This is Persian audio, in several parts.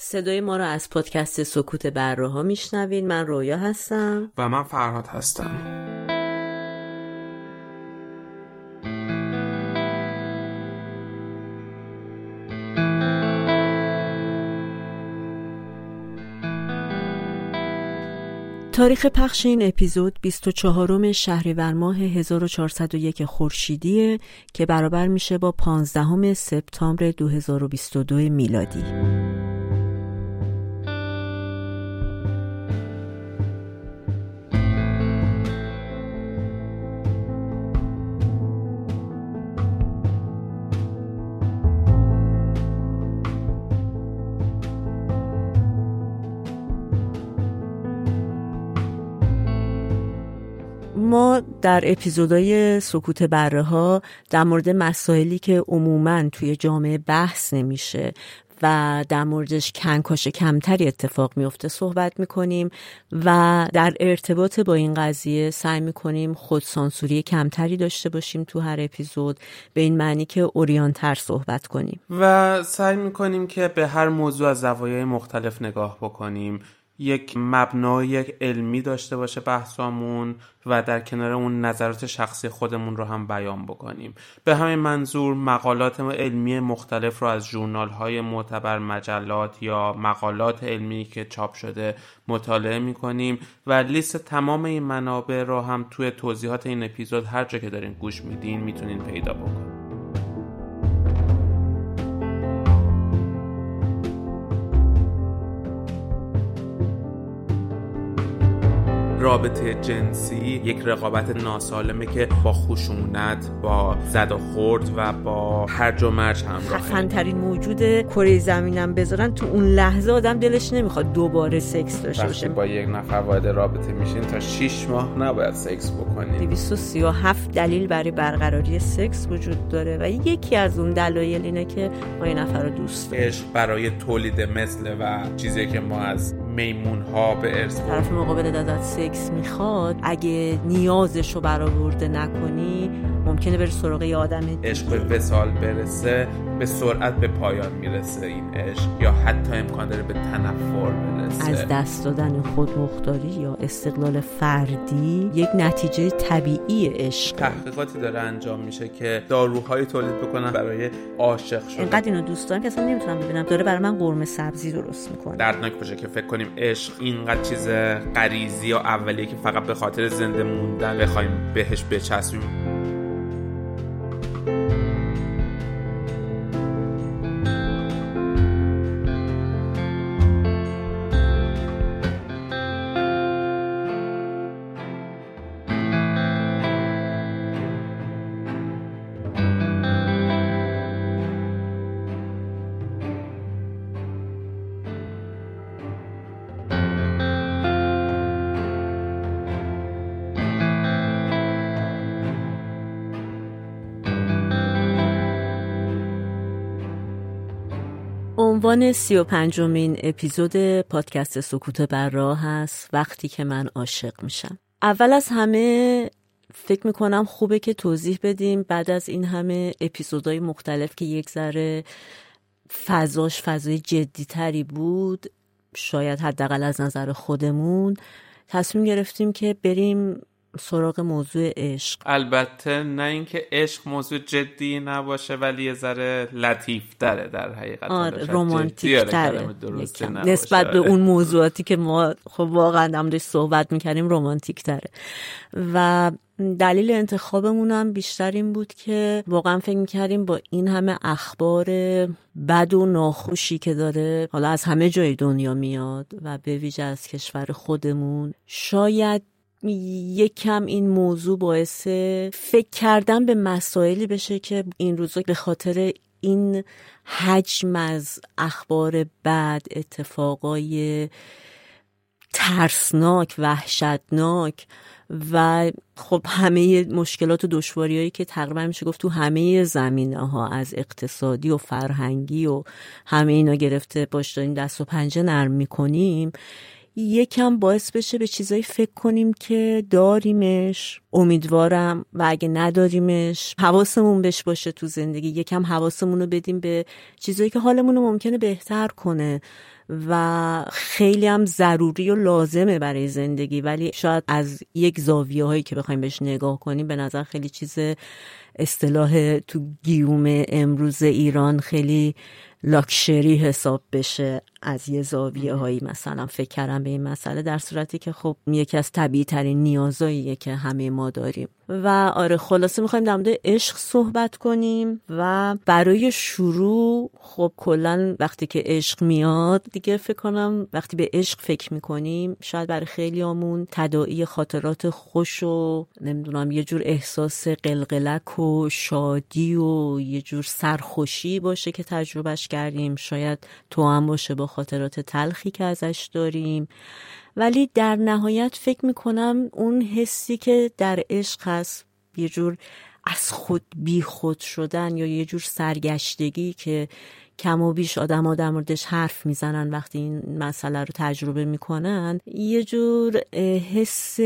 صدای ما را از پادکست سکوت بره ها میشنوین من رویا هستم. و من فرهاد هستم. تاریخ پخش این اپیزود 24 شهریور ماه 1401 خورشیدیه که برابر میشه با 15 سپتامبر 2022 میلادی. در اپیزودهای سکوت بره ها در مورد مسائلی که عموما توی جامعه بحث نمیشه و در موردش کنکاش کمتری اتفاق میفته صحبت می‌کنیم و در ارتباط با این قضیه سعی می‌کنیم خودسانسوری کمتری داشته باشیم تو هر اپیزود به این معنی که اوریانتر صحبت کنیم. و سعی می‌کنیم که به هر موضوع از زوایای مختلف نگاه بکنیم. یک مبنای علمی داشته باشه بحثامون و در کنار اون نظرات شخصی خودمون رو هم بیان بکنیم. به همین منظور مقالات علمی مختلف رو از جورنال های معتبر مجلات یا مقالات علمی که چاپ شده مطالعه می‌کنیم و لیست تمام این منابع رو هم توی توضیحات این اپیزود هر جا که دارین گوش میدین می‌تونین پیدا بکنیم رابطه جنسی یک رقابت ناسالمه که با خشونت با زد و خورد و با هرج و مرج همراه. ترین موجود کره زمینم بذارن تو اون لحظه آدم دلش نمی‌خواد دوباره سکس داشته باشه. با یک نفر وارد رابطه میشین تا 6 ماه نباید سکس بکنید 237 دلیل برای برقراری سکس وجود داره و یکی از اون دلایل اینه که ما یه نفر رو دوست داریم. برای تولید مثل و چیزی که ما از میمون ها به ارث طرف مقابل ازت سکس می‌خواد اگه نیازش رو برآورده نکنی ممکنه بری سراغ یه آدم عشق به وسال برسه به سرعت به پایان می‌رسه این عشق یا حتی امکان داره به تنفر برسه. از دست دادن خودمختاری یا استقلال فردی یک نتیجه طبیعی عشق. تحقیقاتی داره انجام میشه که داروهای تولید بکنن برای عاشق شدن. اینقدر اینو دوست دارم که اصلا نمی‌تونم ببینم. داره برای من قرمه سبزی درست می‌کنه. دردناک باشه که فکر کنیم عشق اینقدر چیز غریزی یا اولیه که فقط به خاطر زنده موندن بخوایم بهش بچسبیم. عنوان سی و پنجمین اپیزود پادکست سکوت بر راه هست وقتی که من عاشق میشم. اول از همه فکر می‌کنم خوبه که توضیح بدیم بعد از این همه اپیزودهای مختلف که یک ذره فضاش فضای جدی تری بود شاید حداقل از نظر خودمون تصمیم گرفتیم که بریم سراغ موضوع عشق. البته نه اینکه عشق موضوع جدی نباشه ولی یه ذره لطیف داره در حقیقت. آره رومانتیک تره. نسبت به اون موضوعاتی که ما خب واقعا هم صحبت می‌کردیم رومانتیک تره. و دلیل انتخابمون هم بیشتر این بود که واقعا فکر می‌کردیم با این همه اخبار بد و ناخوشی که داره حالا از همه جای دنیا میاد و به ویژه از کشور خودمون شاید یک کم این موضوع باعث فکر کردن به مسائلی بشه که این روزا به خاطر این حجم از اخبار بد اتفاقای ترسناک وحشتناک و خب همه مشکلات و دشواریهایی که تقریبا میشه گفت تو همه زمینه ها از اقتصادی و فرهنگی و همه اینا گرفته باش داریم دست و پنجه نرم می‌کنیم. یکم باعث بشه به چیزایی فکر کنیم که داریمش. امیدوارم و اگه نداریمش حواسمون بهش باشه تو زندگی. یکم حواسمون رو بدیم به چیزایی که حالمون رو ممکنه بهتر کنه. و خیلی هم ضروری و لازمه برای زندگی. ولی شاید از یک زاویه هایی که بخوایم بهش نگاه کنیم به نظر خیلی چیز اصطلاح تو گیوم امروز ایران خیلی لاکشری حساب بشه. از یه زاویه هایی مثلا فکر کردم به این مسئله در صورتی که خب یکی از طبیعی ترین نیازاییه که همه ما داریم. و آره خلاصه می‌خوایم در مورد عشق صحبت کنیم و برای شروع خب کلا وقتی که عشق میاد دیگه فکر کنم وقتی به عشق فکر می‌کنیم شاید برای خیلی آمون تدائی خاطرات خوش و نمی‌دونم یه جور احساس قلقلک و شادی و یه جور سرخوشی باشه که تجربهش کردیم. شاید تو هم باشه با خاطرات تلخی که ازش داریم. ولی در نهایت فکر می‌کنم اون حسی که در عشق هست یه جور از خود بی خود شدن یا یه جور سرگشتگی که کم و بیش آدم ها در موردش حرف می‌زنن وقتی این مسئله رو تجربه می‌کنن یه جور حس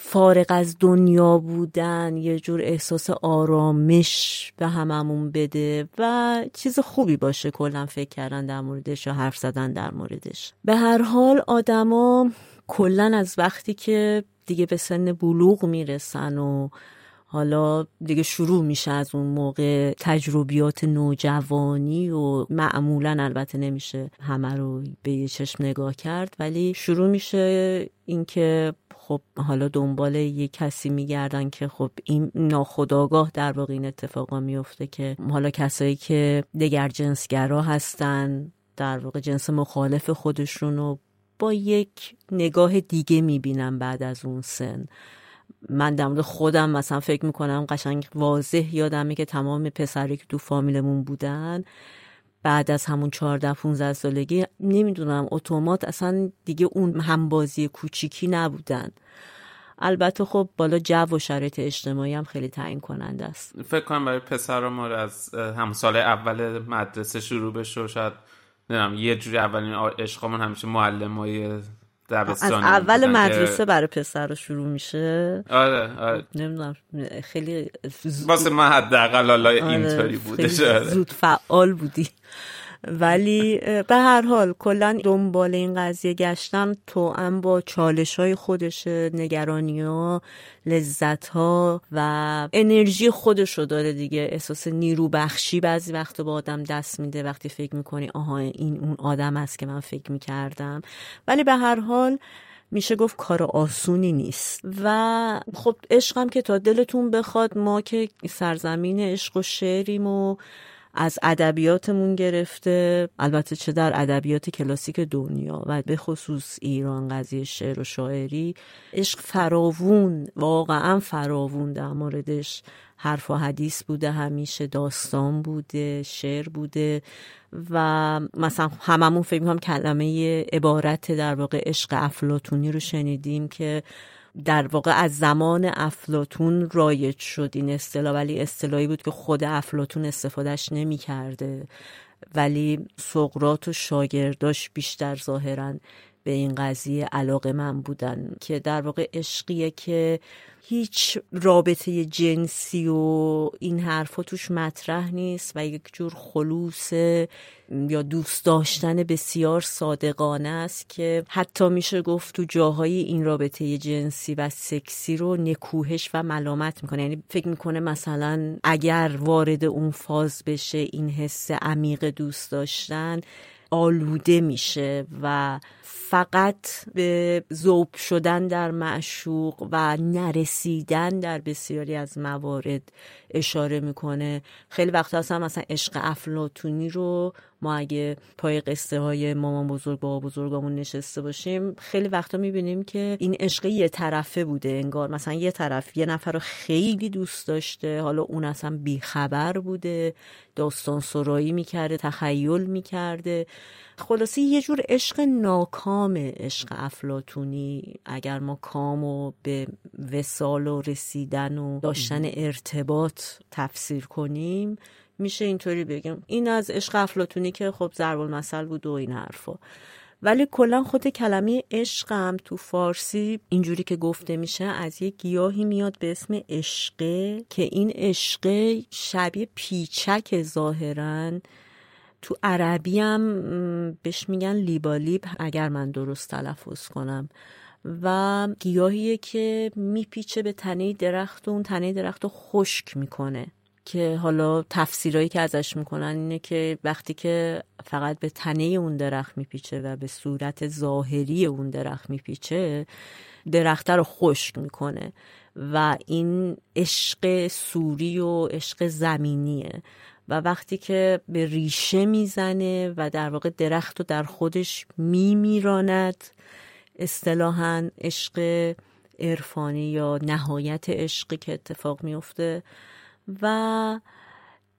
فارغ از دنیا بودن یه جور احساس آرامش به هممون بده و چیز خوبی باشه کلا فکر کردن در موردش یا حرف زدن در موردش. به هر حال آدما کلا از وقتی که دیگه به سن بلوغ می‌رسن و حالا دیگه شروع میشه از اون موقع تجربیات نوجوانی و معمولا البته نمیشه همه رو به یه چشم نگاه کرد ولی شروع میشه اینکه خب حالا دنبال یه کسی میگردن که خب این ناخداگاه در واقع این اتفاقا میفته که حالا کسایی که دگر جنسگرا هستن در واقع جنس مخالف خودشون رو با یک نگاه دیگه می‌بینم بعد از اون سن. من در مورد خودم مثلا فکر می‌کنم قشنگ واضح یادمه که تمام پسری که تو فامیلمون بودن. بعد از همون 14 15 سالگی نمی‌دونم اتومات اصلا دیگه اون همبازی کوچیکی نبودن. البته خب بالا جو و شرایط اجتماعی هم خیلی تعیین کننده است. فکر کنم برای پسر ما از هم سال اول مدرسه شروع بشه شاید نمی‌دونم یه جوری اولین عشقمون همیشه معلمای از اول مدرسه برای پسر رو شروع میشه. آره آره. نمی‌دونم خیلی واسه من حداقل حالا آره، اینطوری بوده. آره. زود فعال بودی. ولی به هر حال کلا دنبال این قضیه گشتن تو هم با چالش های خودش نگرانی ها لذت ها و انرژی خودش رو داره دیگه. احساس نیرو بخشی بعضی وقت با آدم دست میده. وقتی فکر می‌کنی آها این اون آدم است که من فکر می‌کردم. ولی به هر حال میشه گفت کار آسونی نیست. و خب عشقم که تا دلتون بخواد ما که سرزمین عشق و شعریم و از ادبیاتمون گرفته. البته چه در ادبیات کلاسیک دنیا و به خصوص ایران قضیه شعر و شاعری عشق فراوون واقعا فراوون در موردش. حرف و حدیث بوده همیشه داستان بوده شعر بوده و مثلا هممون فکر می‌کنم کلمه عبارت در واقع عشق افلاتونی رو شنیدیم که در واقع از زمان افلاتون رایج شد. این اصطلاح ولی اصطلاحی بود که خود افلاتون استفادهش نمی کرده ولی سقرات و شاگرداش بیشتر ظاهرا به این قضیه علاقه من بودن که در واقع عشقیه که هیچ رابطه جنسی و این حرفا توش مطرح نیست و یک جور خلوص یا دوست داشتن بسیار صادقانه است که حتی میشه گفت تو جاهای این رابطه جنسی و سکسی رو نکوهش و ملامت می‌کنه. یعنی فکر می‌کنه مثلا اگر وارد اون فاز بشه این حس عمیق دوست داشتن آلوده میشه و فقط به زوب شدن در معشوق و نرسیدن در بسیاری از موارد اشاره می‌کنه. خیلی وقت هستن مثلا عشق افلاتونی رو ما اگه پای قصه های مامان بزرگ با بزرگامون نشسته باشیم خیلی وقتا می‌بینیم که این عشق یه طرفه بوده انگار. مثلا یه طرف یه نفر رو خیلی دوست داشته حالا اون اصلا بیخبر بوده داستان سرایی می‌کرده تخیل می‌کرده. خلاصی یه جور عشق ناکام عشق افلاتونی اگر ما کام و به وسال و رسیدن و داشتن ارتباط تفسیر کنیم میشه اینطوری بگیم. این از عشق افلاتونی که خب ضرب المثل بود و این حرفا. ولی کلا خود کلمه عشقم تو فارسی اینجوری که گفته میشه از یه گیاهی میاد به اسم عشقه که این عشقه شبیه پیچک ظاهرا. تو عربی هم بهش میگن لیبالیب اگر من درست تلفظ کنم. و گیاهیه که میپیچه به تنه درخت و اون تنه درخت رو خشک می‌کنه. که حالا تفسیرهایی که ازش می‌کنن اینه که وقتی که فقط به تنه اون درخت میپیچه و به صورت ظاهری اون درخت میپیچه درخته رو خشک می‌کنه و این عشق سوری و عشق زمینیه. و وقتی که به ریشه می‌زنه و در واقع درخت رو در خودش میمیراند اصطلاحا عشق عرفانی یا نهایت عشقی که اتفاق میفته و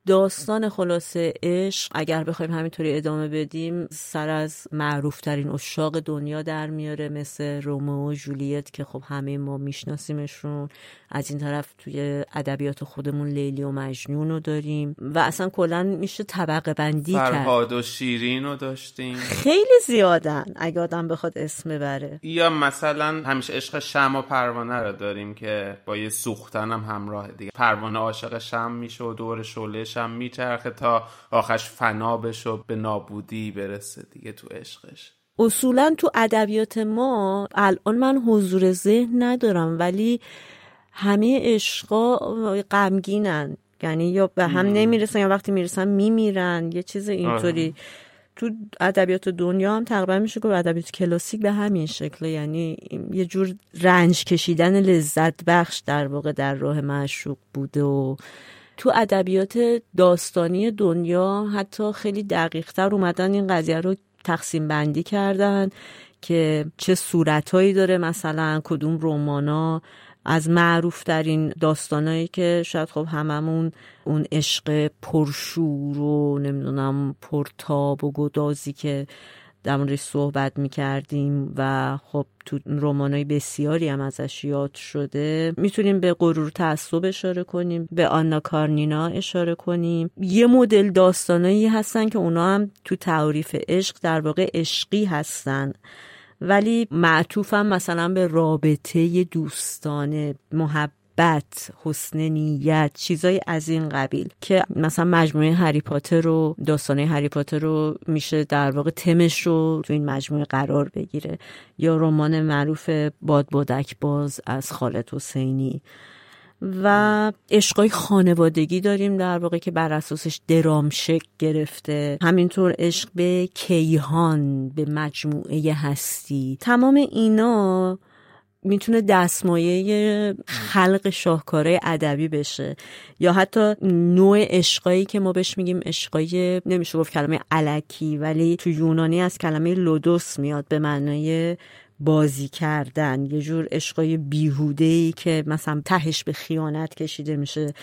داستان خلاصه عشق اگر بخوایم همینطوری ادامه بدیم سر از معروف ترین اشاق دنیا در میاره مثل رومو و جولیت که خب همه ما میشناسیمشون. از این طرف توی ادبیات خودمون لیلی و مجنون رو داریم و اصلا کلا میشه طبقه بندی کرد. فرهاد و شیرین رو داشتیم. خیلی زیادن اگه آدم بخواد اسم ببره. یا مثلا همیشه عشق شم و پروانه رو داریم که با یه سوختن هم همراه دیگه. پروانه عاشق شم میشه و دور شعله شم میچرخه تا آخرش فنا بشه و به نابودی برسه دیگه تو عشقش. اصولا تو ادبیات ما الان من حضور ذهن ندارم ولی همه عشقا غمگینن. یعنی یا به هم نمی‌رسن یا وقتی می‌رسن میمیرن. یه چیز اینطوری. آره. تو ادبیات دنیا هم تقریبا میشه گفت ادبیات کلاسیک به همین شکله یعنی یه جور رنج کشیدن لذت بخش در واقع در راه معشوق بوده و تو ادبیات داستانی دنیا حتی خیلی دقیقتر اومدن این قضیه رو تقسیم بندی کردن که چه صورتهایی داره مثلا کدوم رومانا از معروف ترین داستانایی که شاید خب هممون اون عشق پرشور و نمی‌دونم پرتاب و گدازی که در موردش صحبت می‌کردیم و خب تو رمانای بسیاری هم ازش یاد شده. می‌تونیم به غرور تعصب اشاره کنیم به آنا کارنینا اشاره کنیم. یه مدل داستانایی هستن که اونا هم تو تعریف عشق در واقع عشقی هستن. ولی معطوفم مثلا به رابطه دوستانه محبت محبت حسن نیت چیزای از این قبیل که مثلا مجموعه هری پاتر رو داستانه هری پاتر رو میشه در واقع تمش رو تو این مجموعه قرار بگیره. یا رمان معروف باد بادک باز از خالد حسینی. و عشقای خانوادگی داریم در واقع که بر اساسش درامشک گرفته. همینطور عشق به کیهان به مجموعه هستی. تمام اینا می‌تونه دستمایه خلق شاهکاره ادبی بشه یا حتی نوع عشقایی که ما بهش میگیم عشقای نمیشه گفت کلمه علکی ولی تو یونانی از کلمه لودوس میاد به معنای بازی کردن یه جور عشقای بیهوده ای که مثلا تهش به خیانت کشیده میشه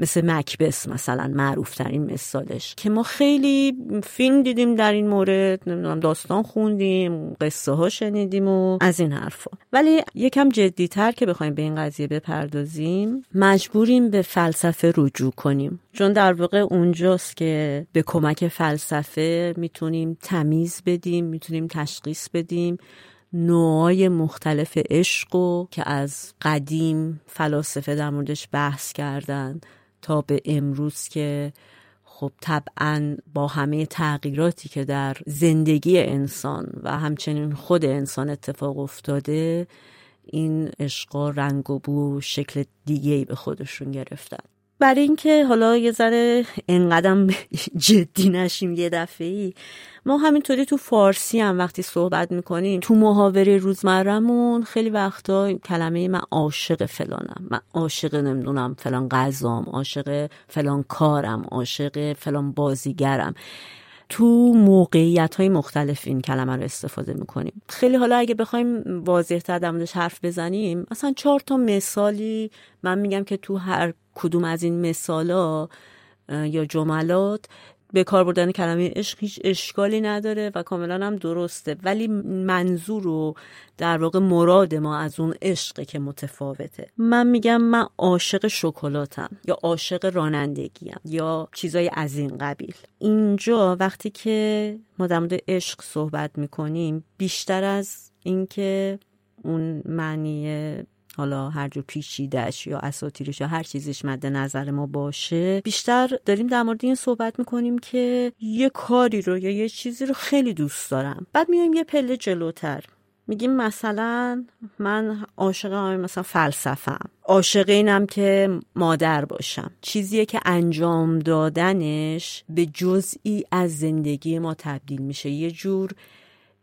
مثل مکبس مثلا معروف ترین مثالش. که ما خیلی فیلم دیدیم در این مورد نمی‌دونم داستان خوندیم قصه ها شنیدیم و از این حرفا. ولی یکم جدیتر که بخوایم به این قضیه بپردازیم مجبوریم به فلسفه رجوع کنیم. چون در واقع اونجاست که به کمک فلسفه می‌تونیم تمیز بدیم می‌تونیم تشخیص بدیم. نوعای مختلف عشق و که از قدیم فلاسفه در موردش بحث کردن تا به امروز که خب طبعا با همه تغییراتی که در زندگی انسان و همچنین خود انسان اتفاق افتاده این عشقا رنگ و بو شکل دیگه به خودشون گرفتن. برای اینکه حالا یه ذره انقدم جدی نشیم یه دفعه ای ما همینطوری تو فارسی هم وقتی صحبت می‌کنیم تو محاوره روزمرمون خیلی وقتا کلمه من عاشق فلانم من عاشق نمی‌دونم فلان غذام عاشق فلان کارم عاشق فلان بازیگرم. تو موقعیت های مختلف این کلمه رو استفاده می‌کنیم. خیلی حالا اگه بخوایم واضح تر حرف بزنیم مثلا چهار تا مثالی من میگم که تو هر کدوم از این مثالا یا جملات به کار بردن کلمه عشق هیچ اشکالی نداره و کاملا هم درسته. ولی منظور و در واقع مراد ما از اون عشق که متفاوته. من میگم من عاشق شکلاتم یا عاشق رانندگیم یا چیزای از این قبیل. اینجا وقتی که ما در مورد عشق صحبت می‌کنیم بیشتر از اینکه اون معنی حالا هر جور پیچیدش یا اساتیرش یا هر چیزیش مد نظر ما باشه بیشتر داریم در مورد این صحبت می‌کنیم که یه کاری رو یا یه چیزی رو خیلی دوست دارم. بعد میایم یه پله جلوتر. میگیم مثلا من عاشق مثلا فلسفم عاشق اینم که مادر باشم. چیزیه که انجام دادنش به جزئی از زندگی ما تبدیل میشه. یه جور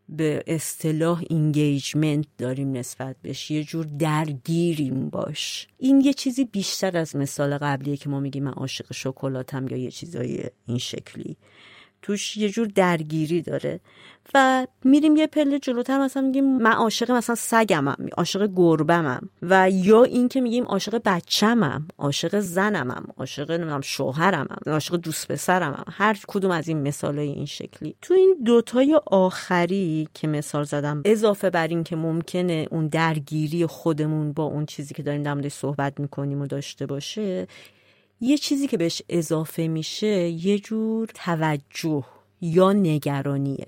به اصطلاح engagement داریم نسبت بهش. یه جور درگیریم باش. این یه چیزی بیشتر از مثال قبلیه که ما میگیم من عاشق شکلاتم یا یه چیزای این شکلی. توش یه جور درگیری داره. و میریم یه پله جلوتر مثلا میگیم من عاشق مثلا سگمم عاشق گربمم و یا این که میگیم عاشق بچمم عاشق زنمم عاشق نمی‌دونم شوهرمم عاشق دوست پسرمم هر کدوم از این مثالای این شکلی. تو این دوتای آخری که مثال زدم اضافه بر این که ممکنه اون درگیری خودمون با اون چیزی که داریم در صحبت می‌کنیم و داشته باشه یه چیزی که بهش اضافه میشه یه جور توجه یا نگرانیه.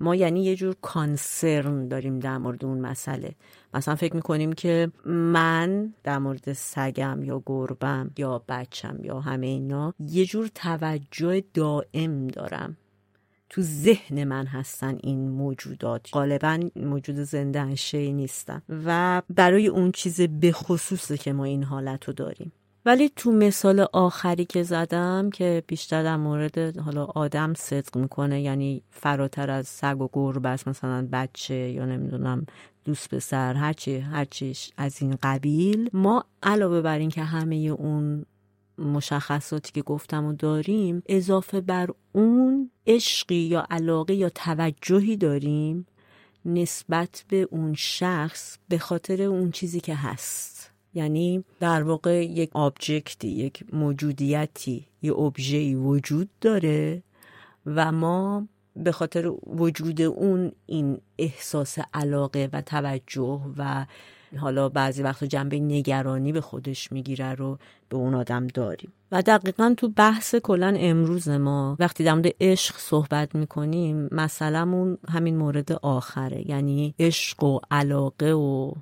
ما یعنی یه جور کانسرن داریم در مورد اون مسئله. مثلا فکر می‌کنیم که من در مورد سگم یا گربم یا بچم یا همه اینا یه جور توجه دائم دارم. تو ذهن من هستن این موجودات. غالبا موجود زنده شی نیستن. و برای اون چیز به خصوصه که ما این حالت رو داریم. ولی تو مثال آخری که زدم که بیشتر در مورد حالا آدم صدق می‌کنه یعنی فراتر از سگ و گربه است مثلا بچه یا نمی‌دونم دوست پسر هرچی هرچیش از این قبیل. ما علاوه بر این که همه اون مشخصاتی که گفتم و داریم اضافه بر اون عشقی یا علاقه یا توجهی داریم نسبت به اون شخص به خاطر اون چیزی که هست. یعنی در واقع یک آبجکتی یک موجودیتی یه ابژه‌ای وجود داره و ما به خاطر وجود اون این احساس علاقه و توجه و حالا بعضی وقت جنبه نگرانی به خودش می‌گیره رو به اون آدم داریم. و دقیقا تو بحث کلا امروز ما وقتی در مورد عشق صحبت می‌کنیم مثلا همین مورد آخره یعنی عشق و علاقه و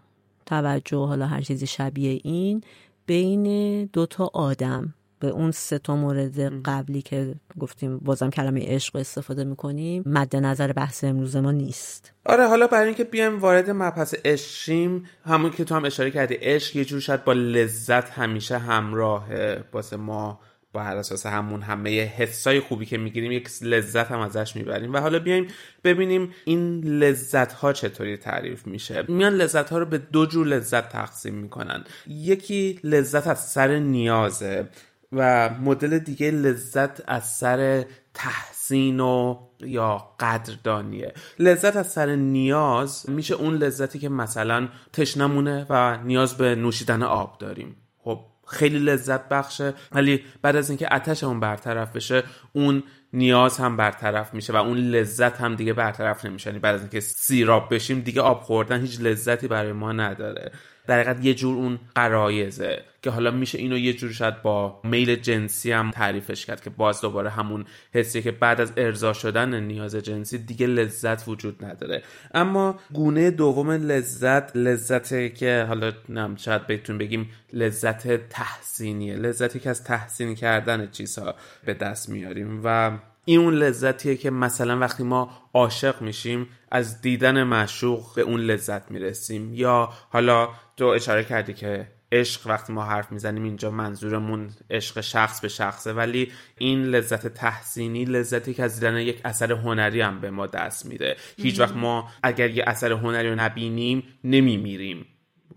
توجه حالا هر چیزی شبیه این بین دوتا آدم. به اون سه تا مورد قبلی که گفتیم بازم کلمه عشق استفاده می‌کنیم مد نظر بحث امروز ما نیست. آره حالا برای اینکه بیایم وارد مبحث عشقیم همون که تو هم اشاره کردی عشق یه جور شاید با لذت همیشه همراه واسه ما با هر اساس همون همه حسای خوبی که می‌گیریم یک لذت هم ازش می‌بریم. و حالا بیایم ببینیم این لذت ها چطوری تعریف میشه. میان لذت ها رو به دو جور لذت تقسیم می‌کنن. یکی لذت از سر نیازه و مدل دیگه لذت از سر تحسین و یا قدردانیه. لذت از سر نیاز میشه اون لذتی که مثلا تشنمونه و نیاز به نوشیدن آب داریم. خب خیلی لذت بخشه ولی بعد از اینکه آتشمون برطرف بشه اون نیاز هم برطرف میشه و اون لذت هم دیگه برطرف نمیشه. یعنی بعد از اینکه سیراب بشیم دیگه آب خوردن هیچ لذتی برای ما نداره. در حقیقت یه جور اون قرایزه که حالا میشه اینو یه جور شاید با میل جنسی هم تعریفش کرد که باز دوباره همون حسی که بعد از ارضا شدن نیاز جنسی دیگه لذت وجود نداره. اما گونه دوم لذت لذتی که حالا نم شاید بهتون بگیم لذت تحسینیه لذتی که از تحسین کردن چیزها به دست میاریم و این اون لذتیه که مثلا وقتی ما عاشق میشیم از دیدن معشوق به اون لذت می‌رسیم. یا حالا تو اشاره کردی که عشق وقتی ما حرف می‌زنیم اینجا منظورمون عشق شخص به شخصه ولی این لذت تحسینی لذتی که از دیدن یک اثر هنری هم به ما دست میده. هیچ وقت ما اگر یه اثر هنری رو نبینیم نمیمیریم.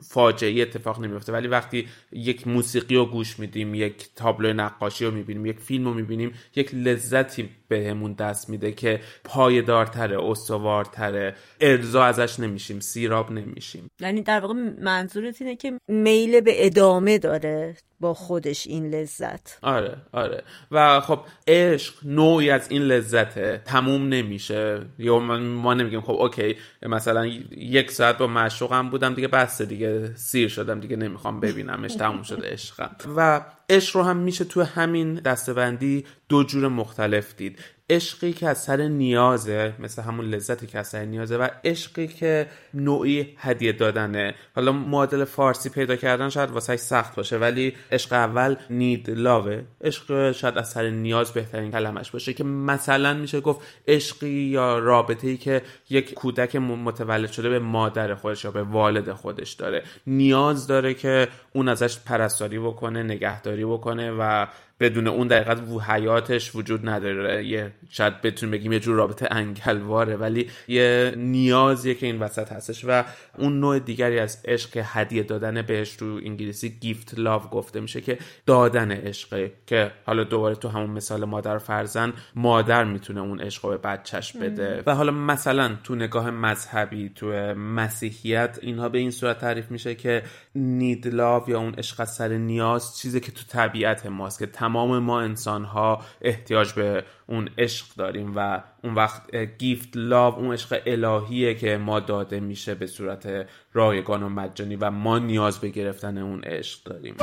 فاجعه اتفاق نمیفته ولی وقتی یک موسیقی رو گوش میدیم یک تابلو نقاشی رو می‌بینیم یک فیلم رو می‌بینیم یک لذتی بهمون دست میده که پایدارتره استوارتره. ارضا ازش نمیشیم سیراب نمیشیم. یعنی در واقع منظورت اینه که میل به ادامه داره با خودش این لذت. آره آره. و خب عشق نوعی از این لذته. تموم نمیشه. یا ما نمیگیم خب اوکی مثلا یک ساعت با معشوقم بودم دیگه بسته دیگه سیر شدم دیگه نمی‌خوام ببینمش تموم شده عشقم. و عشق رو هم میشه تو همین دستبندی دو جور مختلف دید. عشقی که از سر نیازه مثل همون لذتی که از سر نیازه و عشقی که نوعی هدیه دادنه. حالا معادل فارسی پیدا کردن شاید واسه سخت باشه ولی عشق اول نید لاوه عشق شاید از سر نیاز بهترین کلمش باشه که مثلا میشه گفت عشقی یا رابطه ای که یک کودک متولد شده به مادر خودش یا به والد خودش داره. نیاز داره که اون ازش پرستاری بکنه نگهداری بکنه و بدون اون دقیقت و حیاتش وجود نداره. یه شاید بتونیم بگیم یه جور رابطه انگلواره ولی یه نیازیه که این وسط هستش و اون نوع دیگری از عشق هدیه دادن بهش تو انگلیسی گیفت لاو گفته میشه که دادن عشقه که حالا دوباره تو همون مثال مادر فرزن مادر می‌تونه اون عشق رو به بچهش بده. و حالا مثلا تو نگاه مذهبی تو مسیحیت اینها به این صورت تعریف میشه که نید لاو یا اون عشق سر نیاز چیزی که تو طبیعت ماست که تمام ما انسان ها احتیاج به اون عشق داریم و اون وقت گیفت لاو اون عشق الهیه که ما داده میشه به صورت رایگان و مجانی و ما نیاز به گرفتن اون عشق داریم.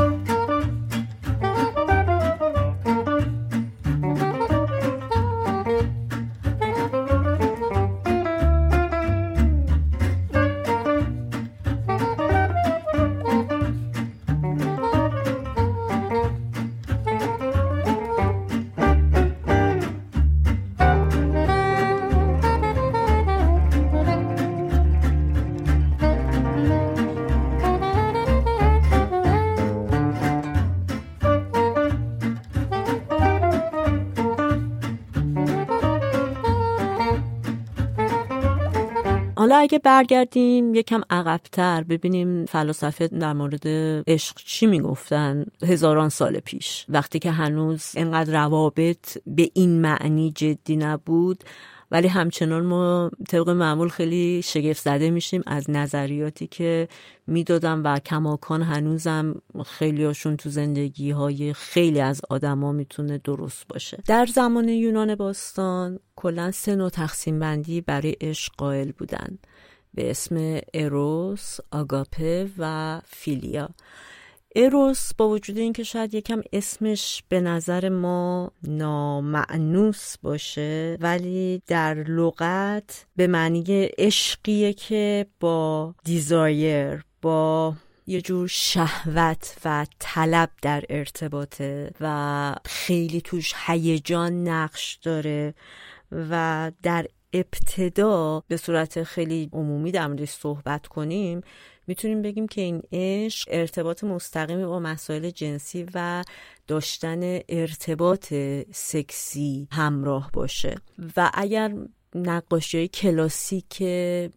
برگردیم. یکم عقبتر ببینیم فلاسفه در مورد عشق چی می‌گفتن هزاران سال پیش. وقتی که هنوز انقدر روابط به این معنی جدی نبود ولی همچنان ما طبق معمول خیلی شگفت زده میشیم از نظریاتی که می‌دادم و کماکان هنوزم خیلیاشون تو زندگی های خیلی از آدما می‌تونه درست باشه. در زمان یونان باستان کلا سه نوع تقسیم بندی برای عشق قائل بودن. به اسم اروس، آگاپه و فیلیا. اروس با وجود اینکه شاید یکم اسمش به نظر ما نامعنوس باشه ولی در لغت به معنی عشقیه که با دیزایر با یه جور شهوت و طلب در ارتباطه و خیلی توش هیجان نقش داره و در ابتدا به صورت خیلی عمومی در موردش صحبت کنیم می‌تونیم بگیم که این عشق ارتباط مستقیمی با مسائل جنسی و داشتن ارتباط سکسی همراه باشه. و اگر نقاشی های کلاسیک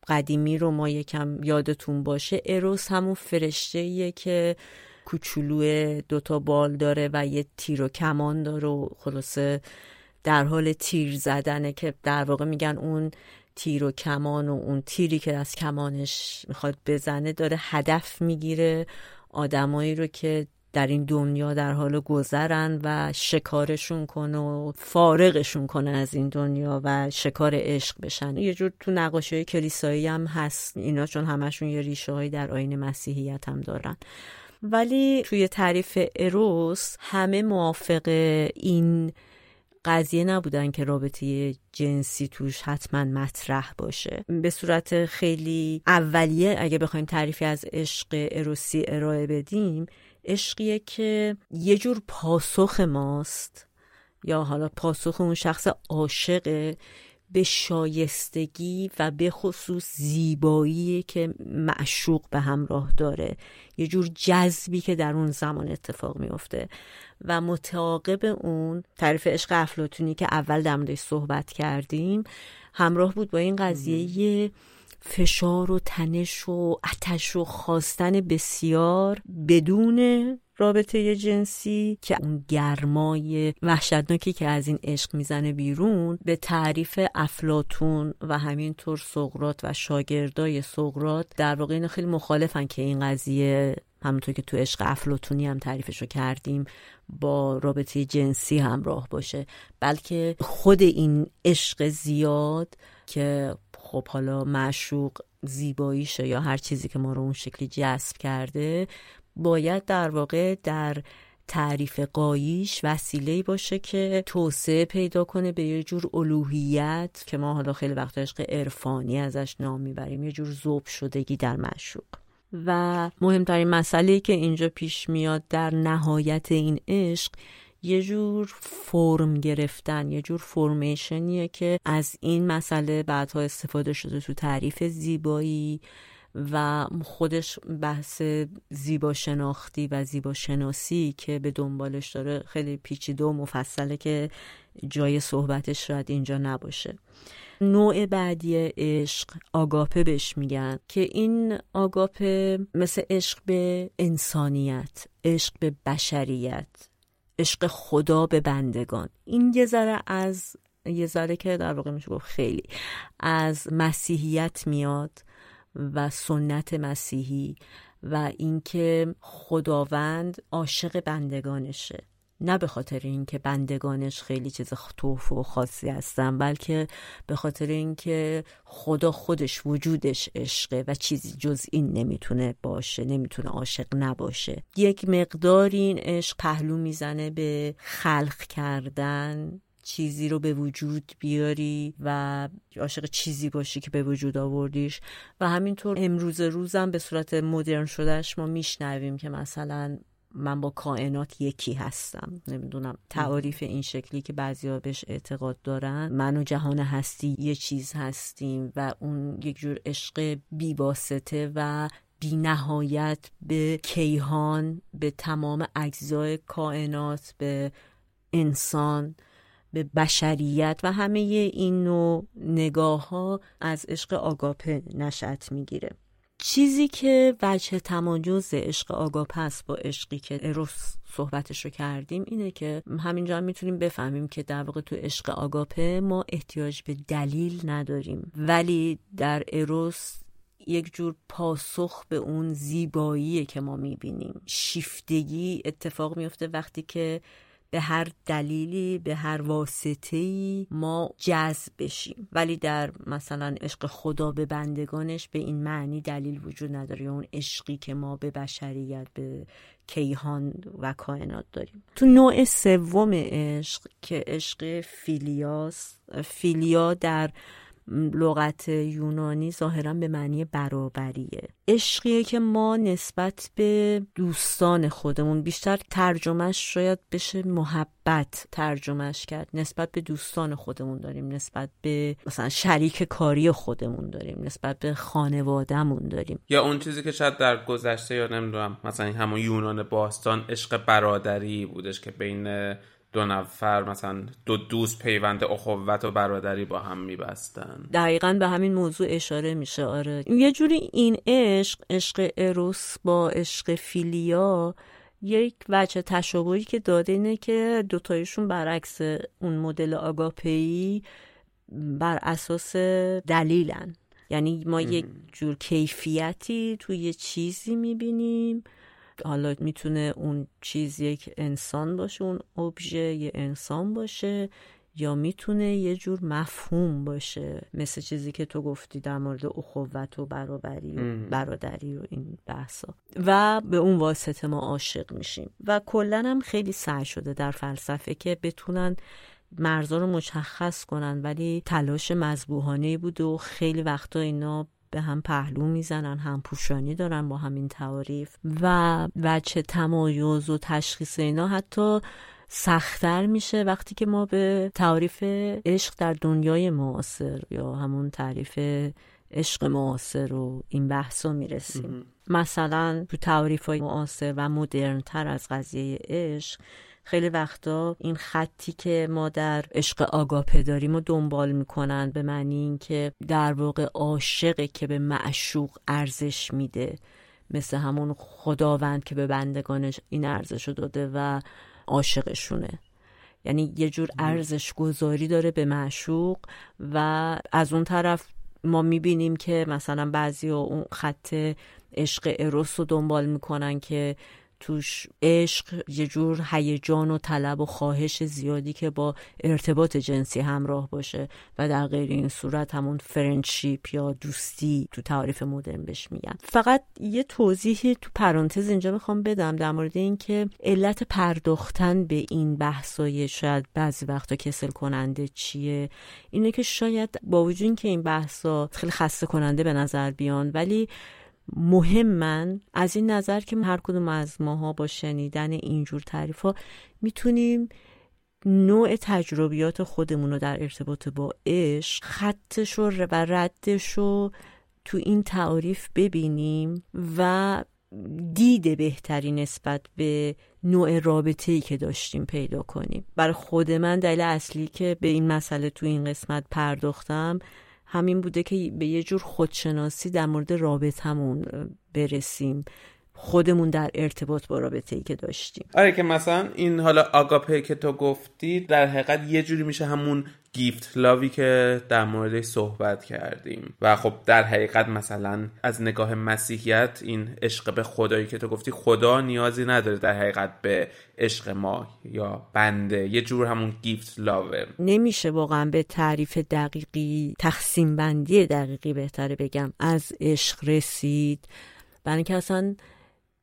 قدیمی رو ما یکم یادتون باشه اروس همون فرشته که کوچولو دوتا بال داره و یه تیر و کمان داره و خلاصه در حال تیر زدنه که در واقع میگن اون تیر و کمان و اون تیری که از کمانش می‌خواد بزنه داره هدف می‌گیره آدمایی رو که در این دنیا در حال گذرن و شکارشون کنه و فارغشون کنه از این دنیا و شکار عشق بشن. یه جور تو نقاشی های کلیسایی هم هست اینا چون همشون یه ریشه هایی در آین مسیحیت هم دارن. ولی توی تعریف اروس همه موافق این قضیه نبودن که رابطه جنسی توش حتما مطرح باشه. به صورت خیلی اولیه اگه بخوایم تعریفی از عشق اروسی ارائه بدیم عشقیه که یه جور پاسخ ماست. یا حالا پاسخ اون شخص عاشقه به شایستگی و به خصوص زیبایی که معشوق به همراه داره. یه جور جذبی که در اون زمان اتفاق میفته و متعاقب اون تعریف عشق افلاتونی که اول در موردش صحبت کردیم همراه بود با این قضیه فشار و تنش و اتش و خواستن بسیار بدون رابطه جنسی که اون گرمای وحشتناکی که از این عشق می‌زنه بیرون به تعریف افلاتون و همینطور سقرات و شاگردای سقرات در واقع اینا خیلی مخالفن که این قضیه همونطور که تو عشق افلاتونی هم تعریفشو کردیم با رابطه جنسی همراه باشه. بلکه خود این عشق زیاد که خب حالا معشوق زیباییشه یا هر چیزی که ما رو اون شکلی جذب کرده باید در واقع در تعریف قاییش وسیله باشه که توسعه پیدا کنه به یه جور الوهیت که ما حالا خیلی وقت عشق عرفانی ازش نام می‌بریم. یه جور زوب شدگی در معشوق. و مهمترین مسئله که اینجا پیش میاد در نهایت این عشق یه جور فرم گرفتن یه جور فرمیشنیه که از این مسئله بعدها استفاده شده تو تعریف زیبایی و خودش بحث زیبا شناختی و زیبا شناسی که به دنبالش داره خیلی پیچیده و مفصله که جای صحبتش شاید اینجا نباشه. نوع بعدی عشق آگاپه بهش میگن که این آگاپه مثل عشق به انسانیت عشق به بشریت عشق خدا به بندگان. این یه ذره از یه ذره که در واقع میشه گفت خیلی از مسیحیت میاد و سنت مسیحی و اینکه خداوند عاشق بندگانشه. نه به خاطر اینکه بندگانش خیلی چیز توف و خاصی هستن بلکه به خاطر اینکه خدا خودش وجودش عشقه و چیزی جز این نمی‌تونه باشه نمی‌تونه عاشق نباشه. یک مقدار این عشق پهلو می‌زنه به خلق کردن چیزی رو به وجود بیاری و عاشق چیزی باشی که به وجود آوردیش و همینطور امروز روزم به صورت مدرن شدهش ما میشنویم که مثلا من با کائنات یکی هستم. نمی‌دونم تعاریف این شکلی که بعضی بهش اعتقاد دارن. من و جهان هستی یه چیز هستیم و اون یک جور عشق بیواسطه و بی نهایت به کیهان به تمام اجزای کائنات به انسان به بشریت و همه این نوع نگاه ها از عشق آگاپه نشأت می‌گیره. چیزی که وجه تمایز عشق آگاپه است با عشقی که اروس صحبتش رو کردیم اینه که همینجا هم می‌تونیم بفهمیم که در واقع تو عشق آگاپه ما احتیاج به دلیل نداریم. ولی در اروس یک جور پاسخ به اون زیبایی که ما می‌بینیم. شیفتگی اتفاق میفته وقتی که به هر دلیلی به هر واسطه ما جذب بشیم. ولی در مثلا عشق خدا به بندگانش به این معنی دلیل وجود نداره اون عشقی که ما به بشریت به کیهان و کائنات داریم. تو نوع سوم عشق که عشق فیلیاس فیلیا در لغت یونانی ظاهرا به معنی برابریه. عشقیه که ما نسبت به دوستان خودمون بیشتر ترجمهش شاید بشه محبت ترجمهش کرد. نسبت به دوستان خودمون داریم نسبت به مثلا شریک کاری خودمون داریم نسبت به خانوادهمون داریم. یا اون چیزی که شاید در گذشته یا نمی‌دونم مثلا همون یونان باستان عشق برادری بودش که بین دو نفر مثلا دو دوست پیوند اخوت و برادری با هم میبستن. دقیقا به همین موضوع اشاره میشه. آره. یه جوری این عشق عشق اروس با عشق فیلیا یک وجه تشابهی که داده اینه که دوتایشون برعکس اون مدل آگاپی بر اساس دلیلن. یعنی ما یک جور کیفیتی توی یه چیزی می‌بینیم. حالا می‌تونه اون چیز یک انسان باشه اون ابژه یه انسان باشه یا می‌تونه یه جور مفهوم باشه مثل چیزی که تو گفتی در مورد اخوت و برابری و برادری و این بحثا. و به اون واسطه ما عاشق میشیم. و کلا هم خیلی سعی شده در فلسفه که بتونن مرزا رو مشخص کنن ولی تلاش مذبوحانه بود و خیلی وقتا اینا به هم پهلو می‌زنن هم پوشانی دارن با همین تعاریف و وچه تمایز و تشخیص اینا حتی سختتر میشه وقتی که ما به تعریف عشق در دنیای معاصر یا همون تعریف عشق معاصر و این بحثا می‌رسیم. مثلا تو تعریف های معاصر و مدرنتر از قضیه عشق خیلی وقتا این خطی که ما در عشق آگاپه داریم و دنبال می‌کنن به معنی اینکه در واقع عاشقه که به معشوق ارزش میده. مثل همون خداوند که به بندگانش این ارزش رو داده و عاشقشونه. یعنی یه جور ارزش گذاری داره به معشوق و از اون طرف ما می‌بینیم که مثلا بعضی اون خط عشق اروس رو دنبال می‌کنن که توش عشق یه جور هیجان و طلب و خواهش زیادی که با ارتباط جنسی همراه باشه و در غیر این صورت همون فرنشیپ یا دوستی تو تعریف مدرن بهش میگن. فقط یه توضیحی تو پرانتز اینجا می‌خوام بدم در مورد اینکه علت پرداختن به این بحثای شاید بعضی وقتا کسل کننده چیه؟ اینه که شاید با وجود که این بحثا خیلی خسته کننده به نظر بیان ولی مهمن. از این نظر که هر کدوم از ماها با شنیدن اینجور تعریف ها می‌تونیم نوع تجربیات خودمون رو در ارتباط با عشق خطش و ردش رو تو این تعریف ببینیم و دید بهتری نسبت به نوع رابطه ای که داشتیم پیدا کنیم. برای خود من دلیل اصلی که به این مسئله تو این قسمت پرداختم همین بوده که به یه جور خودشناسی در مورد رابطمون برسیم. خودمون در ارتباط با رابطه ای که داشتیم. آره که مثلا این حالا آگاپه که تو گفتی در حقیقت یه جوری میشه همون گیفت لاوی که در موردش صحبت کردیم. و خب در حقیقت مثلا از نگاه مسیحیت این عشق به خدایی که تو گفتی خدا نیازی نداره در حقیقت به عشق ما یا بنده. یه جور همون گیفت لاوه نمیشه واقعا به تعریف دقیقی تقسیم بندی دقیقی بهتره بگم. از عشق رسید. برای که اصلا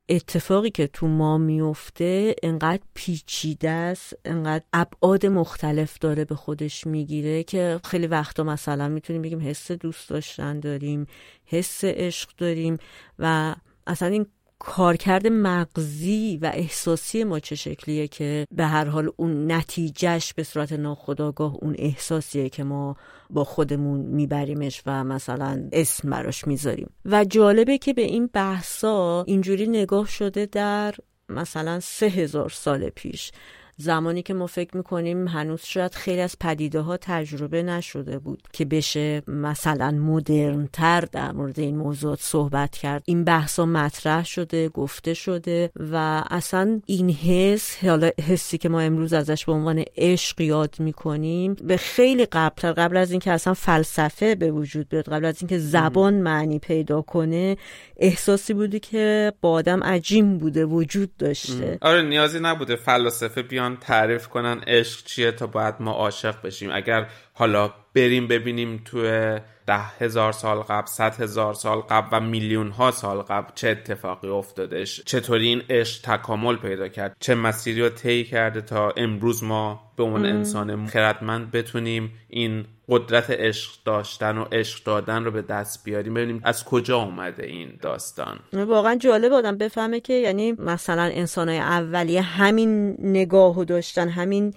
اتفاقی که تو ما میفته انقدر پیچیده است انقدر ابعاد مختلف داره به خودش می‌گیره که خیلی وقتا مثلا می‌تونیم بگیم حس دوست داشتن داریم حس عشق داریم و اصلا این کارکرد مغزی و احساسی ما چه شکلیه که به هر حال اون نتیجهش به صورت ناخودآگاه اون احساسیه که ما با خودمون میبریمش و مثلا اسم براش می‌ذاریم. و جالبه که به این بحثا اینجوری نگاه شده در مثلا سه هزار سال پیش. زمانی که ما فکر می‌کنیم هنوز شاید خیلی از پدیده ها تجربه نشده بود که بشه مثلا مدرن تر در مورد این موضوعات صحبت کرد. این بحثا مطرح شده گفته شده و اصلا این حس حالا حسی که ما امروز ازش به عنوان عشق یاد می‌کنیم به خیلی قبل قبل از اینکه اصلا فلسفه به وجود بیاد قبل از اینکه زبان معنی پیدا کنه احساسی بودی که با آدم عجیم بوده وجود داشته. آره نیازی نبوده فلسفه بیان تعریف کنن عشق چیه تا باید ما عاشق بشیم. اگر حالا بریم ببینیم توی ده هزار سال قبل صد هزار سال قبل و میلیون ها سال قبل چه اتفاقی افتادش چطوری این عشق تکامل پیدا کرد چه مسیری رو طی کرده تا امروز ما به عنوان انسان خردمند بتونیم این قدرت عشق داشتن و عشق دادن رو به دست بیاریم. ببینیم از کجا اومده این داستان. واقعا جالب آدم بفهمه که یعنی مثلا انسانهای اولیه همین نگاه داشتن همین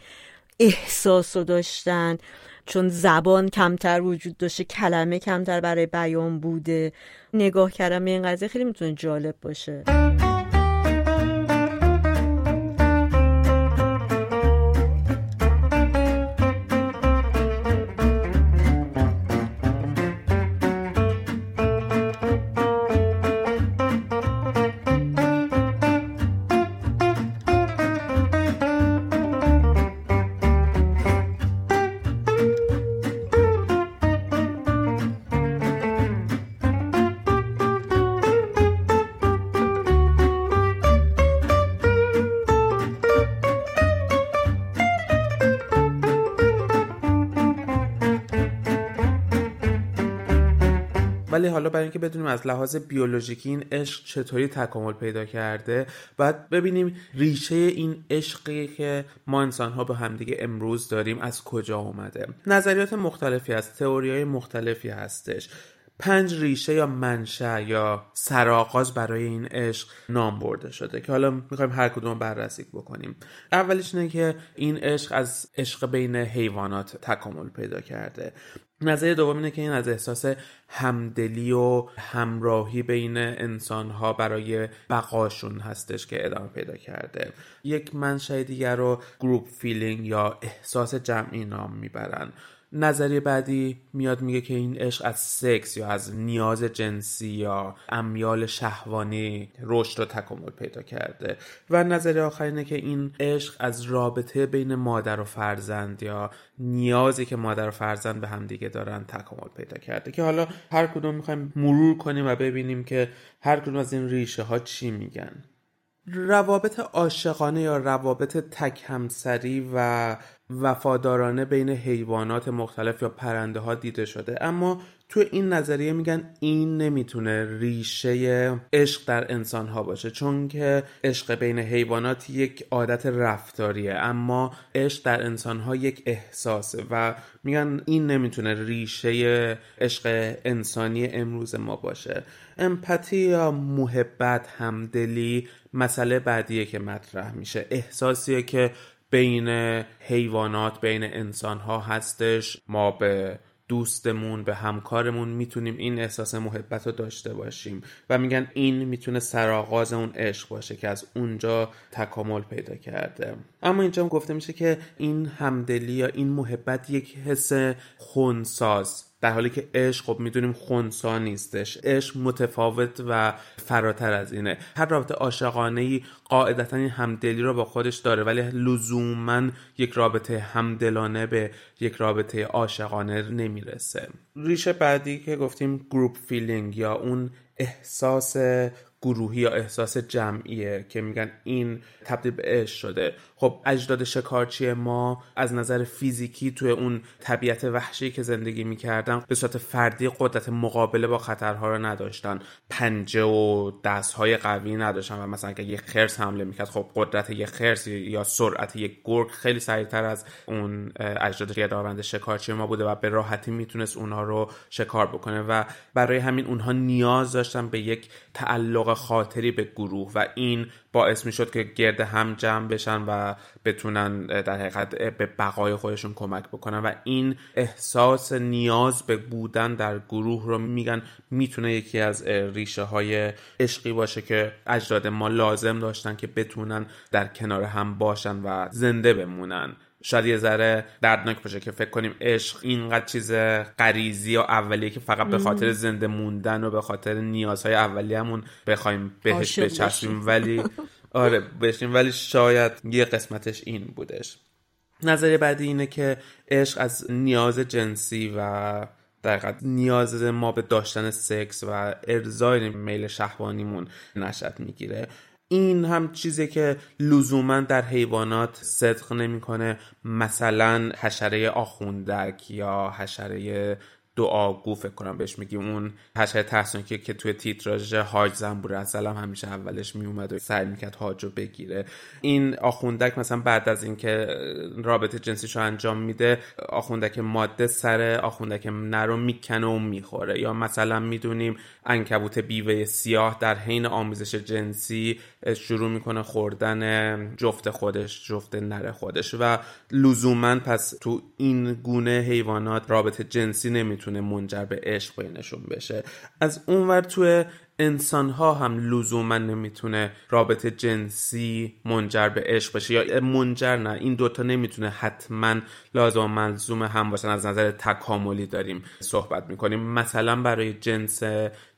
احساس رو داشتن. چون زبان کمتر وجود داشته کلمه کمتر برای بیان بوده. نگاه کردن به این قضیه خیلی می‌تونه جالب باشه. ولی حالا برای اینکه بدونیم از لحاظ بیولوژیکی این عشق چطوری تکامل پیدا کرده باید ببینیم ریشه این عشقی که ما انسان ها به همدیگه امروز داریم از کجا اومده. نظریات مختلفی هست تئوری های مختلفی هستش. پنج ریشه یا منشأ یا سرآغاز برای این عشق نام برده شده که حالا می‌خوایم هر کدوم بررسی بکنیم. اولیش اینه که این عشق از عشق بین حیوانات تکامل پیدا کرده. نظریه دوم اینه که این از احساس همدلی و همراهی بین انسانها برای بقاشون هستش که ادامه پیدا کرده. یک منشأ دیگر رو group feeling یا احساس جمعی نام می‌برن. نظریه بعدی میاد میگه که این عشق از سکس یا از نیاز جنسی یا امیال شهوانی رشد و تکامل پیدا کرده. و نظریه آخر اینه که این عشق از رابطه بین مادر و فرزند یا نیازی که مادر و فرزند به همدیگه دارن تکامل پیدا کرده. که حالا هر کدوم می‌خوایم مرور کنیم و ببینیم که هر کدوم از این ریشه ها چی میگن. روابط عاشقانه یا روابط تک همسری و وفادارانه بین حیوانات مختلف یا پرنده ها دیده شده. اما تو این نظریه میگن این نمی‌تونه ریشه عشق در انسان ها باشه چون که عشق بین حیوانات یک عادت رفتاریه اما عشق در انسان ها یک احساسه و میگن این نمی‌تونه ریشه عشق انسانی امروز ما باشه. امپاتی یا محبت همدلی مسئله بعدیه که مطرح میشه. احساسیه که بین حیوانات بین انسان ها هستش. ما به دوستمون به همکارمون می‌تونیم این احساس محبت رو داشته باشیم و میگن این می‌تونه سرآغاز اون عشق باشه که از اونجا تکامل پیدا کرده. اما اینجا گفته میشه که این همدلی یا این محبت یک حس خونساز در حالی که عشق خب می‌دونیم خونسا نیستش. عشق متفاوت و فراتر از اینه. هر رابطه عاشقانه ای قاعدتا این همدلی رو با خودش داره ولی لزوما یک رابطه همدلانه به یک رابطه عاشقانه نمی‌رسه. ریشه بعدی که گفتیم group feeling یا اون احساس گروهی یا احساس جمعیه که میگن این تبدیل به عشق شده. خب اجداد شکارچی ما از نظر فیزیکی توی اون طبیعت وحشی که زندگی می‌کردن به صورت فردی قدرت مقابله با خطرها رو نداشتن. پنجه و دستهای قوی نداشتن و مثلا اگه یه خرس حمله می‌کرد خب قدرت یه خرس یا سرعت یک گرگ خیلی سریعتر از اون اجداد گردآورند شکارچی ما بوده و به راحتی می‌تونست اونها رو شکار بکنه و برای همین اونها نیاز داشتن به یک تعلق خاطری به گروه و این باعث می شد که گرد هم جمع بشن و بتونن در حقیقت به بقای خودشون کمک بکنن. و این احساس نیاز به بودن در گروه رو میگن. می‌تونه یکی از ریشه های عشقی باشه که اجداد ما لازم داشتن که بتونن در کنار هم باشن و زنده بمونن. شاید یه ذره دردناک باشه که فکر کنیم عشق اینقدر چیز غریزی و اولیه که فقط به خاطر زنده موندن و به خاطر نیازهای اولیه‌مون بخوایم بهش بچسبیم. ولی آره بشیم. ولی شاید یه قسمتش این بودش. نظریه بعدی اینه که عشق از نیاز جنسی و در نیاز ما به داشتن سکس و ارزای میل شهوانیمون نشد می‌گیره. این هم چیزی که لزوما در حیوانات صدق نمی‌کنه. مثلا حشره آخوندک یا حشره دعاگو فکر کنم بهش میگیم. اون حشره ترسناکی که توی تیتراژ حاج زنبور اصلا همیشه اولش میومد و سعی می‌کرد حاج رو بگیره. این آخوندک مثلا بعد از اینکه رابطه جنسیش رو انجام میده آخوندک ماده سر آخوندک نر رو می‌کنه و می‌خوره. یا مثلا می‌دونیم انکبوت بیوه سیاه در حین آموزش جنسی شروع می‌کنه خوردن جفت خودش جفت نر خودش. و لزوما پس تو این گونه حیوانات رابطه جنسی نمی‌تونه منجر به عشق بینشون بشه. از اونور تو انسان ها هم لزوما نمی‌تونه رابطه جنسی منجر به عشق بشه یا منجر نه. این دوتا نمی‌تونه حتما لازم و ملزوم هم باشن. از نظر تکاملی داریم صحبت می‌کنیم. مثلا برای جنس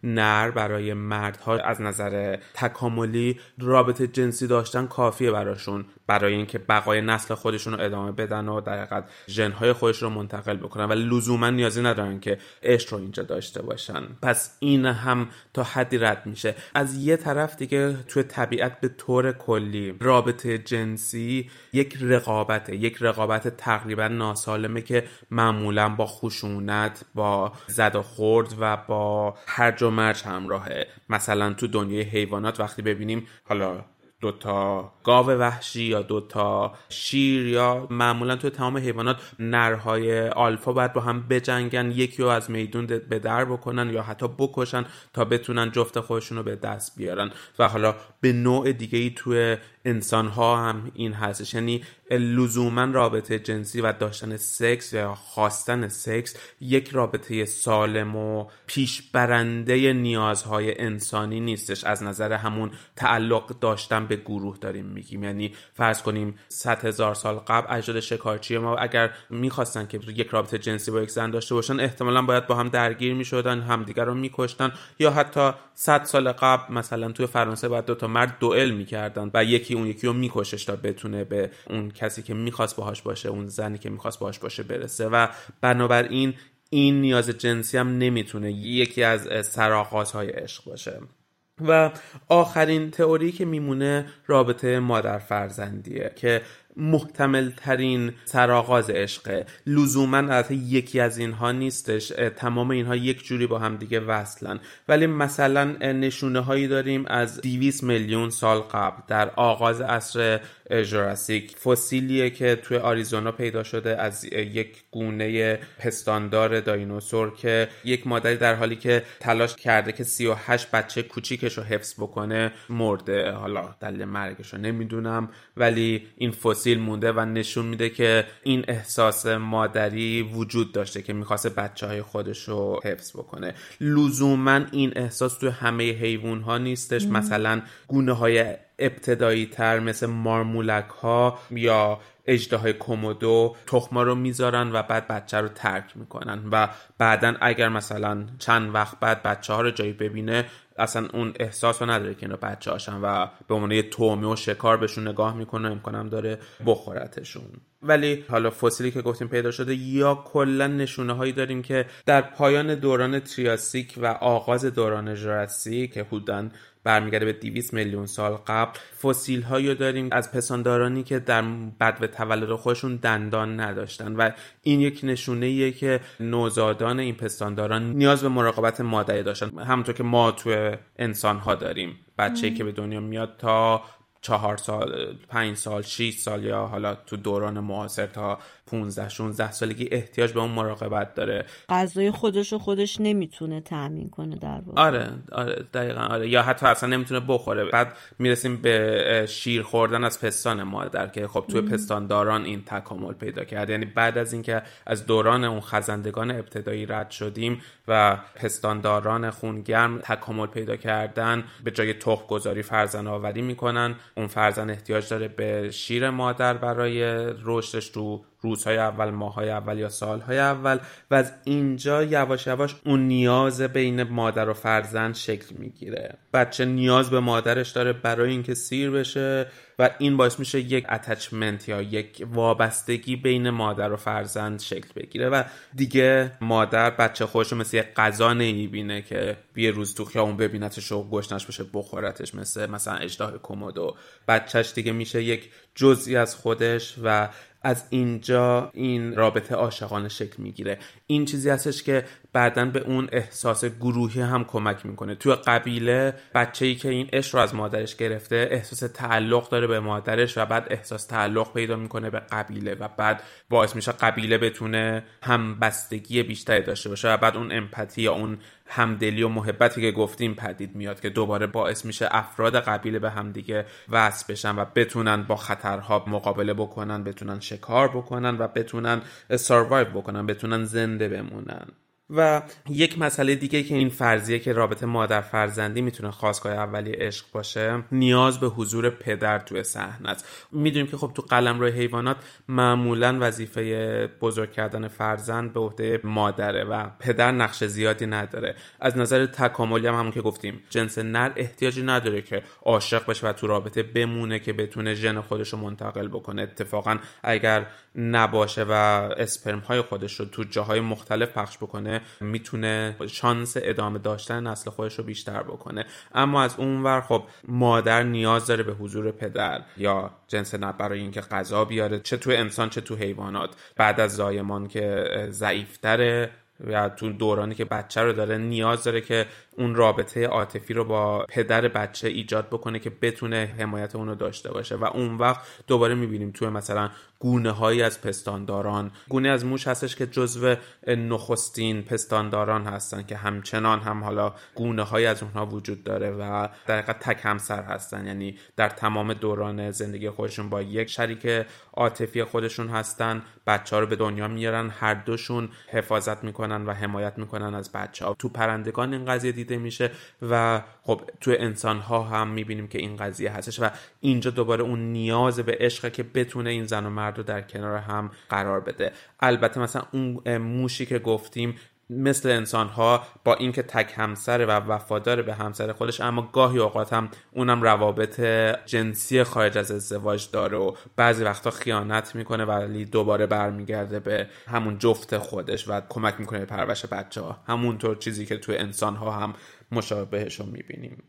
نر برای مردها از نظر تکاملی رابطه جنسی داشتن کافیه براشون. برای اینکه بقای نسل خودشون رو ادامه بدن و در حقیقت ژنهای خودش رو منتقل بکنن. ولی لزوما نیازی ندارن که عشق رو اینجا داشته باشن. پس این هم تا حدی رد میشه. از یه طرف دیگه توی طبیعت به طور کلی رابطه جنسی یک رقابته یک رقابت تقریبا ناسالمه که معمولا با خشونت با زد و خورد و با هرج و مرج همراهه. مثلا تو دنیای حیوانات وقتی ببینیم حالا دوتا گاو وحشی یا دوتا شیر یا معمولا تو تمام حیوانات نرهای آلفا باید با هم بجنگن یکی رو از میدون به در بکنن یا حتی بکشن تا بتونن جفت خودشون رو به دست بیارن. و حالا به نوع دیگه ای توی انسان ها هم این هستش. یعنی لزوما رابطه جنسی و داشتن سکس یا خواستن سکس یک رابطه سالم و پیش برنده نیازهای انسانی نیستش. از نظر همون تعلق داشتن به گروه داریم میگیم. یعنی فرض کنیم صد هزار سال قبل اجداد شکارچی ما اگر می‌خواستن که یک رابطه جنسی با یک زن داشته باشن احتمالا باید با هم درگیر می‌شدن همدیگر رو میکشتن. یا حتی صد سال قبل مثلا توی فرانسه باید دو تا مرد دوئل می‌کردن و یکی اون یکی رو میکشش تا بتونه به اون کسی که می‌خواست باهاش باشه اون زنی که می‌خواست باهاش باشه برسه. و بنابراین این نیاز جنسی هم نمی‌تونه یکی از سرآغازهای عشق باشه. و آخرین تئوری که میمونه رابطه مادر فرزندیه که محتمل ترین سرآغاز عشقه لزوما از یکی از اینها نیستش. تمام اینها یک جوری با هم دیگه وصلن. ولی مثلا نشونه هایی داریم از 200 میلیون سال قبل در آغاز عصر جوراسیک فسیلیه که توی آریزونا پیدا شده از یک گونه پستاندار دایناسور که یک مادری در حالی که تلاش کرده که 38 بچه کوچیکش رو حفظ بکنه مرده. حالا دلیل مرگش رو نمی‌دونم ولی این فسیل مونده و نشون میده که این احساس مادری وجود داشته که می‌خواسته بچه های خودش رو حفظ بکنه. لزوما این احساس توی همه حیوان ها نیستش مثلا گونه های ابتدایی تر مثل مارمولک ها یا اجده های کومودو تخما رو می‌ذارن و بعد بچه رو ترک می‌کنن و بعدا اگر مثلا چند وقت بعد بچه ها رو جایی ببینه اصلا اون احساس رو نداره که اینا بچه هاشن و به عنوان یه تومه و شکار بهشون نگاه می‌کنه امکانم داره بخورتشون. ولی حالا فسیلی که گفتیم پیدا شده یا کلا نشونه هایی داریم که در پایان دوران تریاسیک و آغاز دوران ژراسیک که حدوداً برمیگرده به 200 میلیون سال قبل. فسیل هایی داریم از پساندارانی که در به تولد خودشون دندان نداشتن و این یک نشونه ایه که نوزادان این پستانداران نیاز به مراقبت مادری داشتن. همونطور که ما تو انسان ها داریم. بچه که به دنیا میاد تا چهار سال پنج سال 6 سال یا حالا تو دوران معاصر تا 15 16 سالگی احتیاج به اون مراقبت داره. غذای خودش رو خودش نمی‌تونه تامین کنه در واقع. آره آره دقیقا آره. یا حتی اصلا نمی‌تونه بخوره. بعد می‌رسیم به شیر خوردن از پستان مادر که خب توی پستانداران این تکامل پیدا کرد. یعنی بعد از اینکه از دوران اون خزندگان ابتدایی رد شدیم و پستانداران خونگرم تکامل پیدا کردن به جای تخم گذاری فرزن آوری می‌کنن. اون فرزن احتیاج داره به شیر مادر برای رشدش تو روزهای اول ماههای اول یا سالهای اول و از اینجا یواش یواش اون نیاز بین مادر و فرزند شکل می‌گیره. بچه نیاز به مادرش داره برای اینکه سیر بشه و این باعث میشه یک اتچمنت یا یک وابستگی بین مادر و فرزند شکل بگیره و دیگه مادر بچه خودش مثل یک غذا نمی‌بینه که یه روز تو خیابون ببینتش و گشنش بشه بخورتش مثل مثلا اجداه کومودو. بچهش دیگه میشه یک جزئی از خودش و از اینجا این رابطه عاشقانه شکل می‌گیره. این چیزی هستش که بعدا به اون احساس گروهی هم کمک می‌کنه. توی قبیله بچه ای که این عشق رو از مادرش گرفته احساس تعلق داره به مادرش و بعد احساس تعلق پیدا می‌کنه به قبیله و بعد باعث میشه قبیله بتونه همبستگی بیشتری داشته باشه و بعد اون امپاتی یا اون همدلی و محبتی که گفتیم پدید میاد که دوباره باعث میشه افراد قبیله به همدیگه وصل بشن و بتونن با خطرها مقابله بکنن بتونن شکار بکنن و بتونن سروایو بکنن بتونن زنده بمونن. و یک مسئله دیگه که این فرضیه که رابطه مادر فرزندی می‌تونه خواستگاه اولی عشق باشه نیاز به حضور پدر توی صحنه است می‌دونیم که خب تو قلم روی حیوانات معمولا وظیفه بزرگ کردن فرزند به عهده مادره و پدر نقش زیادی نداره. از نظر تکاملی هم همون که گفتیم جنس نر احتیاجی نداره که عاشق بشه و تو رابطه بمونه که بتونه ژن خودش رو منتقل بکنه. اتفاقا اگر نباشه و اسپرم های خودش رو تو جاهای مختلف پخش بکنه می‌تونه شانس ادامه داشتن نسل خودش رو بیشتر بکنه. اما از اونور خب مادر نیاز داره به حضور پدر یا جنس نر برای اینکه غذا بیاره چه تو انسان چه تو حیوانات. بعد از زایمان که ضعیفتره یا تو دورانی که بچه رو داره نیاز داره که اون رابطه عاطفی رو با پدر بچه ایجاد بکنه که بتونه حمایت اون رو داشته باشه. و اون وقت دوباره می‌بینیم توی مثلا گونه هایی از پستانداران. گونه از موش هستش که جزو نخستین پستانداران هستن که همچنان هم حالا گونه های از اونها وجود داره و در حقیقت تک همسر هستن. یعنی در تمام دوران زندگی خودشون با یک شریک عاطفی خودشون هستن. بچه ها رو به دنیا میارن. هر دوشون حفاظت می‌کنن و حمایت می‌کنن از بچه ها تو پرندگان این قضیه دیده میشه و خب تو انسان ها هم می‌بینیم که این قضیه هستش و اینجا دوباره اون نیاز به عشق که بتونه این زن و مرد رو در کنار هم قرار بده. البته مثلا اون موشی که گفتیم مثل انسان ها با اینکه تک همسره و وفادار به همسر خودش اما گاهی اوقات هم اونم روابط جنسی خارج از ازدواج داره و بعضی وقتا خیانت می‌کنه ولی دوباره برمیگرده به همون جفت خودش و کمک می‌کنه به پرورش بچه ها همونطور چیزی که توی انسان ها هم مشابهش رو می‌بینیم.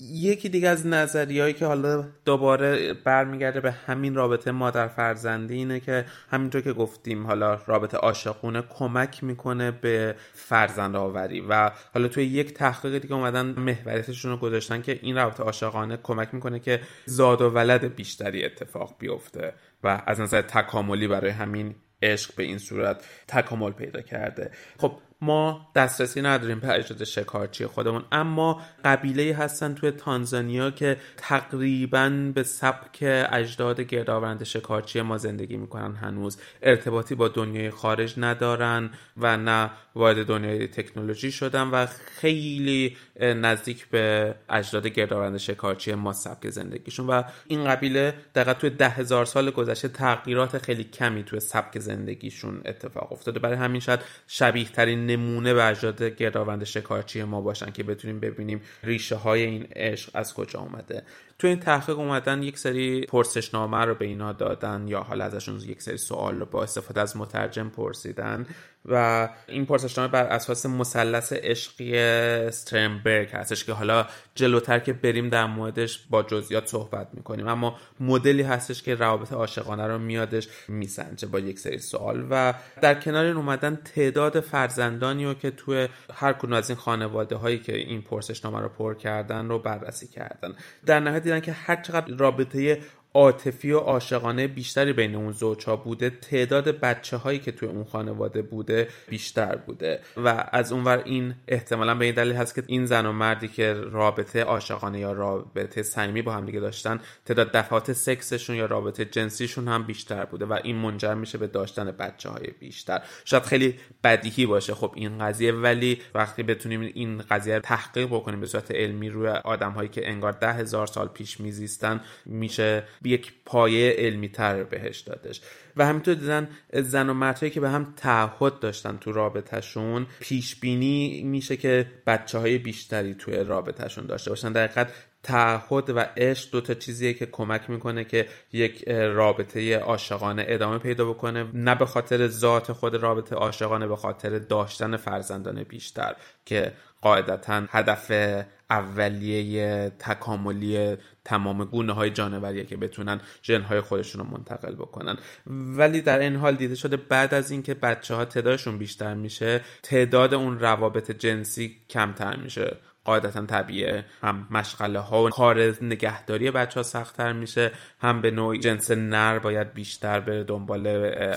یکی دیگه از نظریهایی که حالا دوباره برمیگرده به همین رابطه مادر فرزندی اینه که همینطور که گفتیم حالا رابطه عاشقونه کمک می‌کنه به فرزند آوری و حالا توی یک تحقیق دیگه اومدن محوریتشون رو گذاشتن که این رابطه عاشقانه کمک می‌کنه که زاد و ولد بیشتری اتفاق بیفته و از نظر تکاملی برای همین عشق به این صورت تکامل پیدا کرده. خب ما دسترسی نداریم به اجداد شکارچی خودمون. اما قبیله هستن توی تانزانیا که تقریبا به سبک اجداد گردآورند شکارچی ما زندگی می‌کنن هنوز. ارتباطی با دنیای خارج ندارن و نه وارد دنیای تکنولوژی شدن و خیلی نزدیک به اجداد گردآورند شکارچی ما سبک زندگیشون. و این قبیله دقیقا توی ده هزار سال گذشته تغییرات خیلی کمی توی سبک زندگیشون اتفاق افتاده. برای همین شاید شبیه ترین نمونه به اجداد گردآورند شکارچی ما باشن که بتونیم ببینیم ریشه های این عشق از کجا اومده. تو این تحقیق اومدن یک سری پرسشنامه رو به اینا دادن یا حالا ازشون یک سری سوال رو با استفاده از مترجم پرسیدن و این پرسشنامه بر اساس مثلث عشقی استرنبرگ هستش که حالا جلوتر که بریم در موردش با جزئیات صحبت می‌کنیم. اما مدلی هستش که روابط عاشقانه رو میادش میسنجه با یک سری سوال و در کنار این اومدن تعداد فرزندانی رو که توی هر کدوم از این خانواده هایی که این پرسشنامه رو پر کردن رو بررسی کردن. در نهایت دیدن که هر چقدر رابطه عاطفی و عاشقانه بیشتری بین اون زوجها بوده تعداد بچه هایی که توی اون خانواده بوده بیشتر بوده. و از اونور این احتمالا به این دلیل هست که این زن و مردی که رابطه عاشقانه یا رابطه صمیمی با هم دیگه داشتن تعداد دفعات سکسشون یا رابطه جنسیشون هم بیشتر بوده و این منجر میشه به داشتن بچه های بیشتر. شاید خیلی بدیهی باشه خب این قضیه ولی وقتی بتونیم این قضیه تحقیق بکنیم به صورت علمی روی آدم هایی که انگار ده هزار سال پیش میزیستن میشه یک پایه علمی تر بهش دادش. و همینطور دیدن زن و مردهایی که به هم تعهد داشتن تو رابطهشون پیش بینی میشه که بچه های بیشتری توی رابطهشون داشته باشن. در حقیقت تعهد و عشق دو تا چیزیه که کمک می‌کنه که یک رابطه عاشقانه ادامه پیدا بکنه. نه به خاطر ذات خود رابطه عاشقانه به خاطر داشتن فرزندان بیشتر که قاعدتا هدف اولیه تکاملی تمام گونه های جانوریه که بتونن ژن های خودشون رو منتقل بکنن. ولی در این حال دیده شده بعد از اینکه بچه ها تعدادشون بیشتر میشه تعداد اون روابط جنسی کمتر میشه. قاعدتا طبیعه هم مشغله ها و کار نگهداری بچه ها سختتر میشه هم به نوع جنس نر باید بیشتر به دنبال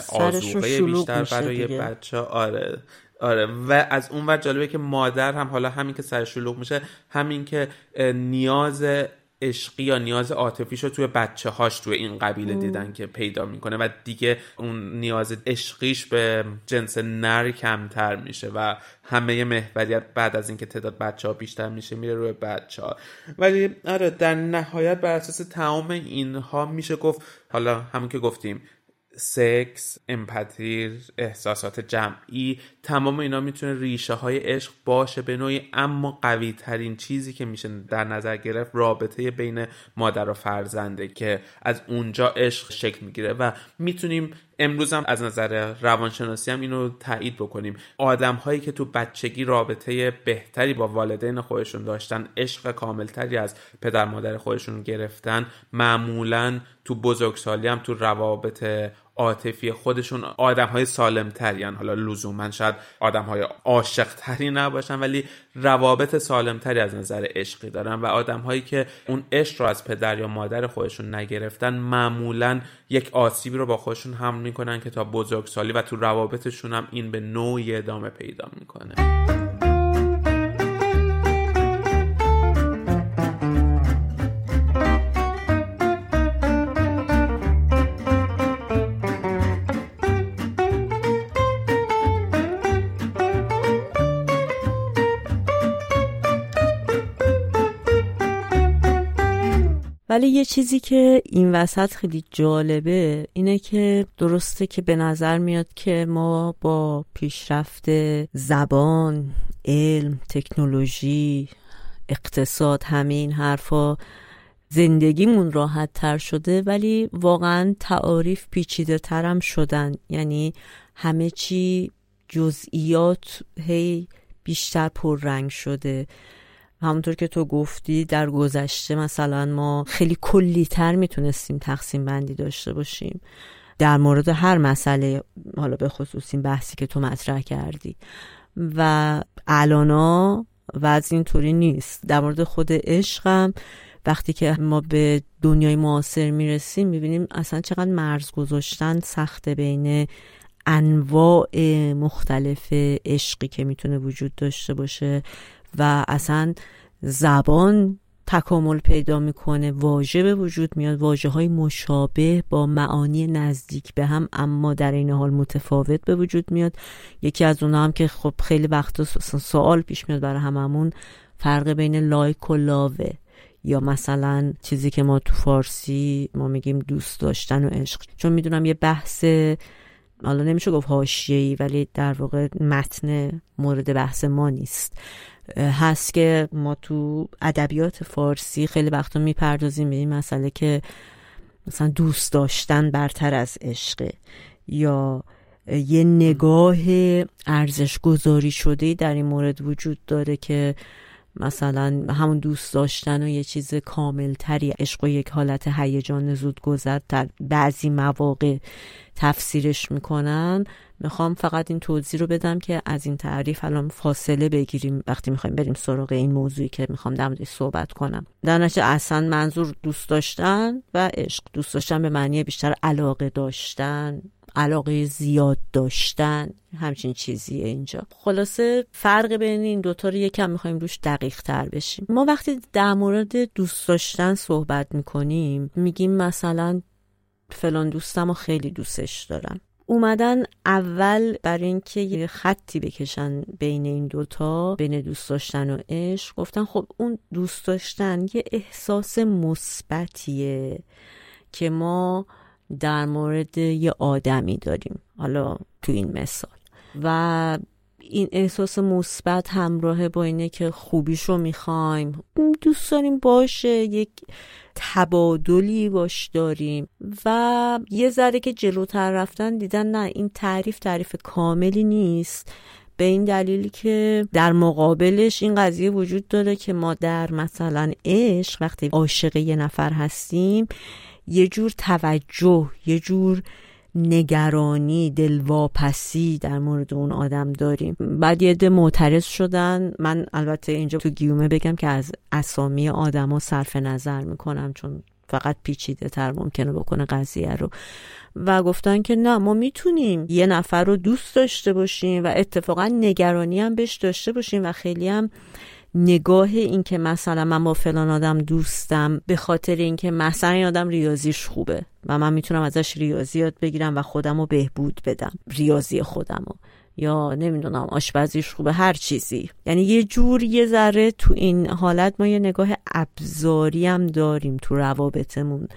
آزوقه بیشتر برای بچه آره. آره. و از اون ور جالبه که مادر هم حالا همین که سر شلوغ میشه همین که نیاز عشقی یا نیاز عاطفیش رو توی بچه هاش توی این قبیله دیدن که پیدا می‌کنه و دیگه اون نیاز عشقیش به جنس نر کمتر میشه و همه محوریت بعد از اینکه تعداد بچه ها بیشتر میشه میره روی بچه ها ولی آره در نهایت بر اساس تمام اینها میشه گفت حالا همون که گفتیم سکس امپاتی احساسات جمعی تمام اینا می‌تونه ریشه های عشق باشه به نوعی اما قوی ترین چیزی که میشه در نظر گرفت رابطه بین مادر و فرزنده که از اونجا عشق شکل می‌گیره و می‌تونیم امروز هم از نظر روانشناسی هم اینو تایید بکنیم. آدم هایی که تو بچگی رابطه بهتری با والدین خودشون داشتن عشق کاملتری از پدر مادر خودشون گرفتن معمولا تو بزرگسالی هم تو روابط عاطفی خودشون آدم های سالم ترین حالا لزوما شاید آدم های عاشق تری نباشن ولی روابط سالم تری از نظر عشقی دارن و آدم هایی که اون عشق رو از پدر یا مادر خودشون نگرفتن معمولا یک آسیبی رو با خودشون حمل می‌کنن که تا بزرگسالی و تو روابطشون هم این به نوعی ادامه پیدا می‌کنه. ولی یه چیزی که این وسط خیلی جالبه اینه که درسته که به نظر میاد که ما با پیشرفت زبان علم تکنولوژی اقتصاد همه این حرفا زندگیمون راحت تر شده ولی واقعا تعاریف پیچیده ترم شدن. یعنی همه چی جزئیات هی بیشتر پررنگ شده. همونطور که تو گفتی در گذشته مثلا ما خیلی کلی تر می‌تونستیم تقسیم بندی داشته باشیم. در مورد هر مسئله حالا به خصوص این بحثی که تو مطرح کردی. و الانا وضع اینطوری نیست. در مورد خود عشقم وقتی که ما به دنیای معاصر می‌رسیم می‌بینیم اصلا چقدر مرز گذاشتن سخته بین انواع مختلف عشقی که می‌تونه وجود داشته باشه. و اصلا زبان تکامل پیدا می‌کنه واژه به وجود میاد واژه های مشابه با معانی نزدیک به هم اما در این حال متفاوت به وجود میاد. یکی از اونها هم که خب خیلی وقت سوال پیش میاد برای هممون فرق بین لایک و لاوه. یا مثلا چیزی که ما تو فارسی ما میگیم دوست داشتن و عشق. چون می‌دونم یه بحث حالا نمیشه گفت حاشیه‌ای ولی در واقع متن مورد بحث ما نیست. هست که ما تو ادبیات فارسی خیلی وقتا می‌پردازیم به این مسئله که مثلا دوست داشتن برتر از عشقه یا یه نگاه ارزش گذاری شده در این مورد وجود داره که مثلا همون دوست داشتن و یه چیز کاملتری عشق و یک حالت هیجان زود گذر در بعضی مواقع تفسیرش می‌کنن. می‌خوام فقط این توضیح رو بدم که از این تعریف الان فاصله بگیریم وقتی می‌خوایم بریم سراغ این موضوعی که می‌خوام در موردش صحبت کنم. در نتیجه اصلا منظور دوست داشتن و عشق. دوست داشتن به معنی بیشتر علاقه داشتن علاقه زیاد داشتن. همچین چیزیه اینجا. خلاصه فرق بین این دوتا رو یکم می‌خوایم روش دقیق تر بشیم. ما وقتی در مورد دوست داشتن صحبت می‌کنیم میگیم مثلا فلان دوستم رو خیلی دوستش دارم. اومدن اول برای اینکه یه خطی بکشن بین این دوتا بین دوست داشتن و عشق گفتن خب اون دوست داشتن یه احساس مثبتیه که ما در مورد یه آدمی داریم. حالا تو این مثال. و این احساس مثبت همراه با اینه که خوبیشو می‌خوایم. دوست داریم باشه یک تبادلی باش داریم. و یه ذره که جلوتر رفتن دیدن نه این تعریف تعریف کاملی نیست. به این دلیل که در مقابلش این قضیه وجود داره که ما در مثلا عشق وقتی عاشق یه نفر هستیم یه جور توجه یه جور نگرانی دلواپسی در مورد اون آدم داریم. بعد یه معترض شدن. من البته اینجا تو گیومه بگم که از اسامی آدما صرف نظر می‌کنم چون فقط پیچیده تر ممکنه بکنه قضیه رو. و گفتن که نه ما می‌تونیم یه نفر رو دوست داشته باشیم و اتفاقا نگرانی هم بهش داشته باشیم و خیلی هم نگاه این که مثلا من با فلان آدم دوستم به خاطر اینکه مثلا این آدم ریاضیش خوبه و من می‌تونم ازش ریاضی یاد بگیرم و خودم رو بهبود بدم ریاضی خودم رو یا نمی‌دونم آشپزیش خوبه هر چیزی. یعنی یه جور یه ذره تو این حالت ما یه نگاه ابزاری هم داریم تو روابطمون.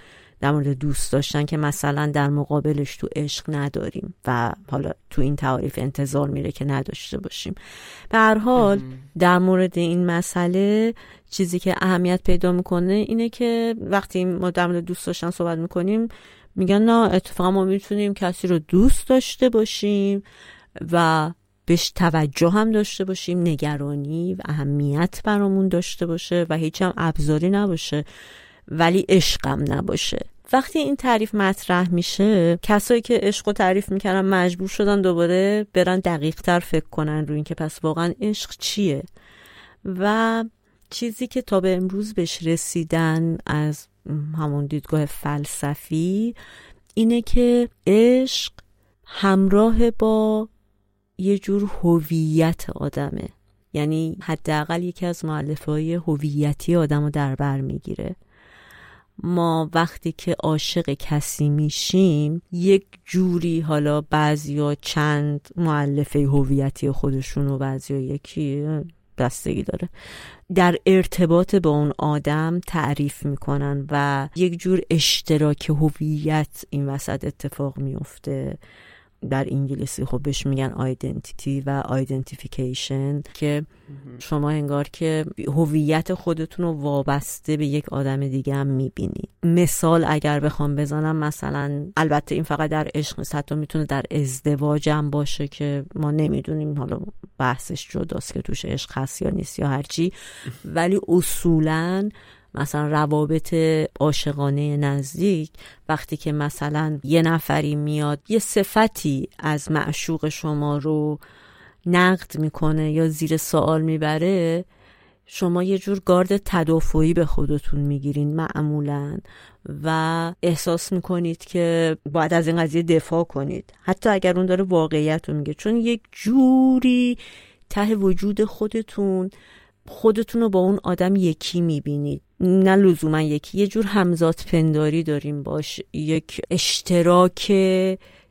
در مورد دوست داشتن که مثلا در مقابلش تو عشق نداریم و حالا تو این تعاریف انتظار میره که نداشته باشیم. به هر حال در مورد این مسئله چیزی که اهمیت پیدا می‌کنه اینه که وقتی ما در مورد دوست داشتن صحبت می‌کنیم میگن نه اتفاقا ما می‌تونیم کسی رو دوست داشته باشیم و بهش توجه هم داشته باشیم نگرانی و اهمیت برامون داشته باشه و هیچ هم ابزاری نباشه ولی عشقم نباشه. وقتی این تعریف مطرح میشه کسایی که عشق رو تعریف می‌کردن مجبور شدن دوباره برن دقیق تر فکر کنن روی اینکه پس واقعا عشق چیه؟ و چیزی که تا به امروز بهش رسیدن از همون دیدگاه فلسفی اینه که عشق همراه با یه جور هویت آدمه. یعنی حداقل یکی از معلفه های هویتی آدم رو در بر می‌گیره. ما وقتی که عاشق کسی میشیم یک جوری حالا بعضیا چند معلفه هویتی خودشون و بعضیا یکی بستگی داره. در ارتباط با اون آدم تعریف می‌کنن و یک جور اشتراک هویت این وسط اتفاق میفته در انگلیسی خب بهش میگن آیدنتیتی و آیدنتیفیکیشن که شما انگار که هویت خودتون رو وابسته به یک آدم دیگه هم می‌بینید مثال اگر بخوام بزنم مثلا البته این فقط در عشق نیست حتی می‌تونه در ازدواج هم باشه که ما نمی‌دونیم حالا بحثش جداست که توش عشق هست یا نیست یا هرچی. ولی اصولا مثلا روابط عاشقانه نزدیک وقتی که مثلا یه نفری میاد یه صفتی از معشوق شما رو نقد می‌کنه یا زیر سوال می‌بره شما یه جور گارد تدافعی به خودتون می‌گیرین معمولا و احساس می‌کنید که باید از این قضیه دفاع کنید. حتی اگر اون داره واقعیت رو میگه. چون یک جوری ته وجود خودتون خودتون رو با اون آدم یکی می‌بینید. نه لزوما یکی یه جور همزاد پنداری داریم باش یک اشتراک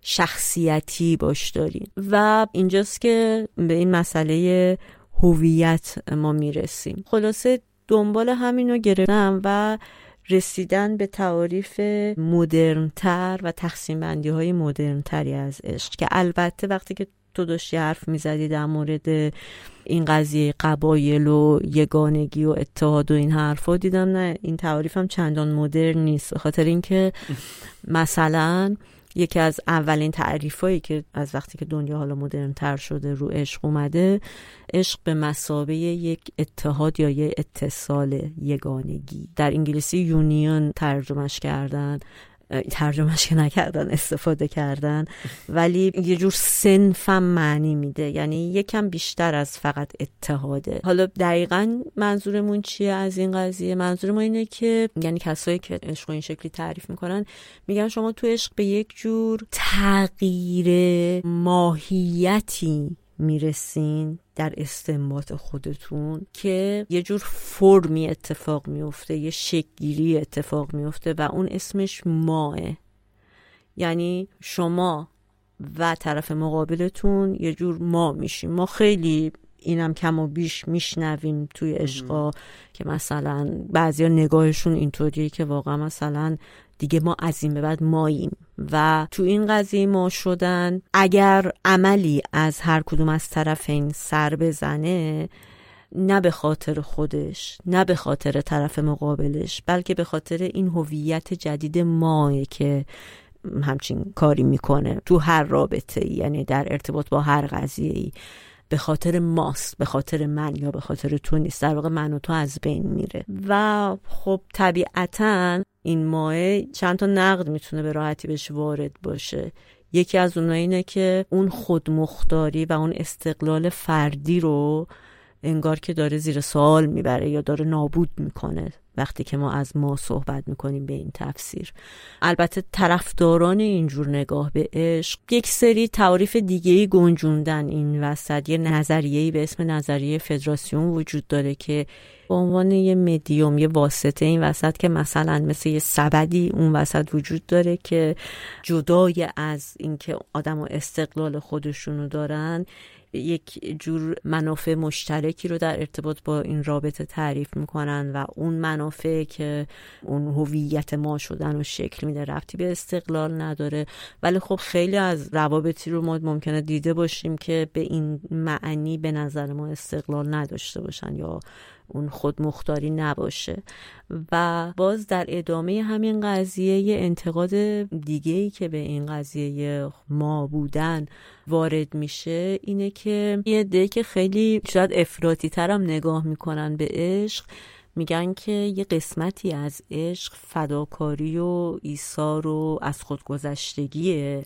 شخصیتی باش داریم. و اینجاست که به این مسئله هویت ما می‌رسیم. خلاصه دنبال همین رو گرفتم و رسیدن به تعاریف مدرنتر و تقسیم بندی های مدرنتری از عشق که البته وقتی که تو داشتی حرف می‌زدی در مورد این قضیه قبایل و یگانگی و اتحاد و این حرفا. دیدم نه این تعاریف هم چندان مدرن نیست. خاطر اینکه مثلا یکی از اولین تعریفایی که از وقتی که دنیا حالا مدرن تر شده رو عشق اومده عشق به مسابه یک اتحاد یا یک اتصال یگانگی. در انگلیسی یونیون ترجمهش کردن. ترجمهش که نکردن استفاده کردن. ولی یه جور سنفم معنی میده. یعنی یکم بیشتر از فقط اتحاده. حالا دقیقا منظورمون چیه از این قضیه؟ منظور اینه که یعنی کسایی که عشق این شکلی تعریف می‌کنن میگن شما تو عشق به یک جور تغییر ماهیتی می‌رسین در استنباط خودتون که یه جور فرمی اتفاق میفته یه شکگیری اتفاق میفته و اون اسمش ماه یعنی شما و طرف مقابلتون یه جور ما میشیم. ما خیلی اینم کم و بیش میشنویم توی عشقا که مثلا بعضیا نگاهشون اینطوریه که واقعا مثلا دیگه ما از این به بعد ماییم. و تو این قضیه ما شدن. اگر عملی از هر کدوم از طرفین سر بزنه نه به خاطر خودش نه به خاطر طرف مقابلش بلکه به خاطر این هویت جدید ماه که همچین کاری می‌کنه تو هر رابطه یعنی در ارتباط با هر قضیه ای به خاطر ماست به خاطر من یا به خاطر تو نیست. در واقع من و تو از بین میره. و خب طبیعتا این ماه چند تا نقد می‌تونه به راحتی بهش وارد باشه. یکی از اونها اینه که اون خودمختاری و اون استقلال فردی رو انگار که داره زیر سوال می‌بره یا داره نابود می‌کنه وقتی که ما از ما صحبت می‌کنیم به این تفسیر. البته طرفداران اینجور نگاه به عشق یک سری تعریف دیگه ای گنجوندن این وسط. یه نظریه به اسم نظریه فدراسیون وجود داره که به عنوان یه مدیوم یه واسطه این وسط که مثلا مثل یه سبدی اون وسط وجود داره که جدای از اینکه آدم و استقلال خودشونو دارن یک جور منافع مشترکی رو در ارتباط با این رابطه تعریف می‌کنن و اون منافع که اون هویت ما شدن و شکل میده رفتی به استقلال نداره. ولی خب خیلی از روابطی رو ما ممکنه دیده باشیم که به این معنی به نظر ما استقلال نداشته باشن یا اون خودمختاری نباشه. و باز در ادامه همین قضیه یه انتقاد دیگه ای که به این قضیه ما بودن وارد میشه اینه که یه ده که خیلی شاید افراطی ترم نگاه می‌کنن به عشق میگن که یه قسمتی از عشق فداکاری و ایثار و از خودگذشتگیه.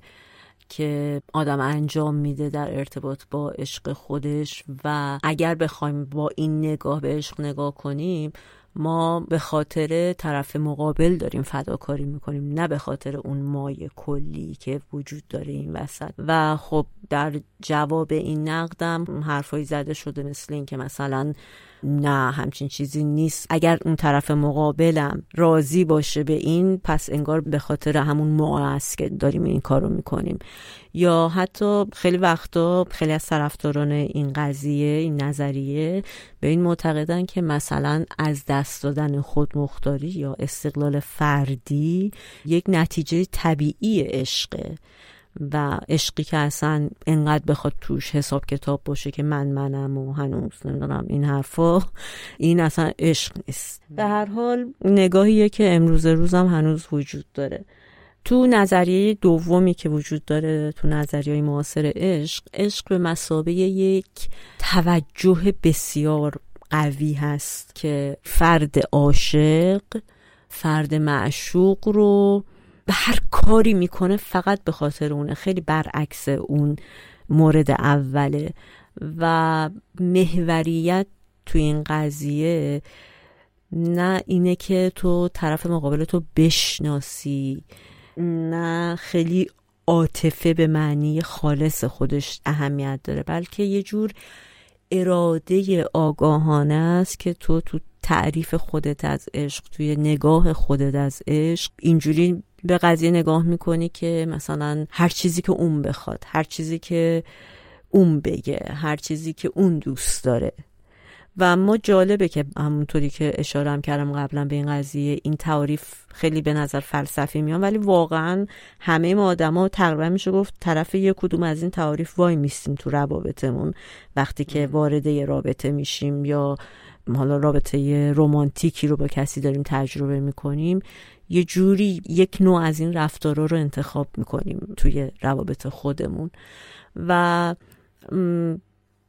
که آدم انجام میده در ارتباط با عشق خودش و اگر بخوایم با این نگاه به عشق نگاه کنیم ما به خاطر طرف مقابل داریم فداکاری می‌کنیم نه به خاطر اون مای کلی که وجود داره این وسط. و خب در جواب این نقدم حرفایی زده شده مثل این که مثلا نه همچین چیزی نیست. اگر اون طرف مقابلم راضی باشه به این پس انگار به خاطر همون ما است که داریم این کارو می‌کنیم. یا حتی خیلی وقتا خیلی از طرفداران این قضیه این نظریه به این معتقدن که مثلا از دست دادن خودمختاری یا استقلال فردی یک نتیجه طبیعی عشقه. و عشقی که اصلا انقدر بخواد توش حساب کتاب باشه که من منم و هنوز نمی‌دونم این حرفا این اصلا عشق نیست. به هر حال نگاهیه که امروز روزم هنوز وجود داره. تو نظریه دومی که وجود داره تو نظریه معاصر عشق عشق به مسابه یک توجه بسیار قوی هست که فرد عاشق فرد معشوق رو به هر کاری می‌کنه فقط به خاطر اونه. خیلی برعکس اون مورد اوله. و محوریت تو این قضیه نه اینه که تو طرف مقابل تو بشناسی نه خیلی عاطفه به معنی خالص خودش اهمیت داره بلکه یه جور اراده آگاهانه است که تو تو تعریف خودت از عشق توی نگاه خودت از عشق. اینجوری به قضیه نگاه می‌کنی که مثلا هر چیزی که اون بخواد هر چیزی که اون بگه هر چیزی که اون دوست داره. و ما جالبه که همونطوری که اشارم کردم قبلا به این قضیه این تعریف خیلی به نظر فلسفی میان ولی واقعا همه ما آدما تقریبا میشه گفت طرف یک کدوم از این تعریف وای میستیم تو روابطمون. وقتی که وارد یه رابطه میشیم یا حالا رابطه رمانتیکی رو با کسی داریم تجربه می‌کنیم یه جوری یک نوع از این رفتارا رو انتخاب می‌کنیم توی روابط خودمون. و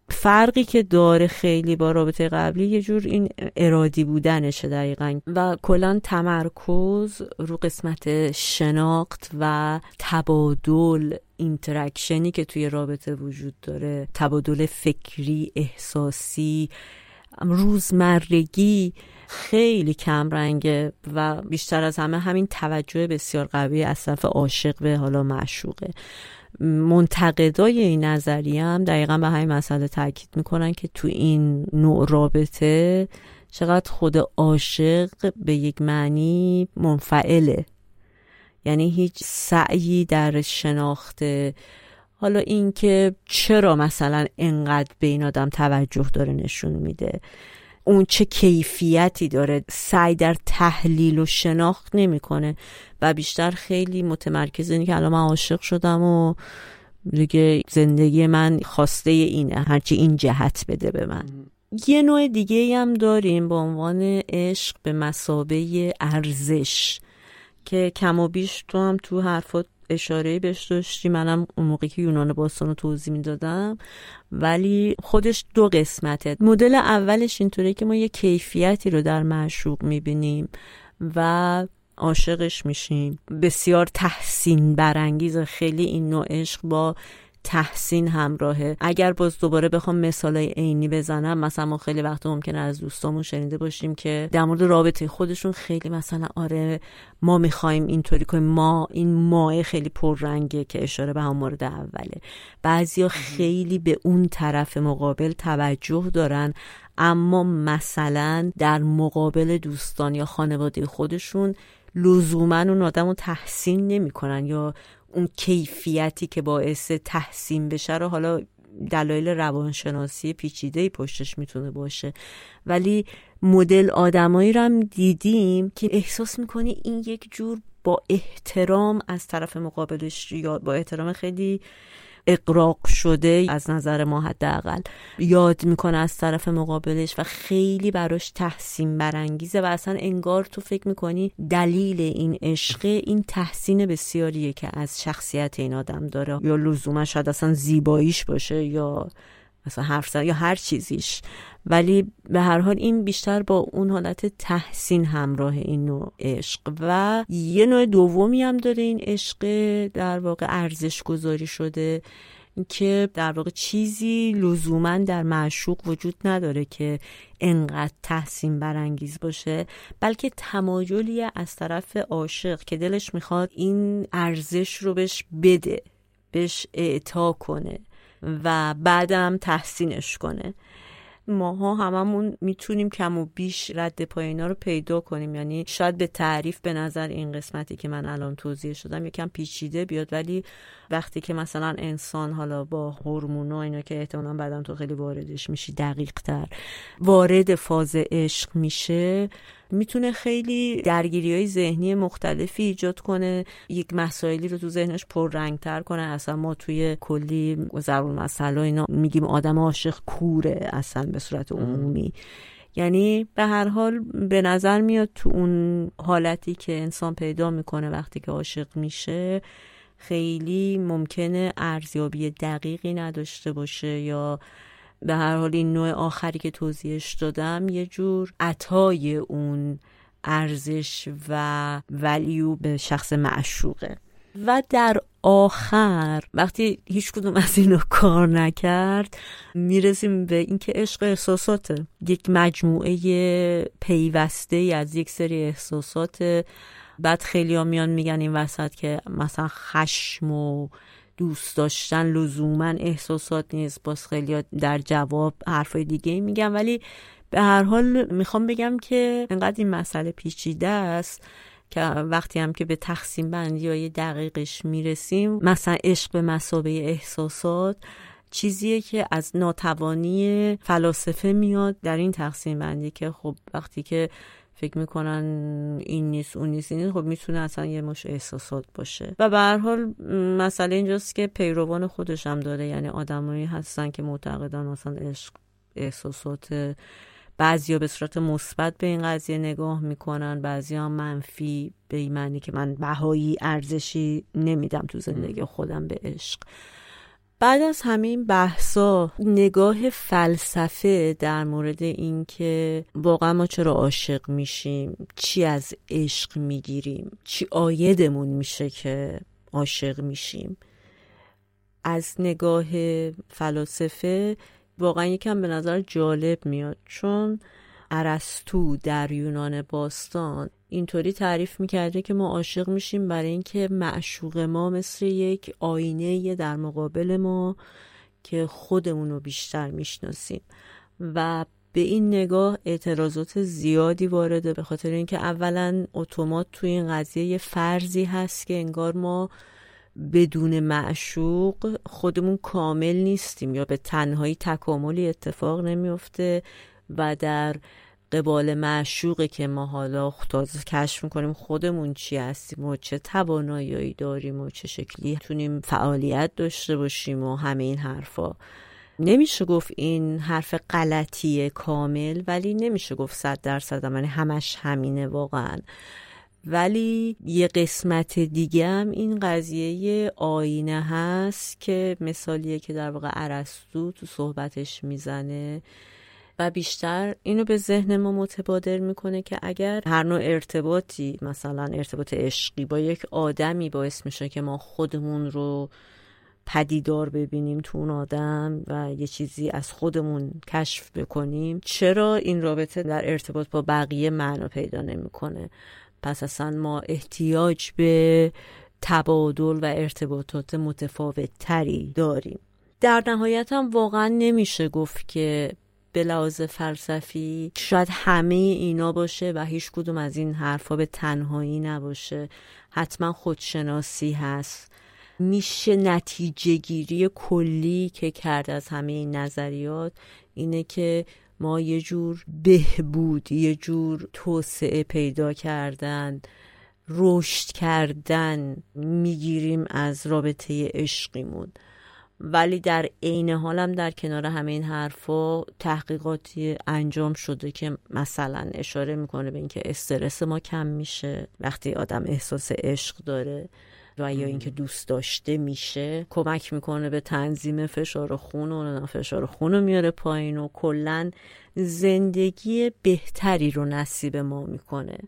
فرقی که داره خیلی با رابطه قبلی یه جور این ارادی بودنشه دقیقا. و کلا تمرکز رو قسمت شناخت و تبادل interaction ی که توی رابطه وجود داره تبادل فکری احساسی روزمرگی خیلی کم رنگه و بیشتر از همه همین توجه بسیار قوی از طرف عاشق به حالا معشوقه. منتقدای این نظریه هم دقیقا به همین مسئله تاکید می‌کنن که تو این نوع رابطه چقدر خود عاشق به یک معنی منفعله. یعنی هیچ سعی در شناخت حالا اینکه چرا مثلا انقدر به این آدم توجه داره نشون میده؟ اون چه کیفیتی داره؟ سعی در تحلیل و شناخت نمی‌کنه. و بیشتر خیلی متمرکز اینه که الان من عاشق شدم و دیگه زندگی من خواسته اینه. هرچی این جهت بده به من. یه نوع دیگه هم داریم به عنوان عشق به مسابه ارزش که کم و بیش تو هم تو حرفات اشاره بهش داشتی. منم اون موقعی که یونان باستان رو توضیح می‌دادم. ولی خودش دو قسمته. مدل اولش اینطوره که ما یه کیفیتی رو در معشوق می‌بینیم و عاشقش میشیم. بسیار تحسین برانگیز خیلی این نوع عشق با تحسین همراهه. اگر باز دوباره بخوام مثالای عینی بزنم مثلا ما خیلی وقت ممکنه از دوستامون شنیده باشیم که در مورد رابطه خودشون خیلی مثلا آره ما می‌خوایم اینطوری کنیم ما این ماه خیلی پررنگه که اشاره به هم مورد اوله. بعضیا خیلی به اون طرف مقابل توجه دارن اما مثلا در مقابل دوستان یا خانواده خودشون لزوما اون آدم رو تحسین نمی‌کنن یا اون کیفیتی که باعث تحسین بشه رو حالا دلایل روانشناسی پیچیده پشتش می‌تونه باشه. ولی مدل آدمایی رو هم دیدیم که احساس می‌کنی این یک جور با احترام از طرف مقابلش یا با احترام خیلی اقراق شده از نظر ما حداقل. یاد می‌کنه از طرف مقابلش و خیلی براش تحسین برانگیزه و اصلا انگار تو فکر می‌کنی دلیل این عشق این تحسین بسیاریه که از شخصیت این آدم داره. یا لزوما شاید اصلا زیباییش باشه یا مثلا حرف یا هر چیزیش. ولی به هر حال این بیشتر با اون حالت تحسین همراه این نوع عشق. و یه نوع دومی هم داره این عشق در واقع ارزش گذاری شده. که در واقع چیزی لزوما در معشوق وجود نداره که انقدر تحسین برانگیز باشه بلکه تمایلی از طرف عاشق که دلش می‌خواد این ارزش رو بهش بده بهش اعطا کنه. و بعدم تحسینش کنه. ماها هممون می‌تونیم کم و بیش رد پایینا رو پیدا کنیم. یعنی شاید به تعریف به نظر این قسمتی که من الان توضیح شدم یکم پیچیده بیاد ولی وقتی که مثلا انسان حالا با هورمونا اینا که احتمالا بعدم تو خیلی واردش میشی دقیق تر وارد فاز عشق میشه می‌تونه خیلی درگیری های ذهنی مختلفی ایجاد کنه یک مسائلی رو تو ذهنش پررنگتر کنه. اصلا ما توی کلی ضرور مسئله اینا میگیم آدم عاشق کوره اصلا به صورت عمومی. یعنی به هر حال به نظر میاد تو اون حالتی که انسان پیدا می‌کنه وقتی که عاشق میشه خیلی ممکنه ارزیابی دقیقی نداشته باشه یا به هر حال این نوع آخری که توضیحش دادم یه جور عطای اون ارزش و ولیو به شخص معشوقه. و در آخر وقتی هیچ کدوم از اینو کار نکرد می‌رسیم به اینکه عشق احساساته. یک مجموعه پیوسته از یک سری احساسات. بعد خیلی ها میان میگن این وسط که مثلا خشم و دوست داشتن لزوما احساسات نیست باز خیلی در جواب حرفای دیگه میگن. ولی به هر حال می‌خوام بگم که انقدر این مسئله پیچیده است که وقتی هم که به تقسیم بندی های دقیقش می‌رسیم مثلا عشق به مسابه احساسات چیزیه که از ناتوانی فلاسفه میاد در این تقسیم بندی که خب وقتی که فکر می‌کنن این نیست اون نیست این خب می‌تونه اصلا یه مش احساسات باشه. و به هر حال مسئله اینجاست که پیروان خودش هم داره. یعنی آدمایی هستن که معتقدن مثلا عشق احساسات بعضیا به صورت مثبت به این قضیه نگاه می‌کنن. بعضی هم منفی به این معنی که من بهایی ارزشی نمیدم تو زندگی خودم به عشق. بعد از همین بحثا نگاه فلسفه در مورد اینکه واقعا ما چرا عاشق میشیم چی از عشق می‌گیریم چی آیدمون میشه که عاشق میشیم. از نگاه فلاسفه واقعا یکم به نظر جالب میاد چون ارسطو در یونان باستان اینطوری تعریف می‌کرده که ما عاشق میشیم برای اینکه معشوق ما مثل یک آینه در مقابل ما که خودمون رو بیشتر می‌شناسیم. و به این نگاه اعتراضات زیادی وارده به خاطر اینکه اولا اتومات توی این قضیه یه فرضی هست که انگار ما بدون معشوق خودمون کامل نیستیم یا به تنهایی تکاملی اتفاق نمیفته و در قبال معشوقه که ما حالا تازه کشف می‌کنیم خودمون چی هستیم و چه توانایی داریم و چه شکلی تونیم فعالیت داشته باشیم و همه این حرفا. نمیشه گفت این حرف غلطیه کامل ولی نمیشه گفت صد درصد یعنی همش همینه واقعا. ولی یه قسمت دیگه هم این قضیه آینه هست که مثالیه که در واقع عرستو تو صحبتش می‌زنه. و بیشتر اینو به ذهن ما متبادر می‌کنه که اگر هر نوع ارتباطی مثلا ارتباط عشقی با یک آدمی باعث میشه که ما خودمون رو پدیدار ببینیم تو اون آدم و یه چیزی از خودمون کشف بکنیم چرا این رابطه در ارتباط با بقیه معنا پیدا نمی‌کنه؟ پس اصلا ما احتیاج به تبادل و ارتباطات متفاوت تری داریم. در نهایت هم واقعا نمیشه گفت که به لحاظ فلسفی شاید همه اینا باشه و هیچ کدوم از این حرفا به تنهایی نباشه. حتما خودشناسی هست. میشه نتیجه گیری کلی که کرد از همه این نظریات اینه که ما یه جور بهبود یه جور توسعه پیدا کردن رشد کردن می‌گیریم از رابطه عشقیمون. ولی در عین حالم در کنار همه این حرفا تحقیقاتی انجام شده که مثلا اشاره می‌کنه به اینکه استرس ما کم میشه وقتی آدم احساس عشق داره و یا اینکه دوست داشته میشه کمک می‌کنه به تنظیم فشار خون و فشار خون رو میاره پایین و کلا زندگی بهتری رو نصیب ما می‌کنه.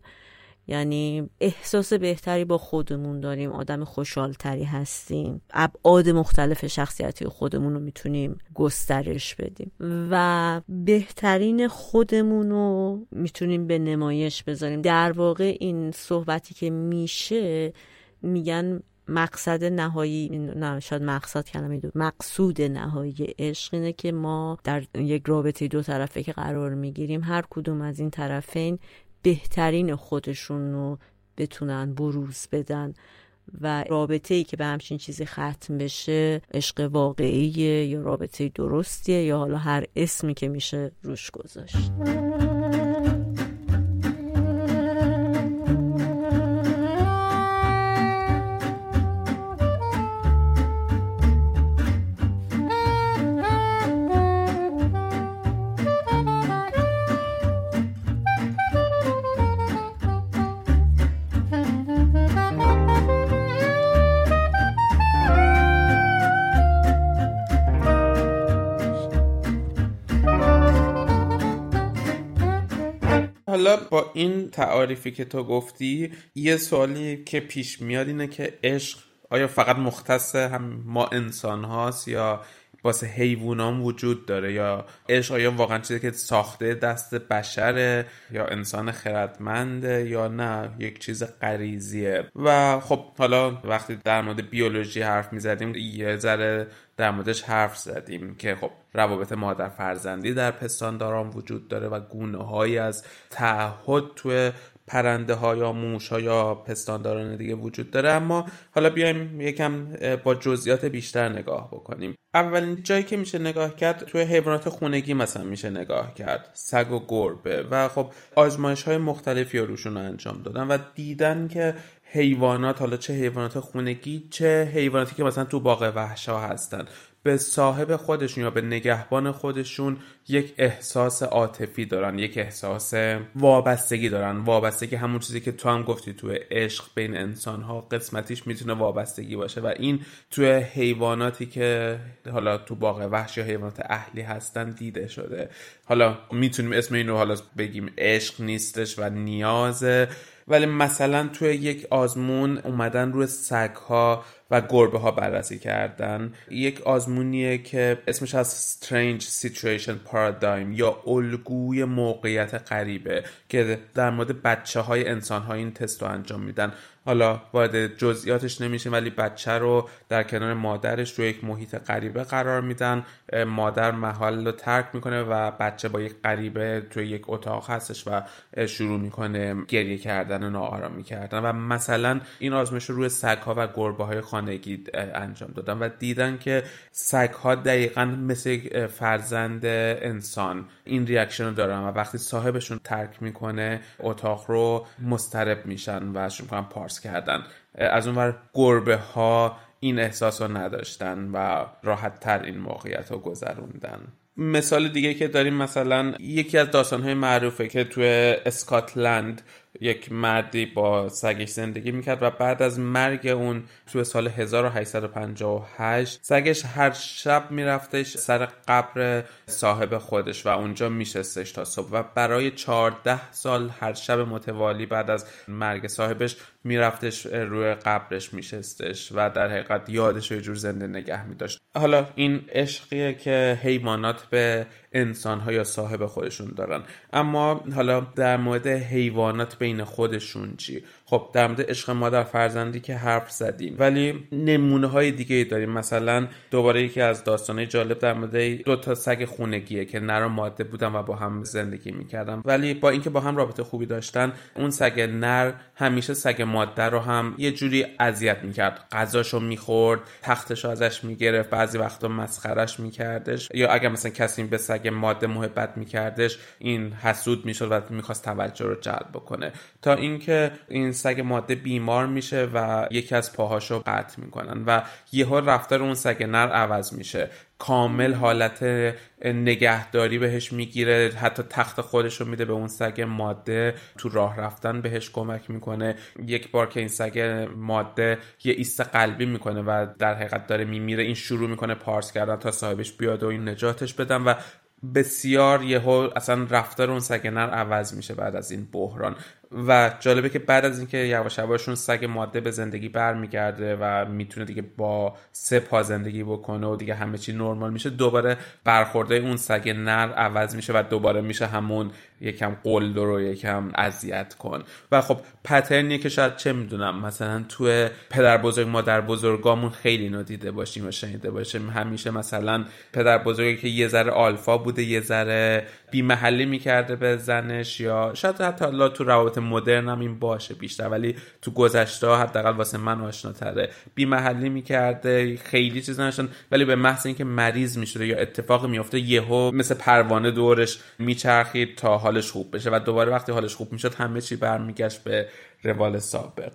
یعنی احساس بهتری با خودمون داریم آدم خوشحالتری هستیم. ابعاد مختلف شخصیتی خودمون رو می‌تونیم گسترش بدیم و بهترین خودمون رو می‌تونیم به نمایش بذاریم. در واقع این صحبتی که میشه میگن مقصد نهایی نه شاید مقصد کلمه دو مقصود نهایی عشق اینه که ما در یک رابطه دو طرفه که قرار می‌گیریم هر کدوم از این طرفین بهترین خودشون رو بتونن بروز بدن و رابطه ای که به همچین چیزی ختم بشه عشق واقعیه یا رابطه درستیه یا حالا هر اسمی که میشه روش گذاشت. با این تعاریفی که تو گفتی یه سوالی که پیش میاد اینه که عشق آیا فقط مختص هم ما انسان هاست یا واسه حیوانان وجود داره؟ یا عشق آیا واقعا چیزی که ساخته دست بشره یا انسان خردمنده یا نه یک چیز غریزیه؟ و خب حالا وقتی در مورد بیولوژی حرف می‌زدیم یه ذره در موردش حرف زدیم که خب روابط مادر فرزندی در پستانداران وجود داره و گونه هایی از تعهد توی پرنده ها یا موش ها یا پستانداران دیگه وجود داره. اما حالا بیایم یکم با جزئیات بیشتر نگاه بکنیم. اولین جایی که میشه نگاه کرد توی حیوانات خونگی مثلا میشه نگاه کرد. سگ و گربه. و خب آزمایش های مختلفی روشون رو انجام دادن و دیدن که حیوانات حالا چه حیوانات خونگی چه حیواناتی که مثلا تو باغ وحشا هستن. به صاحب خودشون یا به نگهبان خودشون یک احساس عاطفی دارن یک احساس وابستگی دارن. وابستگی همون چیزی که تو هم گفتی توی عشق بین انسان ها قسمتیش می‌تونه وابستگی باشه. و این توی حیواناتی که حالا تو باغ وحش یا حیوانات اهلی هستن دیده شده. حالا می‌تونیم اسم اینو حالا بگیم. عشق نیستش و نیازه. ولی مثلا توی یک آزمون اومدن روی سگ ها و گربه ها بررسی کردن. یک آزمونیه که اسمش از Strange Situation Paradigm یا الگوی موقعیت غریبه که در مورد بچه های انسان ها این تست رو انجام میدن. حالا وارد جزئیاتش نمیشه ولی بچه رو در کنار مادرش رو یک محیط غریبه قرار میدن. مادر محل رو ترک می‌کنه و بچه با یک غریبه توی یک اتاق هستش و شروع می‌کنه گریه کردن و ناآرامی کردن و مثلا این آزمایش رو روی سگ ها و گربه های خانگی انجام دادن و دیدن که سگ ها دقیقا مثل فرزند انسان این reaction رو دارن و وقتی صاحبشون ترک می‌کنه اتاق رو مضطرب میشن و شروع می‌کنن پارس کردن. از اونور گربه ها این احساس رو نداشتن و راحت تر این موقعیت رو گذروندن. مثال دیگه که داریم مثلا یکی از داستانهای معروفه که توی اسکاتلند یک مردی با سگش زندگی می‌کرد و بعد از مرگ اون توی سال 1858 سگش هر شب میرفتش سر قبر صاحب خودش و اونجا میشستش تا صبح و برای 14 سال هر شب متوالی بعد از مرگ صاحبش میرفتش روی قبرش میشستش و در حقیقت یادش رو یه جور زنده نگه میداشت. حالا این عشقیه که حیوانات به انسان ها یا صاحب خودشون دارن. اما حالا در مورد حیوانات بین خودشون چی؟ خب در مورد عشق مادر فرزندی که حرف زدیم. ولی نمونه های دیگه داریم. مثلا دوباره یکی از داستانه جالب در مورد دو تا سگ خونگیه که نر و ماده بودن و با هم زندگی می‌کردن. ولی با اینکه با هم رابطه خوبی داشتن اون سگ نر همیشه سگ ماده رو هم یه جوری اذیت می‌کرد. غذاشو می‌خورد تختشو ازش می‌گرفت بعضی وقتا مسخرش میکردش. یا اگر مثلا کسی به سگ ماده محبت میکردش این حسود می‌شد و می‌خواست توجه رو جلب بکنه. تا اینکه این سگ ماده بیمار میشه و یکی از پاهاشو قطع می‌کنن و یهو رفتار اون سگ نر عوض میشه. کامل حالت نگهداری بهش می‌گیره حتی تخت خودش رو میده به اون سگ ماده تو راه رفتن بهش کمک می‌کنه. یک بار که این سگ ماده یه ایست قلبی می‌کنه و در حقیقت داره میمیره این شروع می‌کنه پارس کردن تا صاحبش بیاد و این نجاتش بدن و بسیار یهو اصلا رفتار اون سگ نر عوض میشه بعد از این بحران. و جالبه که بعد از اینکه یواش یواشون سگ ماده به زندگی برمیگرده و می‌تونه دیگه با سه پا زندگی بکنه و دیگه همه چی نرمال میشه دوباره برخورده اون سگ نر عوض میشه و دوباره میشه همون یکم قلدر رو یکم اذیت کن. و خب پترنیه که شاید چه می‌دونم مثلا تو پدر بزرگ مادر بزرگامون خیلی اینو دیده باشیم و شنیده باشیم. همیشه مثلا پدر بزرگی که یه ذره آلفا بوده یه ذره بیمحلی می‌کرده به زنش یا شاید حتی الله تو روابط مدرن هم این باشه بیشتر ولی تو گذشته حداقل واسه من آشناتره. بیمحلی می‌کرده خیلی چیز نشون ولی به محض اینکه مریض می‌شده یا اتفاق میفته یهو مثل پروانه دورش میچرخید تا حالش خوب بشه و دوباره وقتی حالش خوب می‌شد همه چی برمیگشت به روال سابق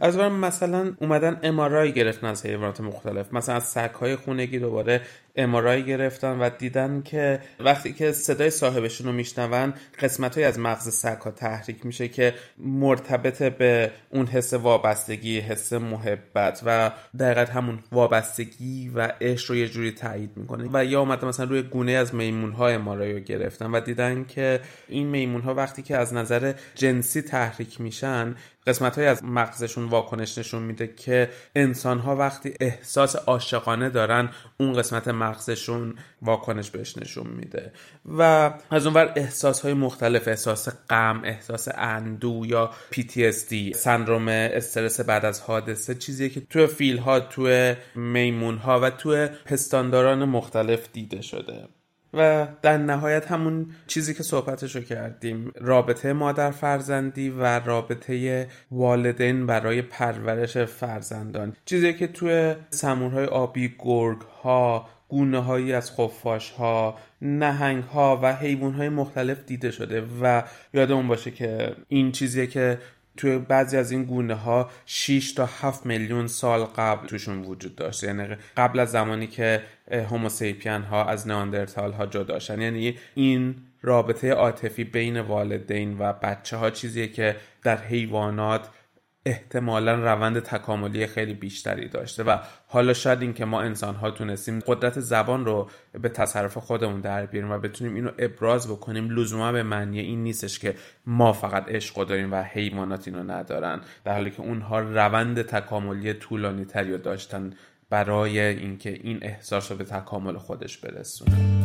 از مثلا اومدن امارای گرفتن از حیوانات مختلف. مثلا از های خونگی دوباره امارای گرفتن و دیدن که وقتی که صدای صاحبشون رو میشنون قسمت های از مغز سگ ها تحریک میشه که مرتبط به اون حس وابستگی حس محبت و دقیقت همون وابستگی و عشق رو یه جوری تایید می‌کنه. و یا اومده مثلا روی گونه از میمون ها امارای رو گرفتن و دیدن که این میمون ها وقتی که از نظر جنسی تحریک میشن قسمت های از مغزشون واکنش نشون میده که انسان ها وقتی احساس عاشقانه دارن اون قسمت مغزشون واکنش بهش نشون میده. و از اونور احساس های مختلف احساس غم احساس اندو یا PTSD سندروم استرس بعد از حادثه چیزی که توی فیل ها توی میمون ها و توی پستانداران مختلف دیده شده. و در نهایت همون چیزی که صحبتشو کردیم رابطه مادر فرزندی و رابطه والدین برای پرورش فرزندان. چیزی که توی سمورهای آبی گرگ ها گونه هایی از خفاش ها نهنگ ها و حیوان های مختلف دیده شده و یادمون باشه که این چیزیه که توی بعضی از این گونه ها 6 تا 7 میلیون سال قبل توشون وجود داشته. یعنی قبل از زمانی که هوموسیپین ها از ناندرتال ها جدا شدن. یعنی این رابطه عاطفی بین والدین و بچه ها چیزیه که در حیوانات احتمالا روند تکاملی خیلی بیشتری داشته و حالا شاید این که ما انسان ها تونستیم قدرت زبان رو به تصرف خودمون در بیاریم و بتونیم اینو ابراز بکنیم لزوما به معنی این نیستش که ما فقط عشق داریم و حیوانات اینو ندارن. در حالی که اونها روند تکاملی طولانی تری داشتن برای اینکه این احساس رو به تکامل خودش برسونه.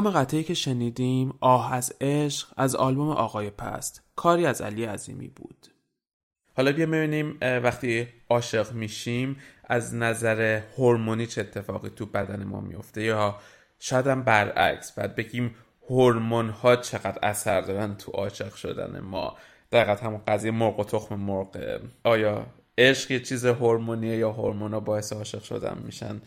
نام قطعی که شنیدیم آه از عشق از آلبوم آقای پست. کاری از علی عظیمی بود. حالا بیا ببینیم وقتی عاشق میشیم از نظر هورمونی چه اتفاقی تو بدن ما میفته؟ یا شاید هم برعکس بعد بگیم هورمون ها چقدر اثر دارن تو عاشق شدن ما؟ دقیقا همون قضیه مرغ و تخم مرغ. آیا عشق یه چیز هورمونیه یا هورمونا باعث عاشق شدن میشن؟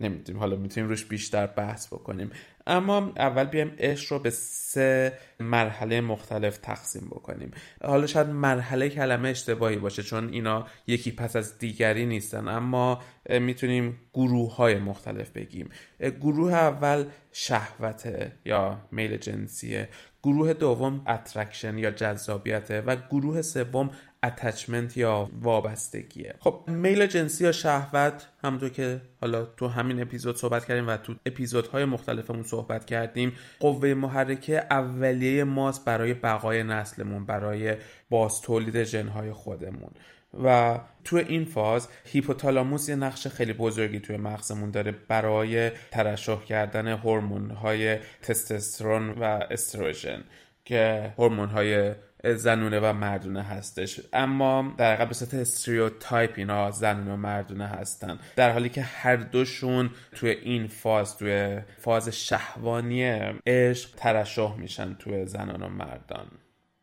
نمی‌دونیم. حالا می‌تونیم روش بیشتر بحث بکنیم. اما اول بیایم عشق رو به سه مرحله مختلف تقسیم بکنیم. حالا شاید مرحله کلمه اشتباهی باشه چون اینا یکی پس از دیگری نیستن اما می‌تونیم گروه های مختلف بگیم. گروه اول شهوته یا میل جنسیه گروه دوم attraction یا جذابیته و گروه سوم attachment یا وابستگیه خب میل جنسی یا شهوت همونطور که حالا تو همین اپیزود صحبت کردیم و تو اپیزودهای مختلفمون صحبت کردیم قوه محرکه اولیه ماست برای بقای نسلمون برای باز تولید جنهای خودمون. و تو این فاز هیپوتالاموس یه نقش خیلی بزرگی توی مغزمون داره برای ترشح کردن هورمون های تستوسترون و استروژن که هورمون های زنونه و مردونه هستش. اما در حقیقت به صورت استریوتایپ اینا زنونه و مردونه هستن. در حالی که هر دوشون توی این فاز توی فاز شهوانی عشق ترشح میشن توی زنان و مردان.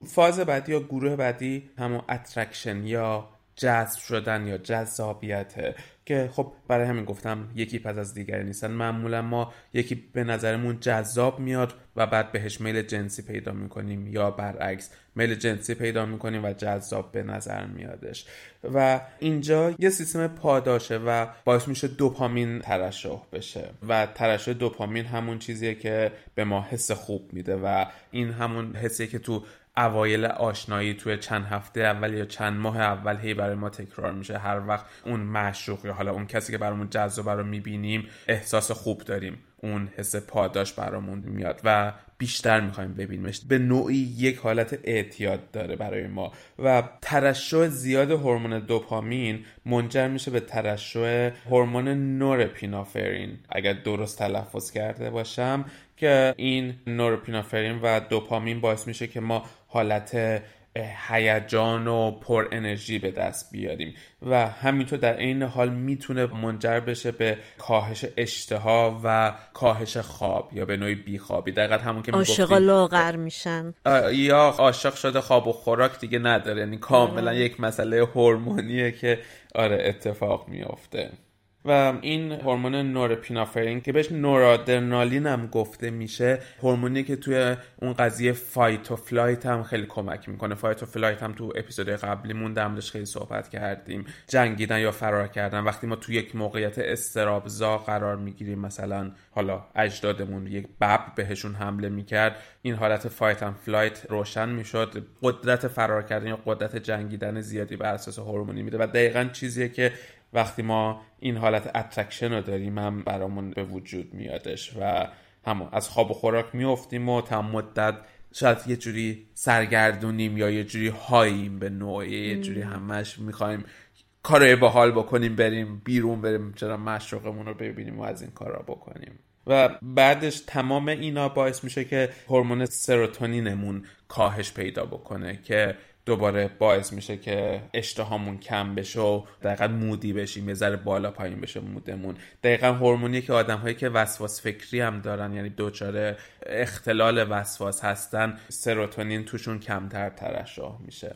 فاز بعدی یا گروه بعدی همون attraction یا جذب شدن یا جذابیته که خب برای همین گفتم یکی پس از دیگری نیستن. معمولا ما یکی به نظرمون جذاب میاد و بعد بهش میل جنسی پیدا می‌کنیم یا برعکس میل جنسی پیدا می‌کنیم و جذاب به نظر میادش. و اینجا یه سیستم پاداشه و باعث میشه دوپامین ترشح بشه. و ترشح دوپامین همون چیزیه که به ما حس خوب میده و این همون حسیه که تو اوایل آشنایی توی چند هفته اول یا چند ماه اول هی برای ما تکرار میشه. هر وقت اون معشوق یا حالا اون کسی که برامون جذاب رو می‌بینیم احساس خوب داریم. اون حس پاداش برامون میاد و بیشتر می‌خوایم ببینیمش. به نوعی یک حالت اعتیاد داره برای ما و ترشح زیاد هورمون دوپامین منجر میشه به ترشح هورمون نورپینافرین. اگر درست تلفظ کرده باشم که این نورپینافرین و دوپامین باعث میشه که ما حالت هیجان و پر انرژی به دست بیاریم. و همینطور در این حال می‌تونه منجر بشه به کاهش اشتها و کاهش خواب یا به نوعی بیخوابی. دقیقا همون که عاشق لاغر میشن. یا عاشق شده خواب و خوراک دیگه نداره. یعنی کاملا. یک مسئله هورمونیه که آره اتفاق میافته. و این هورمون نورپینافرین که بهش نورادرنالین هم گفته میشه هورمونی که توی اون قضیه fight و flight هم خیلی کمک می‌کنه. fight و flight هم تو اپیزود قبلیمون در موردش خیلی صحبت کردیم. جنگیدن یا فرار کردن. وقتی ما تو یک موقعیت استرس‌زا قرار می‌گیریم مثلا حالا اجدادمون یک ببر بهشون حمله می‌کرد این حالت fight هم flight روشن می‌شد. قدرت فرار کردن یا قدرت جنگیدن زیادی بر اساس هورمونی میده. و دقیقا چیزیه که وقتی ما این حالت attraction رو داریم هم برامون به وجود میادش و همون از خواب و خوراک میفتیم و تا مدت شاید یه جوری سرگردونیم یا یه جوری high ایم به نوعی یه جوری همش می‌خوایم کارای باحال بکنیم بریم بیرون بریم چرا معشوقمون رو ببینیم و از این کارا بکنیم. و بعدش تمام اینا باعث میشه که هورمون سروتونینمون کاهش پیدا بکنه که دوباره باعث میشه که اشتهامون کم بشه و دقیقا مودی بشیم یه ذره بالا پایین بشه مودمون. دقیقا هورمونی که آدم هایی که وسواس فکری هم دارن یعنی دوچاره اختلال وسواس هستن سروتونین توشون کمتر ترشح میشه.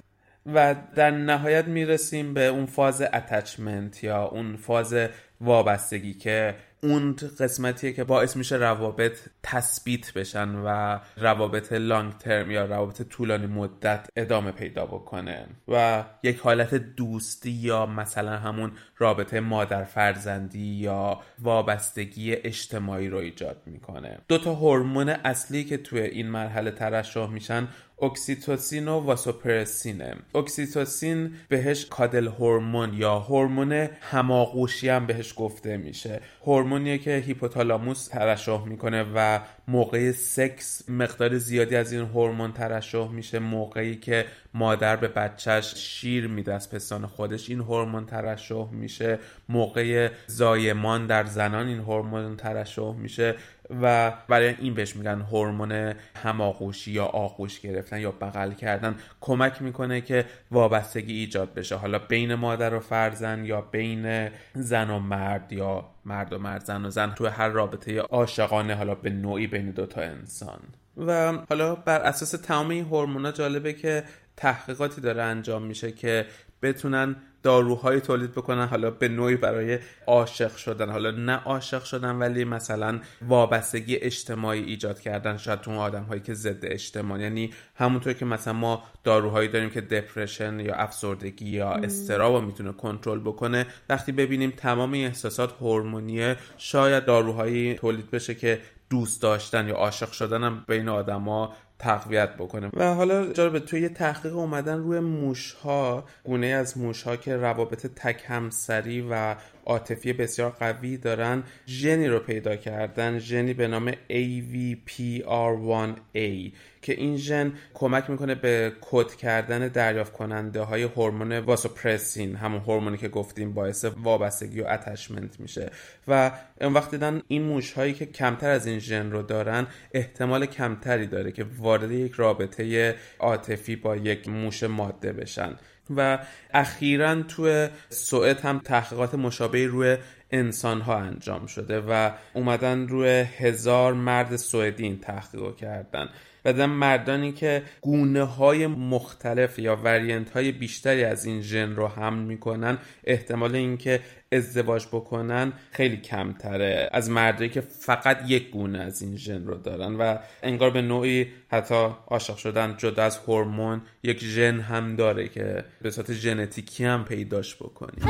و در نهایت می‌رسیم به اون فاز اتچمنت یا اون فاز وابستگی که اون قسمتیه که باعث میشه روابط تثبیت بشن و روابط لانگ ترم یا روابط طولانی مدت ادامه پیدا بکنه. و یک حالت دوستی یا مثلا همون رابطه مادر فرزندی یا وابستگی اجتماعی رو ایجاد می‌کنه. دو تا هورمون اصلی که توی این مرحله ترشح میشن اکسیتوسین و واسوپرسینه. اکسیتوسین بهش cuddle hormone یا هورمون هم‌آغوشی هم بهش گفته میشه. هورمونیه که هیپوتالاموس ترشح می‌کنه و موقع سکس مقدار زیادی از این هورمون ترشح میشه موقعی که مادر به بچهش شیر میده از پستان خودش این هورمون ترشح میشه. موقع زایمان در زنان این هورمون ترشح میشه. و برای این بهش میگن هورمون هماغوشی یا آغوش گرفتن یا بغل کردن کمک می‌کنه که وابستگی ایجاد بشه. حالا بین مادر و فرزند یا بین زن و مرد یا مرد و مرد زن و زن تو هر رابطه عاشقانه حالا به نوعی بین دوتا انسان. و حالا بر اساس تمام این هورمونا جالبه که تحقیقاتی داره انجام میشه که بتونن داروهایی تولید بکنن حالا به نوعی برای عاشق شدن. حالا نه عاشق شدن ولی مثلا وابستگی اجتماعی ایجاد کردن شاید تو آدم هایی که ضد اجتماع یعنی همونطور که مثلا ما داروهایی داریم که دپرشن یا افسردگی یا استراب می‌تونه کنترل بکنه وقتی ببینیم تمام احساسات هورمونیه شاید داروهایی تولید بشه که دوست داشتن یا عاشق شدن هم بین آدما تقویت بکنه. و حالا جالب توی یه تحقیق اومدن روی موش ها گونه از موش ها که روابط تک همسری و عاطفی بسیار قوی دارن. ژنی رو پیدا کردن. ژنی به نام AVPR1A که این ژن کمک می‌کنه به کد کردن دریافت کننده های هورمون واسوپرسین همون هورمونی که گفتیم باعث وابستگی و اتچمنت میشه. و اون وقت دیدن این موش هایی که کمتر از این ژن رو دارن احتمال کمتری داره که وارد یک رابطه عاطفی با یک موش ماده بشن. و اخیرا تو سوئد هم تحقیقات مشابهی روی انسان ها انجام شده و اومدن روی هزار مرد سوئدی این تحقیق کردن. و مردانی که گونه های مختلف یا وریانت های بیشتری از این ژن رو حمل می‌کنن احتمال اینکه ازدواج بکنن خیلی کمتره. از مردایی که فقط یک گونه از این ژن رو دارن و انگار به نوعی حتی عاشق شدن جدا از هورمون یک ژن هم داره که به صورت ژنتیکی هم پیداش بکنیم.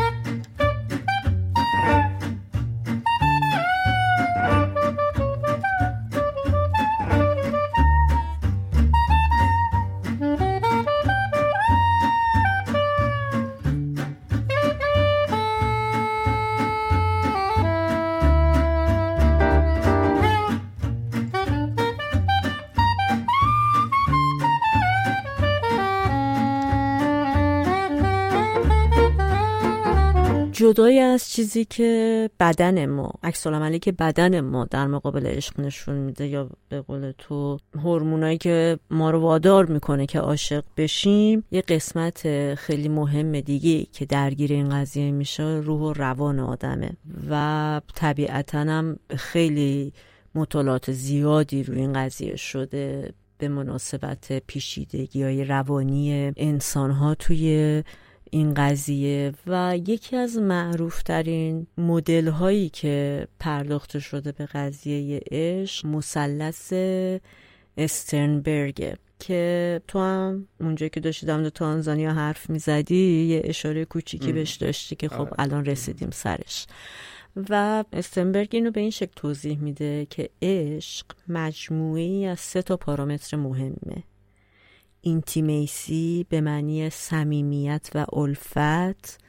جدای از چیزی که بدن ما عکس عملی که بدن ما در مقابل عشق نشون میده یا به قول تو هورمونایی که ما رو وادار می‌کنه که عاشق بشیم یه قسمت خیلی مهم دیگه که درگیر این قضیه میشه روح و روان آدمه و طبیعتا هم خیلی مطالعات زیادی روی این قضیه شده به مناسبت پیشیدگی های روانی انسان ها توی این قضیه و یکی از معروفترین مدل هایی که پرداخته شده به قضیه عشق مثلث استرنبرگ که تو هم اونجا که داشتی در تانزانیا حرف می‌زدی یه اشاره کوچیکی بهش داشتی که خب آره. الان رسیدیم سرش. و استنبرگ اینو به این شکل توضیح میده که عشق مجموعی از سه تا پارامتر مهمه. intimacy به معنی صمیمیت و الفت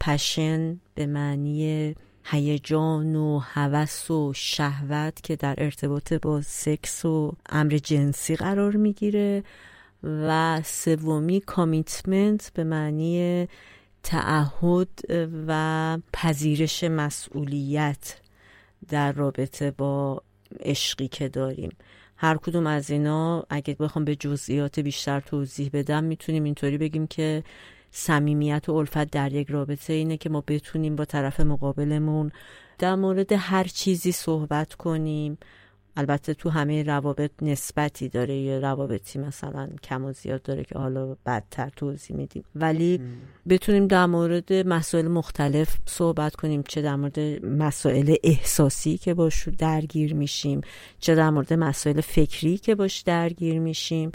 passion به معنی هیجان و هوس و شهوت که در ارتباط با سکس و امر جنسی قرار می‌گیره و سومی commitment به معنی تعهد و پذیرش مسئولیت در رابطه با عشقی که داریم. هر کدوم از اینا اگه بخوام به جزئیات بیشتر توضیح بدم می‌تونیم اینطوری بگیم که صمیمیت و الفت در یک رابطه اینه که ما بتونیم با طرف مقابلمون در مورد هر چیزی صحبت کنیم. البته تو همه روابط نسبتی داره. یه روابطی مثلا کم و زیاد داره که حالا بدتر توضیح میدیم. ولی بتونیم در مورد مسائل مختلف صحبت کنیم. چه در مورد مسائل احساسی که باش درگیر میشیم. چه در مورد مسائل فکری که باش درگیر میشیم.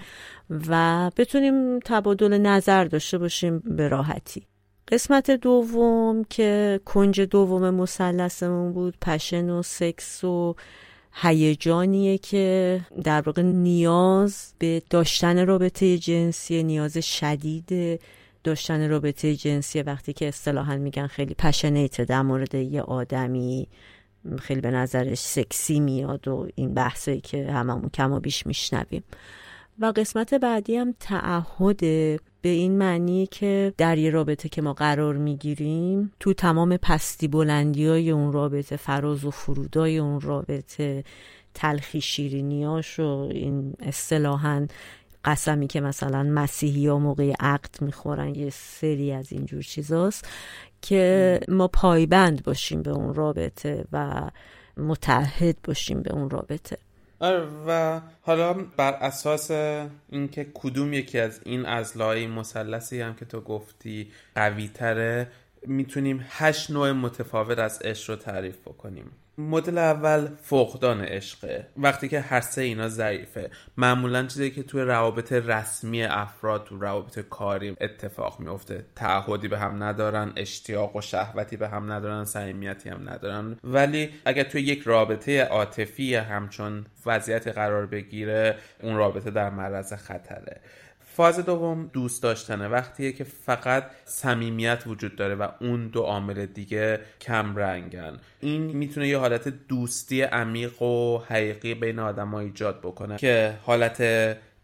و بتونیم تبادل نظر داشته باشیم به راحتی. قسمت دوم که کنج دوم مثلثمون بود. پشن و سکس و هیجانیه که در واقع نیاز به داشتن رابطه جنسی نیاز شدید داشتن رابطه جنسی وقتی که اصطلاحا میگن خیلی پشنیت در مورد یه آدمی خیلی به نظرش سکسی میاد و این بحثایی که هممون کم و بیش میشنویم. و قسمت بعدی هم تعهد به این معنی که در یه رابطه که ما قرار می‌گیریم تو تمام پستی بلندی های اون رابطه فراز و فرودای اون رابطه تلخی شیرینیاش و این اصطلاحا قسمی که مثلا مسیحی ها موقع عقد می‌خورن یه سری از اینجور چیزاست که ما پایبند باشیم به اون رابطه و متحد باشیم به اون رابطه. و حالا بر اساس اینکه کدوم یکی از این ازلای مثلثی هم که تو گفتی قوی تره می‌تونیم هشت نوع متفاوت از عشق رو تعریف بکنیم. مدل اول فقدان عشقه وقتی که هر سه اینا ضعیفه. معمولا چیزی که توی روابط رسمی افراد تو روابط کاری اتفاق میفته تعهدی به هم ندارن اشتیاق و شهوتی به هم ندارن صمیمیتی هم ندارن. ولی اگر توی یک رابطه عاطفی همچون وضعیت قرار بگیره اون رابطه در معرض خطره. فاز دوم دوست داشتنه. وقتیه که فقط صمیمیت وجود داره و اون دو عامل دیگه کم رنگن. این می‌تونه یه حالت دوستی عمیق و حقیقی بین آدم ها ایجاد بکنه که حالت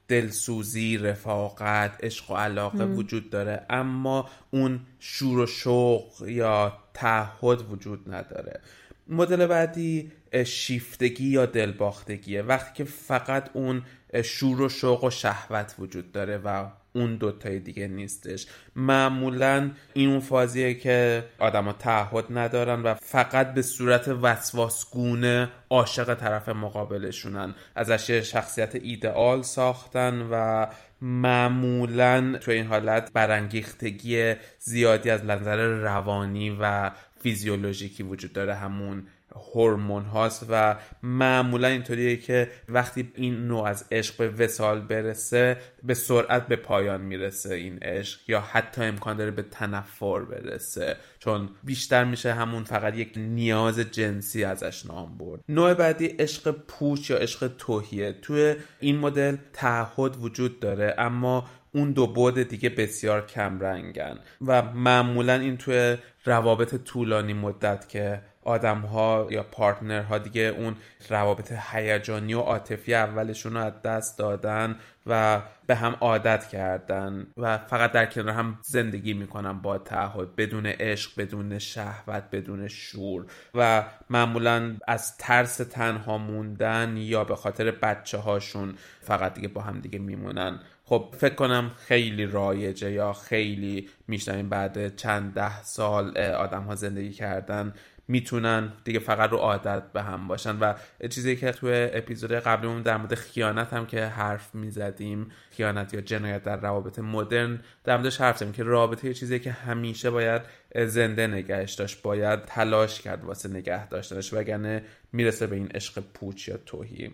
دلسوزی رفاقت عشق و علاقه وجود داره. اما اون شور و شوق یا تعهد وجود نداره. مدل بعدی شیفتگی یا دلباختگیه. وقتی که فقط اون شور و شوق و شهوت وجود داره و اون دوتای دیگه نیستش. معمولا این اون فازیه که آدما تعهد ندارن و فقط به صورت وسواسگونه عاشق طرف مقابلشونن. ازش شخصیت ایدئال ساختن و معمولا تو این حالت برانگیختگی زیادی از نظر روانی و فیزیولوژیکی وجود داره همون هورمون هاست و معمولا اینطوریه که وقتی این نوع از عشق به وسال برسه به سرعت به پایان می‌رسه این عشق یا حتی امکان داره به تنفر برسه. چون بیشتر میشه همون فقط یک نیاز جنسی ازش نام برد. نوع بعدی عشق پوچ یا عشق توهیه توی این مدل تعهد وجود داره اما اون دو بود دیگه بسیار کم رنگن و معمولا این توی روابط طولانی مدت که آدم ها یا پارتنر ها دیگه اون روابط هیجانی و عاطفی اولشون رو از دست دادن و به هم عادت کردن و فقط در کنار هم زندگی می‌کنن با تعهد بدون عشق بدون شهوت بدون شور و معمولا از ترس تنها موندن یا به خاطر بچه هاشون فقط دیگه با هم دیگه میمونن. خب فکر کنم خیلی رایجه یا خیلی میشنویم بعد چند ده سال آدم ها زندگی کردن می‌تونن دیگه فقط رو عادت به هم باشن. و چیزی که توی اپیزود قبلیمون در مورد خیانت هم که حرف می‌زدیم خیانت یا جنایت در روابط مدرن در موردش حرف زدیم که رابطه یه چیزی که همیشه باید زنده نگهش داشت باید تلاش کرد واسه نگه داشتنش وگرنه می‌رسه به این عشق پوچ یا توهی.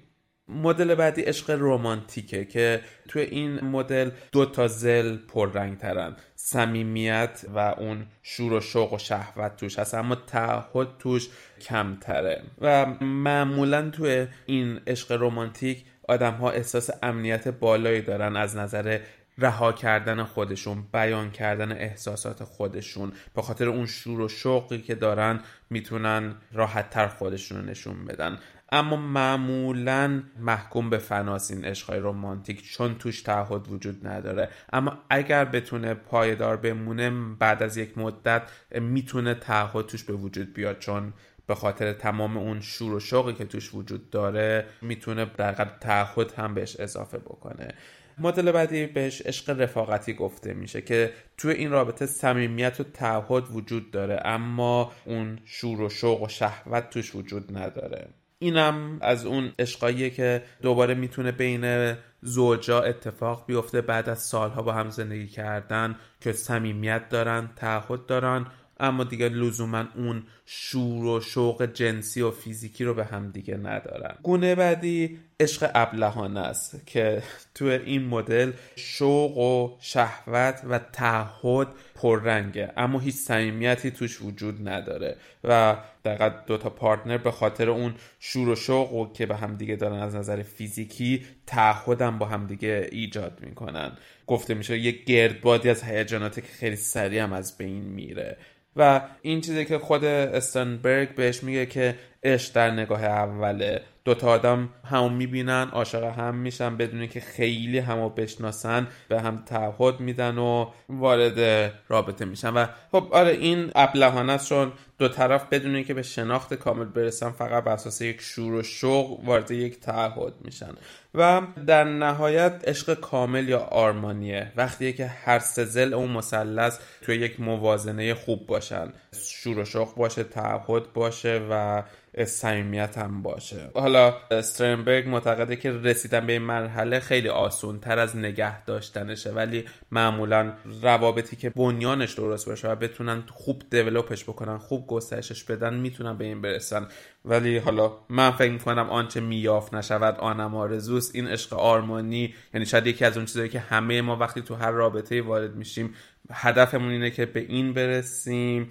مدل بعدی عشق رومانتیکه که توی این مدل دو تا زل پررنگ ترن صمیمیت و اون شور و شوق و شهوت توش هست اما تعهد توش کمتره. و معمولا توی این عشق رومانتیک آدم ها احساس امنیت بالایی دارن از نظر رها کردن خودشون بیان کردن احساسات خودشون. به خاطر اون شور و شوقی که دارن می‌تونن راحت تر خودشون رو نشون بدن. اما معمولا محکوم به فناس این عشقهای رومانتیک چون توش تعهد وجود نداره. اما اگر بتونه پایدار بمونه بعد از یک مدت می‌تونه تعهد توش به وجود بیاد چون به خاطر تمام اون شور و شوقی که توش وجود داره می‌تونه در تعهد هم بهش اضافه بکنه. مدل بعدی بهش عشق رفاقتی گفته میشه که توی این رابطه صمیمیت و تعهد وجود داره اما اون شور و شوق و شهوت توش وجود نداره. اینم از اون عشقاییه که دوباره می‌تونه بین زوجا اتفاق بیفته. بعد از سالها با هم زندگی کردن که صمیمیت دارن تعهد دارن. اما دیگه لزوما اون شور و شوق جنسی و فیزیکی رو به هم دیگه ندارن. گونه بعدی عشق ابلهانه است که تو این مدل شوق و شهوت و تعهد پررنگه اما هیچ صمیمیتی توش وجود نداره و دقیقا دو تا پارتنر به خاطر اون شور و شوق و که به هم دیگه دارن از نظر فیزیکی تعهدم با هم دیگه ایجاد می‌کنن. گفته میشه یک گردبادی از هیجاناتی که خیلی سریع هم از بین میره. و این چیزی که خود استنبرگ بهش میگه که عشق در نگاه اوله دوتا آدم همو می‌بینن عاشق هم میشن بدون که خیلی همو بشناسن به هم تعهد میدن و وارد رابطه میشن. و خب آره این ابلهانه چون دو طرف بدون که به شناخت کامل برسن فقط بر اساس یک شور و شوق وارد یک تعهد میشن. و در نهایت عشق کامل یا آرمانیه. وقتی که هر سزل اون مثلث توی یک موازنه خوب باشن. شور و شوق باشه تعهد باشه و صمیمیت هم باشه. حالا استرنبرگ معتقده که رسیدن به این مرحله خیلی آسون تر از نگه داشتنشه ولی معمولا روابطی که بنیانش درست باشه و بتونن خوب دیولوپش بکنن خوب گسترشش بدن می‌تونن به این برسن. ولی حالا من فکر می‌کنم آنچه میافت نشود آنم آرزوست. این عشق آرمانی یعنی شاید یکی از اون چیزایی که همه ما وقتی تو هر رابطه وارد میشیم هدفمون اینه که به این برسیم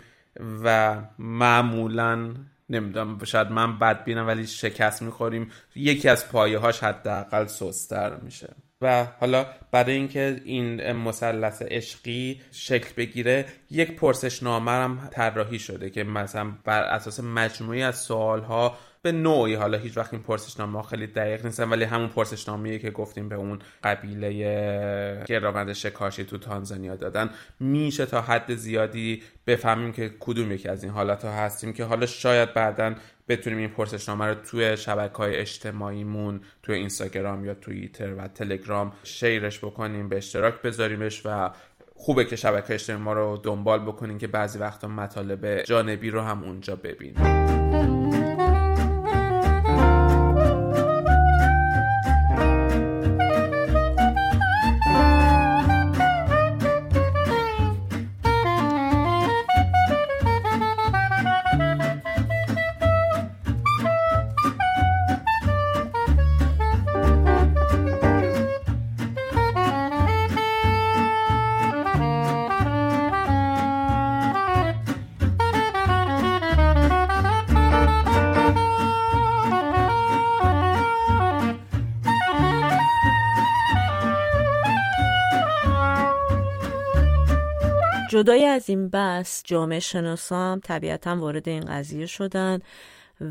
و معمولا نمی‌دونم شاید من بد بینم ولی شکست می‌خوریم. یکی از پایه هاش حداقل سستر میشه. و حالا برای اینکه این مثلث عشقی شکل بگیره یک پرسشنامه هم طراحی شده که مثلا بر اساس مجموعی از سوالها به نوعی حالا هیچ وقت این پرسشنامه خیلی دقیق نیستن ولی همون پرسشنامه‌ای که گفتیم به اون قبیله گراوند شکارچی تو تانزانیا دادن میشه تا حد زیادی بفهمیم که کدوم یکی از این حالات ها هستیم که حالا شاید بعدا بتونیم این پرسشنامه رو توی شبکه های اجتماعیمون توی اینستاگرام یا توییتر و تلگرام شیرش بکنیم به اشتراک بذاریمش و خوبه که شبکه اجتماعی ما رو دنبال بکنیم که بعضی وقتا مطالب جانبی رو هم اونجا ببینیم جدای از این بحث جامعه شناسا هم طبیعتا وارد این قضیه شدن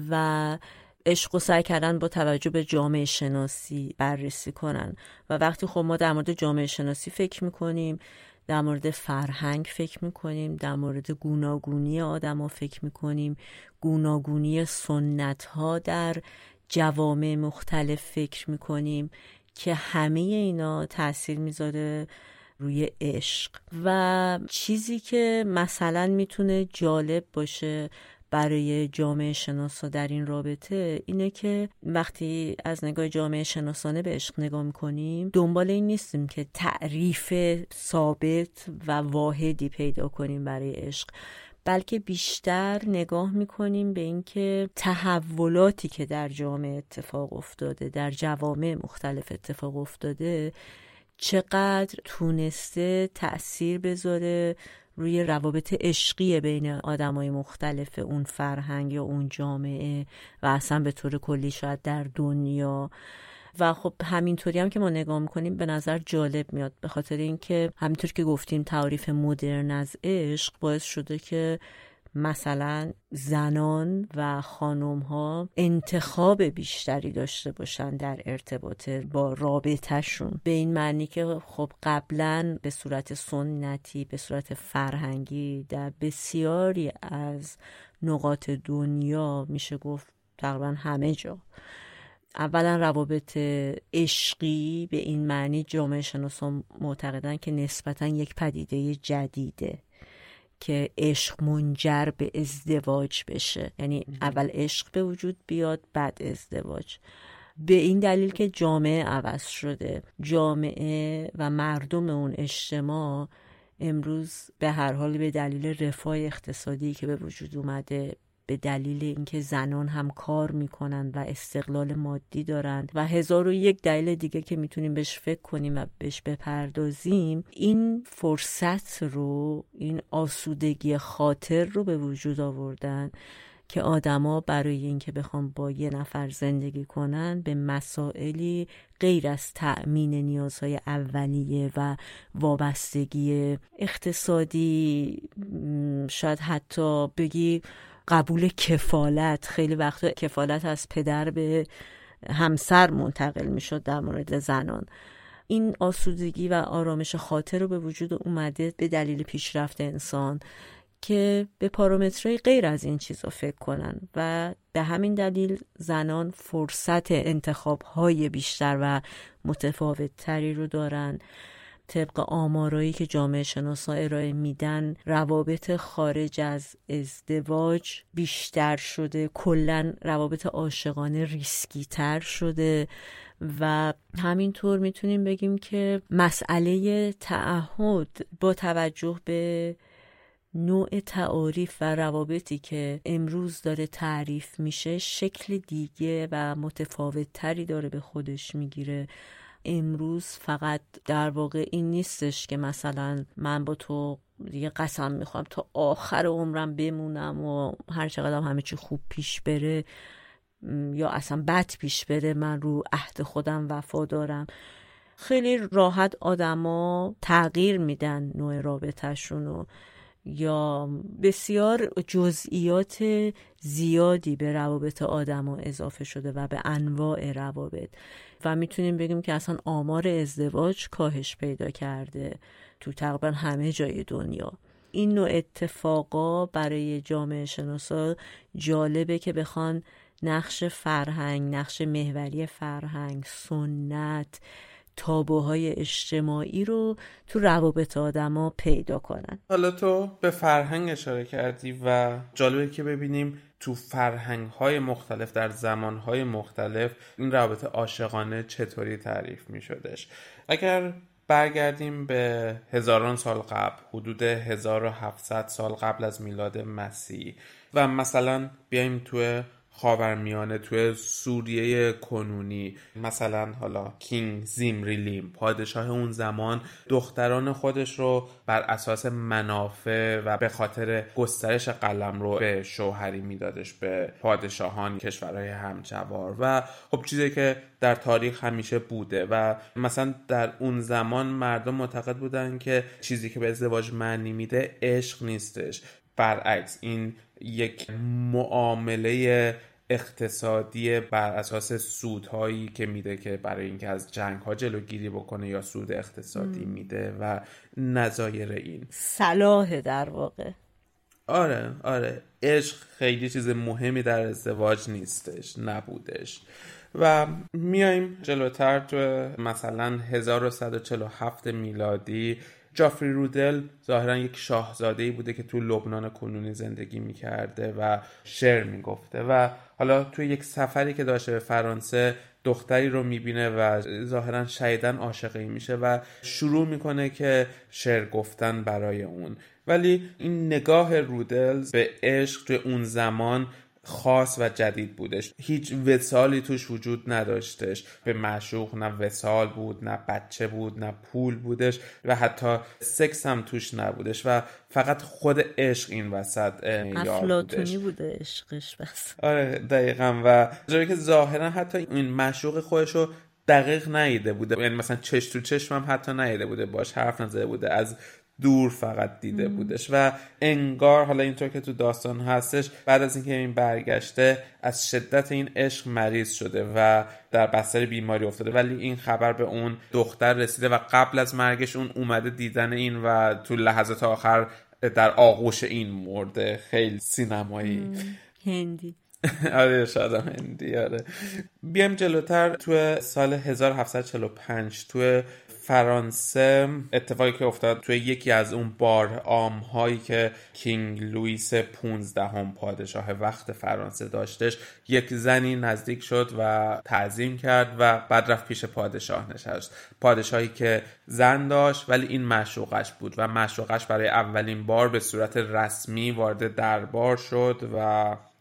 و عشق و سعی کردن با توجه به جامعه شناسی بررسی کنن. و وقتی خب ما در مورد جامعه شناسی فکر می‌کنیم در مورد فرهنگ فکر می‌کنیم در مورد گوناگونی آدم ها فکر می‌کنیم گوناگونی سنت ها در جوامع مختلف فکر می‌کنیم که همه اینا تاثیر می‌ذاره روی عشق. و چیزی که مثلا می‌تونه جالب باشه برای جامعه شناسا در این رابطه اینه که وقتی از نگاه جامعه شناسانه به عشق نگاه می‌کنیم دنبال این نیستیم که تعریف ثابت و واحدی پیدا کنیم برای عشق بلکه بیشتر نگاه می‌کنیم به اینکه تحولاتی که در جامعه اتفاق افتاده در جوامع مختلف اتفاق افتاده چقدر تونسته تاثیر بذاره روی روابط عشقی بین آدمای مختلف اون فرهنگ یا اون جامعه و اصلا به طور کلی شاید در دنیا. و خب همینطوری هم که ما نگاه می‌کنیم به نظر جالب میاد به خاطر اینکه همینطور که گفتیم تعریف مدرن از عشق باعث شده که مثلا زنان و خانم ها انتخاب بیشتری داشته باشن در ارتباط با رابطهشون. به این معنی که خب قبلا به صورت سنتی به صورت فرهنگی در بسیاری از نقاط دنیا میشه گفت تقریبا همه جا. اولا روابط عشقی به این معنی جامعه شناسان معتقدن که نسبتا یک پدیده جدیده. که عشق منجر به ازدواج بشه. یعنی اول عشق به وجود بیاد بعد ازدواج. به این دلیل که جامعه عوض شده. جامعه و مردم اون اجتماع امروز به هر حال به دلیل رفاه اقتصادی که به وجود اومده به دلیل اینکه زنان هم کار می‌کنند و استقلال مادی دارند و هزار و یک دلیل دیگه که می‌تونیم بهش فکر کنیم و بهش بپردازیم این فرصت رو این آسودگی خاطر رو به وجود آوردن که آدما برای اینکه بخوام با یه نفر زندگی کنن به مسائلی غیر از تأمین نیازهای اولیه و وابستگی اقتصادی شاید حتی بگی قبول کفالت. خیلی وقت کفالت از پدر به همسر منتقل می‌شد در مورد زنان. این آسودگی و آرامش خاطر رو به وجود اومده به دلیل پیشرفت انسان که به پارامترهای غیر از این چیزا فکر کنن و به همین دلیل زنان فرصت انتخاب های بیشتر و متفاوت تری رو دارن. طبق آمارایی که جامعه شناسا ارائه میدن روابط خارج از ازدواج بیشتر شده. کلا روابط عاشقانه ریسکی تر شده و همینطور می‌تونیم بگیم که مسئله تعهد با توجه به نوع تعاریف و روابطی که امروز داره تعریف میشه شکل دیگه و متفاوت تری داره به خودش می‌گیره. امروز فقط در واقع این نیستش که مثلا من با تو یه قسم می‌خوام تا آخر عمرم بمونم و هر چقدر همه چی خوب پیش بره یا اصلا بد پیش بره من رو عهد خودم وفا دارم. خیلی راحت آدما تغییر میدن نوع رابطهشون و یا بسیار جزئیات زیادی به روابط آدما اضافه شده و به انواع روابط. و می‌تونیم بگیم که اصلا آمار ازدواج کاهش پیدا کرده تو تقریبا همه جای دنیا. این نوع اتفاقا برای جامعه شناسا جالبه که بخوان نقش فرهنگ نقش محوری فرهنگ سنت تابوهای اجتماعی رو تو روابط آدما پیدا کنن. حالا تو به فرهنگ اشاره کردی و جالبه که ببینیم تو فرهنگ های مختلف در زمان های مختلف این روابط عاشقانه چطوری تعریف می شدش اگر برگردیم به هزاران سال قبل حدود 1700 سال قبل از میلاد مسیح و مثلا بیایم تو خاورمیانه توی سوریه کنونی. مثلا حالا کینگ زیمریلیم پادشاه اون زمان دختران خودش رو بر اساس منافع و به خاطر گسترش قلم رو به شوهری میدادش به پادشاهان کشورهای همجوار. و خب چیزی که در تاریخ همیشه بوده و مثلا در اون زمان مردم معتقد بودن که چیزی که به ازدواج معنی میده عشق نیستش. برعکس این یک معامله اقتصادی بر اساس سودهایی که میده که برای اینکه از جنگ ها جلوگیری بکنه یا سود اقتصادی میده و نظایر این. صلاح در واقع. آره آره. عشق خیلی چیز مهمی در ازدواج نیستش نبودش. و میایم جلوتر تو مثلا 1147 میلادی جافری رودل ظاهرا یک شاهزاده ای بوده که تو لبنان کنونی زندگی می‌کرده و شعر می‌گفته و حالا تو یک سفری که داشته به فرانسه دختری رو می‌بینه و ظاهرا شیدن عاشقی میشه و شروع می‌کنه که شعر گفتن برای اون. ولی این نگاه رودلز به عشق توی اون زمان خاص و جدید بودش. هیچ وسالی توش وجود نداشتش. به معشوق نه وسال بود نه بچه بود نه پول بودش و حتی سکس هم توش نبودش و فقط خود عشق این وسط افلاتونی بوده عشقش بس. آره دقیقا. و جایی که ظاهرا حتی این معشوق خودش رو دقیق نیده بوده. یعنی مثلا چش تو چشم هم حتی نیده بوده. باش حرف نزده بوده. از دور فقط دیده بودش و انگار حالا اینطور که تو داستان هستش بعد از اینکه این برگشته از شدت این عشق مریض شده و در بستر بیماری افتاده. ولی این خبر به اون دختر رسیده و قبل از مرگش اون اومده دیدن این و تو لحظات آخر در آغوش این مرده. خیلی سینمایی. هندی. آره شاید هندی آره. بیایم جلوتر. تو سال 1745 تو فرانسه اتفاقی که افتاد توی یکی از اون بار آم هایی که کینگ لوئیس 15 هم پادشاه وقت فرانسه داشتش یک زنی نزدیک شد و تعظیم کرد و بعد رفت پیش پادشاه نشست. پادشاهی که زن داشت ولی این مشوقش بود و مشوقش برای اولین بار به صورت رسمی وارد دربار شد و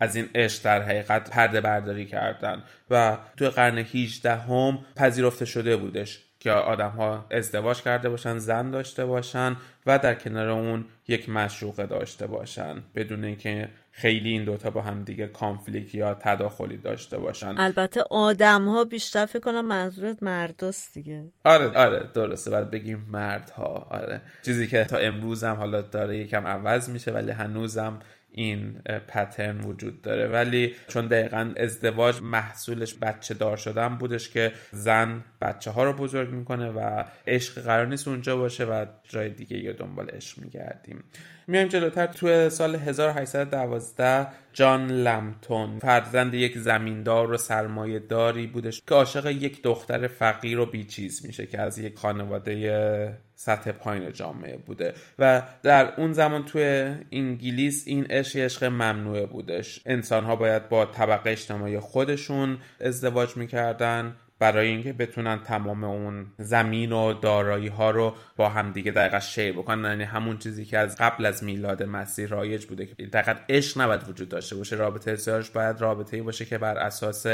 از این عشق در حقیقت پرده برداری کردن و توی قرن 18 هم پذیرفته شده بودش. که آدم ها ازدواج کرده باشن زن داشته باشن و در کنار اون یک مشروقه داشته باشن بدون اینکه خیلی این دوتا با هم دیگه کانفلیکت یا تداخلی داشته باشن. البته آدم ها بیشتر فکر کنم منظورت مرداست دیگه. آره آره درسته. بعد بگیم مردها. آره. چیزی که تا امروز هم حالا داره یکم عوض میشه ولی هنوزم این پترن وجود داره. ولی چون دقیقا ازدواج محصولش بچه دار شدن بودش که زن بچه ها رو بزرگ می‌کنه و عشق قرار نیست اونجا باشه و جای دیگه یا دنبال عشق میگردیم. میایم جلوتر تو سال 1812 جان لمتون. فرزند یک زمیندار و سرمایه داری بودش که عاشق یک دختر فقیر و بیچیز میشه که از یک خانواده سطح پایین جامعه بوده و در اون زمان توی انگلیس این عشق عشق ممنوعه بودش. انسان ها باید با طبقه اجتماعی خودشون ازدواج می‌کردن. برای اینکه بتونن تمام اون زمین و دارایی ها رو با هم دیگه دقیقا شیر بکنن. یعنی همون چیزی که از قبل از میلاد مسیح رایج بوده که دقیقا عشق نباید وجود داشته باشه. رابطه ازدواج باید رابطه ای باشه که بر اساس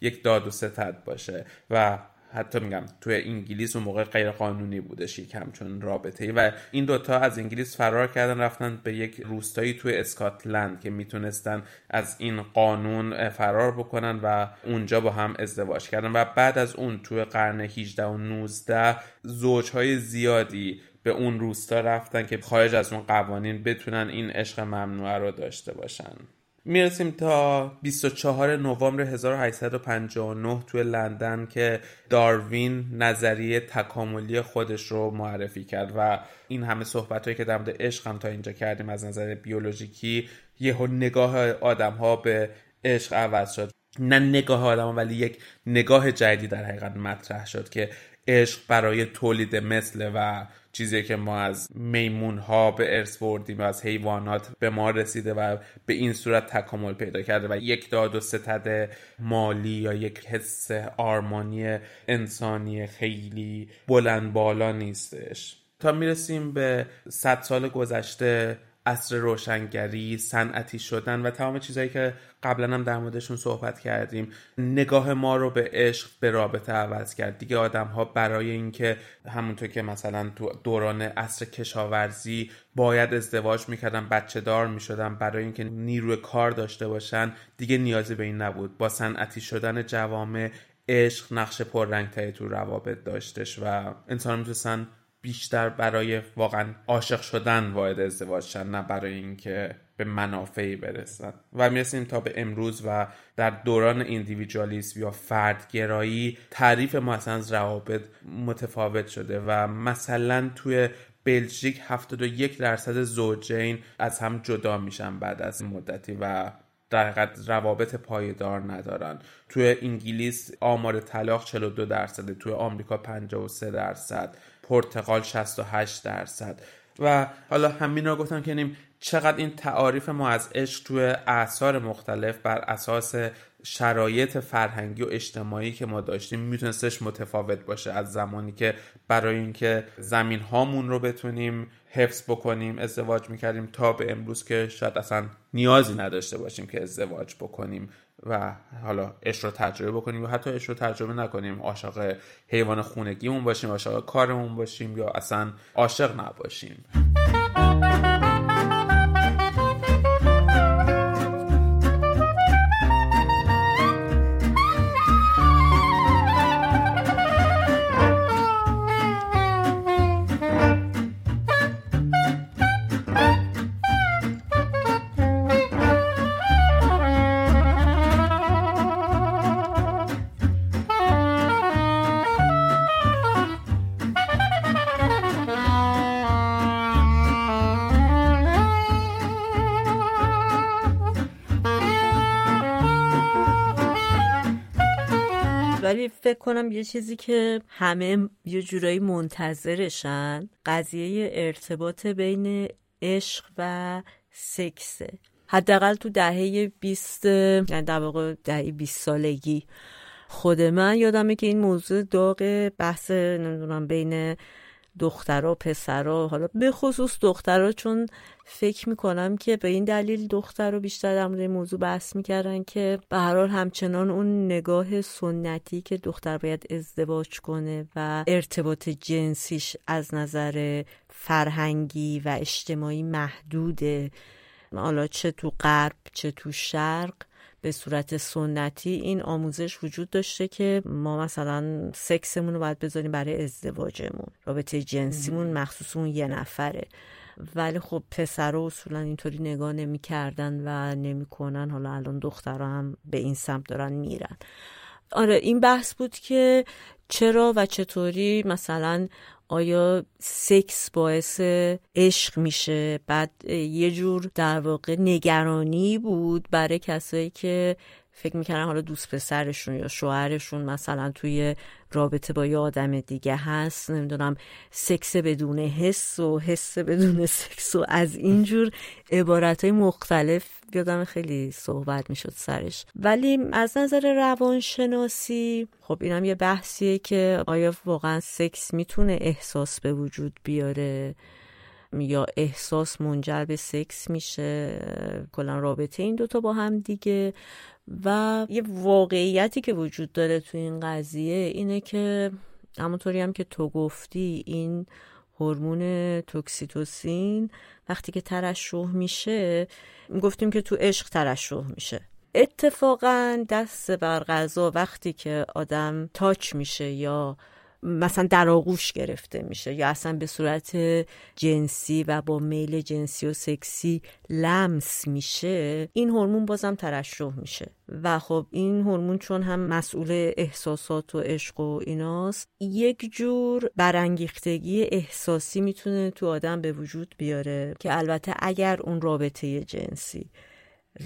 یک داد و ستد باشه و حتی میگم توی انگلیس اون موقع غیر قانونی بودش یکم چون رابطه و این دوتا از انگلیس فرار کردن رفتن به یک روستایی توی اسکاتلند که می‌تونستن از این قانون فرار بکنن و اونجا با هم ازدواج کردن. و بعد از اون توی قرن 18 و 19 زوجهای زیادی به اون روستا رفتن که خارج از اون قوانین بتونن این عشق ممنوعه رو داشته باشن. می‌رسیم تا 24 نوامبر 1859 توی لندن که داروین نظریه تکاملی خودش رو معرفی کرد و این همه صحبت که در مورد عشق هم تا اینجا کردیم از نظر بیولوژیکی یه نگاه آدم ها به عشق عوض شد. نه نگاه آدم ولی یک نگاه جدیدی در حقیقت مطرح شد که عشق برای تولید مثل و چیزی که ما از میمون ها به ارث بردیم و از حیوانات به ما رسیده و به این صورت تکامل پیدا کرده و یک داد و ستد مالی یا یک حس آرمانی انسانی خیلی بلند بالا نیستش. تا می‌رسیم به صد سال گذشته اصر روشنگری صنعتی شدن و تمام چیزهایی که قبلا هم در موردشون صحبت کردیم. نگاه ما رو به عشق به رابطه عوض کرد. دیگه آدم ها برای اینکه همونطور که مثلا تو دوران اصر کشاورزی باید ازدواج می‌کردن بچه دار می‌شدن برای اینکه نیروی کار داشته باشن دیگه نیازی به این نبود. با صنعتی شدن جوامع عشق نقش پررنگتری تو روابط داشتش و انسان می‌تونستن بیشتر برای واقعا عاشق شدن وارد ازدواج شدن نه برای اینکه به منافعی برسن. و می‌رسیم تا به امروز و در دوران ایندیویدوالیسم یا فردگرایی تعریف ما از روابط متفاوت شده و مثلا توی بلژیک 71 درصد زوجین از هم جدا میشن بعد از مدتی و در روابط پایدار ندارن. توی انگلیس آمار طلاق 42 درصد توی آمریکا 53 درصد. پرتغال 68 درصد. و حالا همین رو گفتم که نیم چقدر این تعاریف ما از عشق توی اعثار مختلف بر اساس شرایط فرهنگی و اجتماعی که ما داشتیم میتونستش متفاوت باشه از زمانی که برای اینکه زمین هامون رو بتونیم حفظ بکنیم ازدواج می‌کردیم تا به امروز که شاید اصلا نیازی نداشته باشیم که ازدواج بکنیم. و حالا اش رو تجربه بکنیم و حتی اش رو تجربه نکنیم عاشق حیوان خونگیمون باشیم عاشق کارمون باشیم یا اصلا عاشق نباشیم. فکر کنم یه چیزی که همه یه جورایی منتظرشن قضیه ارتباط بین عشق و سکسه. حداقل تو دهه 20 یعنی در واقع دهه 20 سالگی خود من یادمه که این موضوع داغ بحث نمی‌دونم بین دخترها پسرها حالا به خصوص دخترها چون فکر می‌کنم که به این دلیل دختر رو بیشتر در مورد موضوع بحث می‌کردن که به هر حال همچنان اون نگاه سنتی که دختر باید ازدواج کنه و ارتباط جنسیش از نظر فرهنگی و اجتماعی محدوده. حالا چه تو غرب چه تو شرق به صورت سنتی این آموزش وجود داشته که ما مثلا سکسمون رو باید بذاریم برای ازدواجمون رابطه جنسیمون مخصوص اون یه نفره. ولی خب پسر اصولا اینطوری نگاه نمی‌کردن و نمی‌کنن. حالا الان دخترها هم به این سمت دارن میرن. آره این بحث بود که چرا و چطوری مثلا آیا سکس باعث عشق میشه؟ بعد یه جور در واقع نگرانی بود برای کسایی که فکر می‌کردن حالا دوست پسرشون یا شوهرشون مثلا توی رابطه با یه آدم دیگه هست نمی‌دونم سکس بدون حس و حس بدون سکس و از اینجور عبارت های مختلف یادم خیلی صحبت می‌شد سرش. ولی از نظر روانشناسی خب اینم یه بحثیه که آیا واقعا سکس می‌تونه احساس به وجود بیاره؟ یا احساس منجر به سکس میشه؟ کلا رابطه این دوتا با هم دیگه. و یه واقعیتی که وجود داره تو این قضیه اینه که همونطوری هم که تو گفتی این هورمون توکسیتوسین وقتی که ترشح میشه گفتیم که تو عشق ترشح میشه. اتفاقا دست بر غذا وقتی که آدم تاچ میشه یا مثلا در آغوش گرفته میشه یا اصلا به صورت جنسی و با میل جنسی و سکسی لمس میشه این هورمون بازم ترشح میشه. و خب این هورمون چون هم مسئول احساسات و عشق و ایناست یک جور برانگیختگی احساسی می‌تونه تو آدم به وجود بیاره که البته اگر اون رابطه جنسی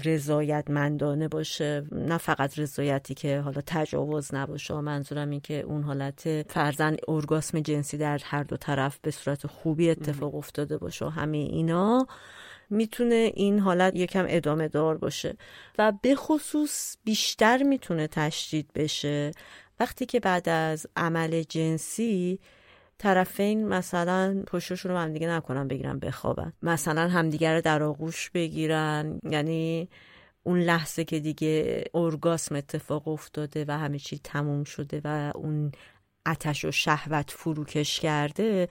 رضایتمندانه باشه نه فقط رضایتی که حالا تجاوز نباشه. منظورم این که اون حالت فرزن ارگاسم جنسی در هر دو طرف به صورت خوبی اتفاق افتاده باشه و همه اینا می‌تونه این حالت یکم ادامه دار باشه. و به خصوص بیشتر می‌تونه تشدید بشه. وقتی که بعد از عمل جنسی طرفین مثلا پشتشون رو همدیگه نکنن بگیرن بخوابن. مثلا همدیگه رو در آغوش بگیرن. یعنی اون لحظه که دیگه ارگاسم اتفاق افتاده و همه چی تموم شده و اون اتش و شهوت فروکش کرده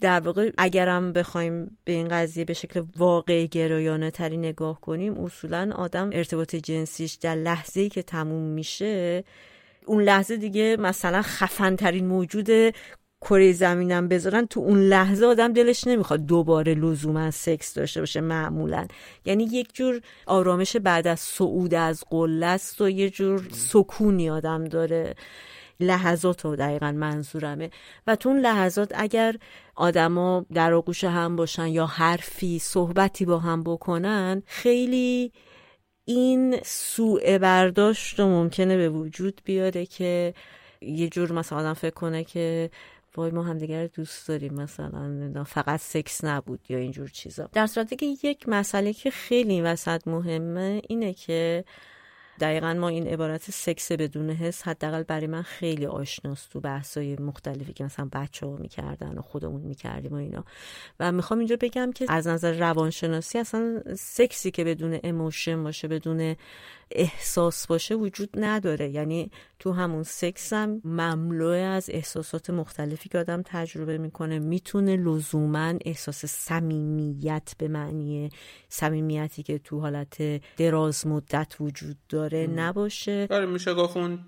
در واقع اگرم بخوایم به این قضیه به شکل واقع گرایانه تری نگاه کنیم اصولا آدم ارتباط جنسیش در لحظه که تموم میشه اون لحظه دیگه مثلا خفن ترین موجود کره زمینم بذارن تو اون لحظه آدم دلش نمی‌خواد دوباره لزوما سکس داشته باشه معمولا. یعنی یک جور آرامش بعد از صعود از قله است و یه جور سکونی آدم داره. لحظات رو دقیقا منظورمه. و تو اون لحظات اگر آدما در آغوش هم باشن یا حرفی صحبتی با هم بکنن خیلی این سوء برداشت رو ممکنه به وجود بیاره که یه جور مثلا آدم فکر کنه که وای ما همدیگر دوست داریم مثلا فقط سکس نبود یا اینجور چیزا. در صورتی که یک مسئله که خیلی وسط مهمه اینه که دقیقا ما این عبارت سکس بدون حس حداقل برای من خیلی آشناست تو بحثای مختلفی که مثلا بچه ها می‌کردن و خودمون می‌کردیم و اینا. و می‌خوام اینجا بگم که از نظر روانشناسی اصلا سکسی که بدون اموشن باشه بدون احساس باشه وجود نداره. یعنی تو همون سکس هم مملو از احساسات مختلفی که آدم تجربه می‌کنه می‌تونه لزوما احساس صمیمیت به معنی صمیمیتی که تو حالت دراز مدت وجود داره نباشه. آره میشه گفت اون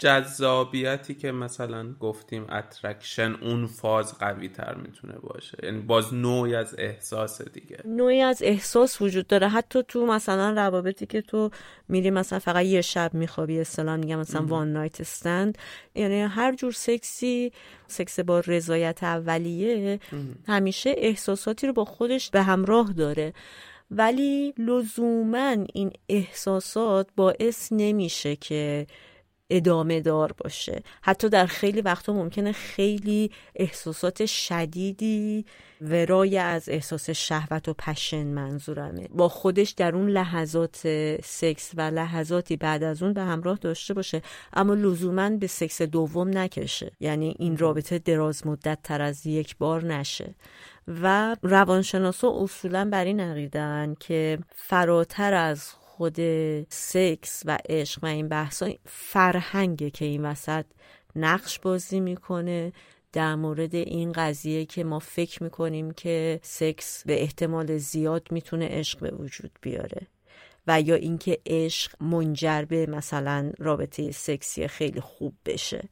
جذابیتی که مثلا گفتیم attraction اون فاز قوی تر می‌تونه باشه. یعنی باز نوعی از احساس دیگه. نوعی از احساس وجود داره. حتی تو مثلا روابطی که تو میری مثلا فقط یه شب میخوابی اصطلاح میگم مثلا one night stand یعنی هر جور سکسی سکس با رضایت اولیه همیشه احساساتی رو با خودش به همراه داره. ولی لزوما این احساسات باعث نمیشه که ادامه دار باشه. حتی در خیلی وقتا ممکنه خیلی احساسات شدیدی ورای از احساس شهوت و پشن منظورمه. با خودش در اون لحظات سکس و لحظاتی بعد از اون به همراه داشته باشه اما لزوما به سکس دوم نکشه. یعنی این رابطه دراز مدت تر از یک بار نشه. و روانشناسا اصولا بر این عقیدن که فراتر از خود سکس و عشق و این بحثا فرهنگه که این وسط نقش بازی می‌کنه. در مورد این قضیه که ما فکر می‌کنیم که سکس به احتمال زیاد می‌تونه عشق به وجود بیاره و یا اینکه عشق منجر به مثلا رابطه سکسی خیلی خوب بشه.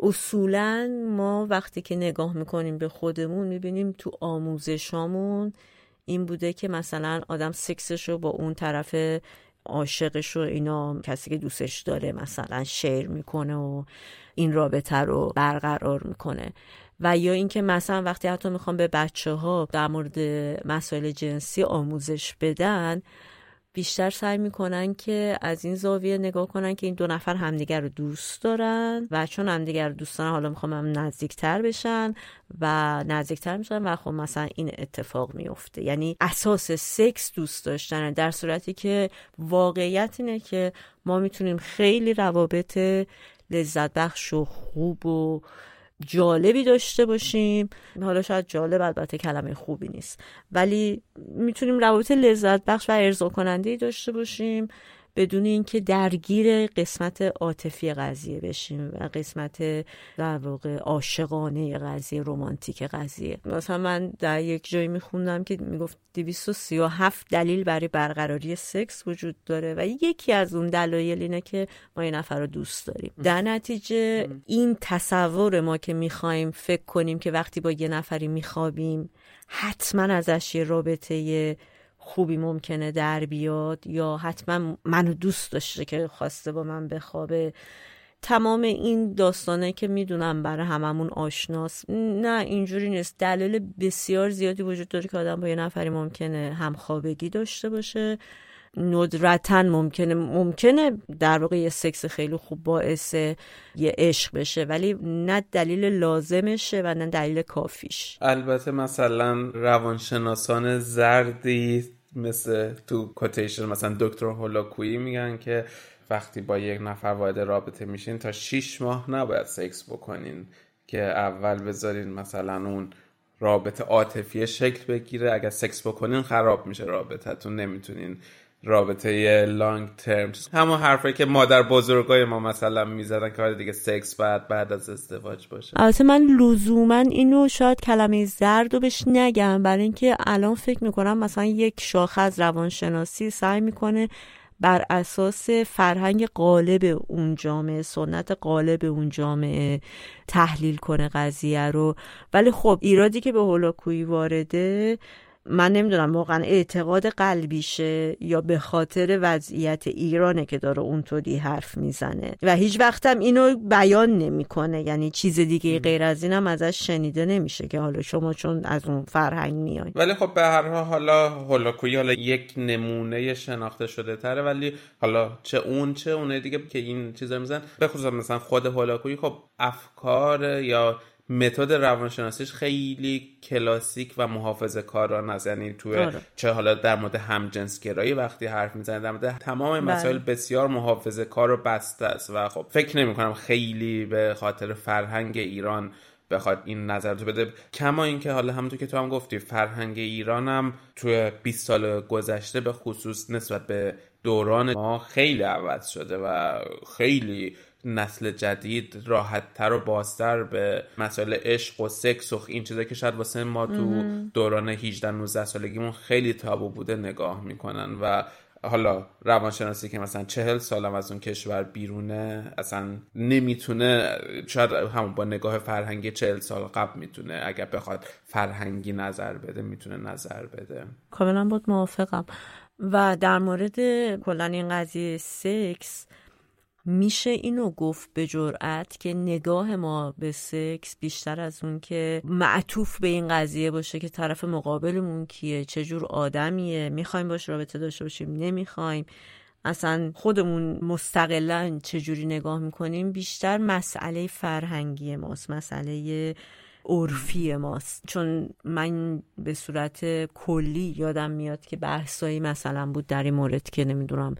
اصولا ما وقتی که نگاه می‌کنیم به خودمون می‌بینیم تو آموزشامون این بوده که مثلا آدم سکسش رو با اون طرف عاشقش رو اینا کسی که دوستش داره مثلا شیر می‌کنه و این رابطه رو برقرار می‌کنه. و یا اینکه مثلا وقتی حتی می‌خوام به بچه ها در مورد مسائل جنسی آموزش بدن بیشتر سعی می‌کنن که از این زاویه نگاه کنن که این دو نفر همدیگر رو دوست دارن و چون همدیگر رو دوست دارن حالا می‌خوام هم نزدیکتر بشن و نزدیکتر میشن و خب مثلا این اتفاق میفته یعنی اساس سکس دوست داشتن در صورتی که واقعیت اینه که ما می‌تونیم خیلی روابط لذت بخش و خوب و جالبی داشته باشیم. حالا شاید جالب البته کلمه خوبی نیست. ولی می‌تونیم روابط لذت بخش و ارضا کننده داشته باشیم. بدون اینکه درگیر قسمت عاطفی قضیه بشیم و قسمت در واقع عاشقانه قضیه رمانتیک قضیه. مثلا من در یک جایی میخوندم که می‌گفت 237 دلیل برای برقراری سکس وجود داره و یکی از اون دلایل اینه که ما یه نفر رو دوست داریم. در نتیجه این تصور ما که می‌خوایم فکر کنیم که وقتی با یه نفری میخوابیم حتما ازش یه رابطه خوبی ممکنه در بیاد یا حتما منو دوست داشته که خواسته با من بخوابه. تمام این داستانه که می‌دونم برای هممون آشناست نه اینجوری نیست. دلیل بسیار زیادی وجود داره که آدم با یه نفری ممکنه همخوابگی داشته باشه. ندرتا ممکنه ممکنه در واقع یه سکس خیلی خوب باعث یه عشق بشه ولی نه دلیل لازمشه و نه دلیل کافیش. البته مثلا روانشناسان زردی مثل تو کوتیشن مثلا دکتر هولاکویی میگن که وقتی با یک نفر وارد رابطه میشین تا 6 ماه نباید سکس بکنین که اول بذارین مثلا اون رابطه عاطفی شکل بگیره. اگر سکس بکنین خراب میشه رابطتون نمی‌تونین رابطه لانگ ترم همون حرفی که مادر بزرگای ما مثلا می‌زدن که دیگه سکس بعد بعد از ازدواج باشه. البته من لزوما اینو شاید کلمه زرد رو بهش نگم. برای اینکه الان فکر می‌کنم مثلا یک شاخه از روانشناسی سعی می‌کنه بر اساس فرهنگ قالب اون جامعه سنت قالب اون جامعه تحلیل کنه قضیه رو. ولی خب ایرادی که به هولاکویی وارده من نمی‌دونم واقعا اعتقاد قلبیشه یا به خاطر وضعیت ایرانه که داره اونطوری حرف می‌زنه. و هیچ وقتم اینو بیان نمی‌کنه. یعنی چیز دیگه غیر از اینم ازش شنیده نمیشه که حالا شما چون از اون فرهنگ میای. ولی خب به هر حال حالا هولاکویی حالا یک نمونه شناخته شده تره ولی حالا چه اون چه اونه دیگه که این چیزا میزن به خصوص مثلا خود هولاکویی خب افکار یا متد روانشناسیش خیلی کلاسیک و محافظه کاران است یعنی تو آره. چه حالا در مورد همجنسگرایی وقتی حرف می‌زنه در مورد تمام بله. مسائل بسیار محافظه کار و بسته است و خب فکر نمی کنم خیلی به خاطر فرهنگ ایران بخواد این نظر تو بده کما اینکه حالا همونطور که تو هم گفتی فرهنگ ایران هم توی 20 سال گذشته به خصوص نسبت به دوران ما خیلی عوض شده و خیلی نسل جدید راحتتر و بازتر به مسائل عشق و سکس و این چیزا که شاید واسه ما تو دوران 18 19 سالگیمون خیلی تابو بوده نگاه می‌کنن و حالا روانشناسی که مثلا چهل سالم از اون کشور بیرونه اصلا نمی‌تونه شاید همون با نگاه فرهنگی چهل سال قبل می‌تونه اگر بخواد فرهنگی نظر بده می‌تونه نظر بده. کاملا بود موافقم. و در مورد کلا این قضیه سکس میشه اینو گفت به جرأت که نگاه ما به سکس بیشتر از اون که معطوف به این قضیه باشه که طرف مقابلمون کیه چه جور آدمیه می‌خوایم باش رابطه داشته باشیم نمی‌خوایم. اصلا خودمون مستقلا چجوری نگاه می‌کنیم بیشتر مسئله فرهنگی ماست مسئله عرفی ماست. چون من به صورت کلی یادم میاد که بحثایی مثلا بود در این مورد که نمی‌دونم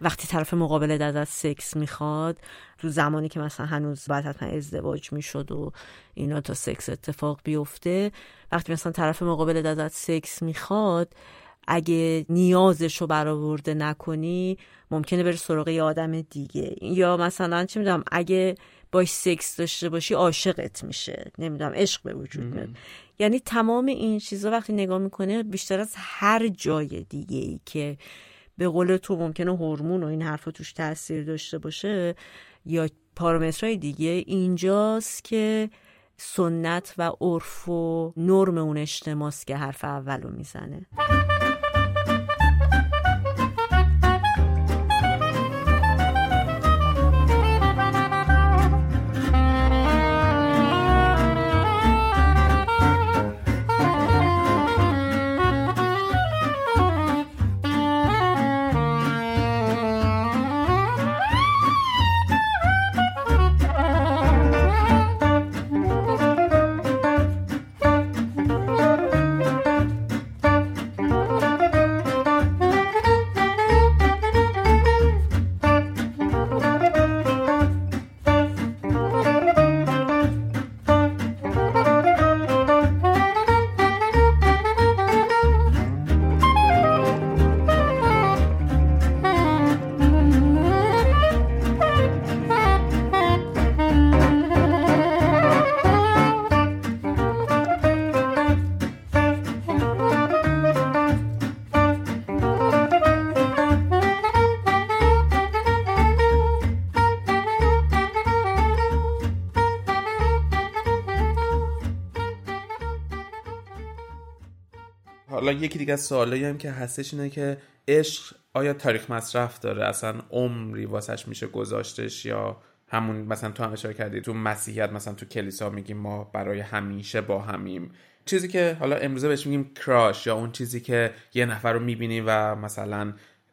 وقتی طرف مقابل ازت سکس می‌خواد تو زمانی که مثلا هنوز باید حتما ازدواج می‌شد و اینا تا سکس اتفاق بیفته وقتی مثلا طرف مقابل ازت سکس می‌خواد اگه نیازش رو برآورده نکنی ممکنه بره سراغ یه آدم دیگه. یا مثلا چه می‌دونم اگه باش سکس داشته باشی عاشقت میشه. نمی‌دونم عشق به وجود میاد. یعنی تمام این چیزا وقتی نگاه می‌کنه بیشتر از هر جای دیگه ای که به قول تو ممکنه هورمون و این حرفا توش تاثیر داشته باشه یا پارامترهای دیگه اینجاست که سنت و عرف و نرم اون اجتماعست که حرف اولو می‌زنه. یکی دیگه از سوالایی هم که هستش اینه که عشق آیا تاریخ مصرف داره؟ اصلا عمری واسش میشه گذاشتش یا همون مثلا تو هم اشاره کردی تو مسیحیت مثلا تو کلیسا میگیم ما برای همیشه با همیم. چیزی که حالا امروزه بهش میگیم کراش یا اون چیزی که یه نفر رو می‌بینی و مثلا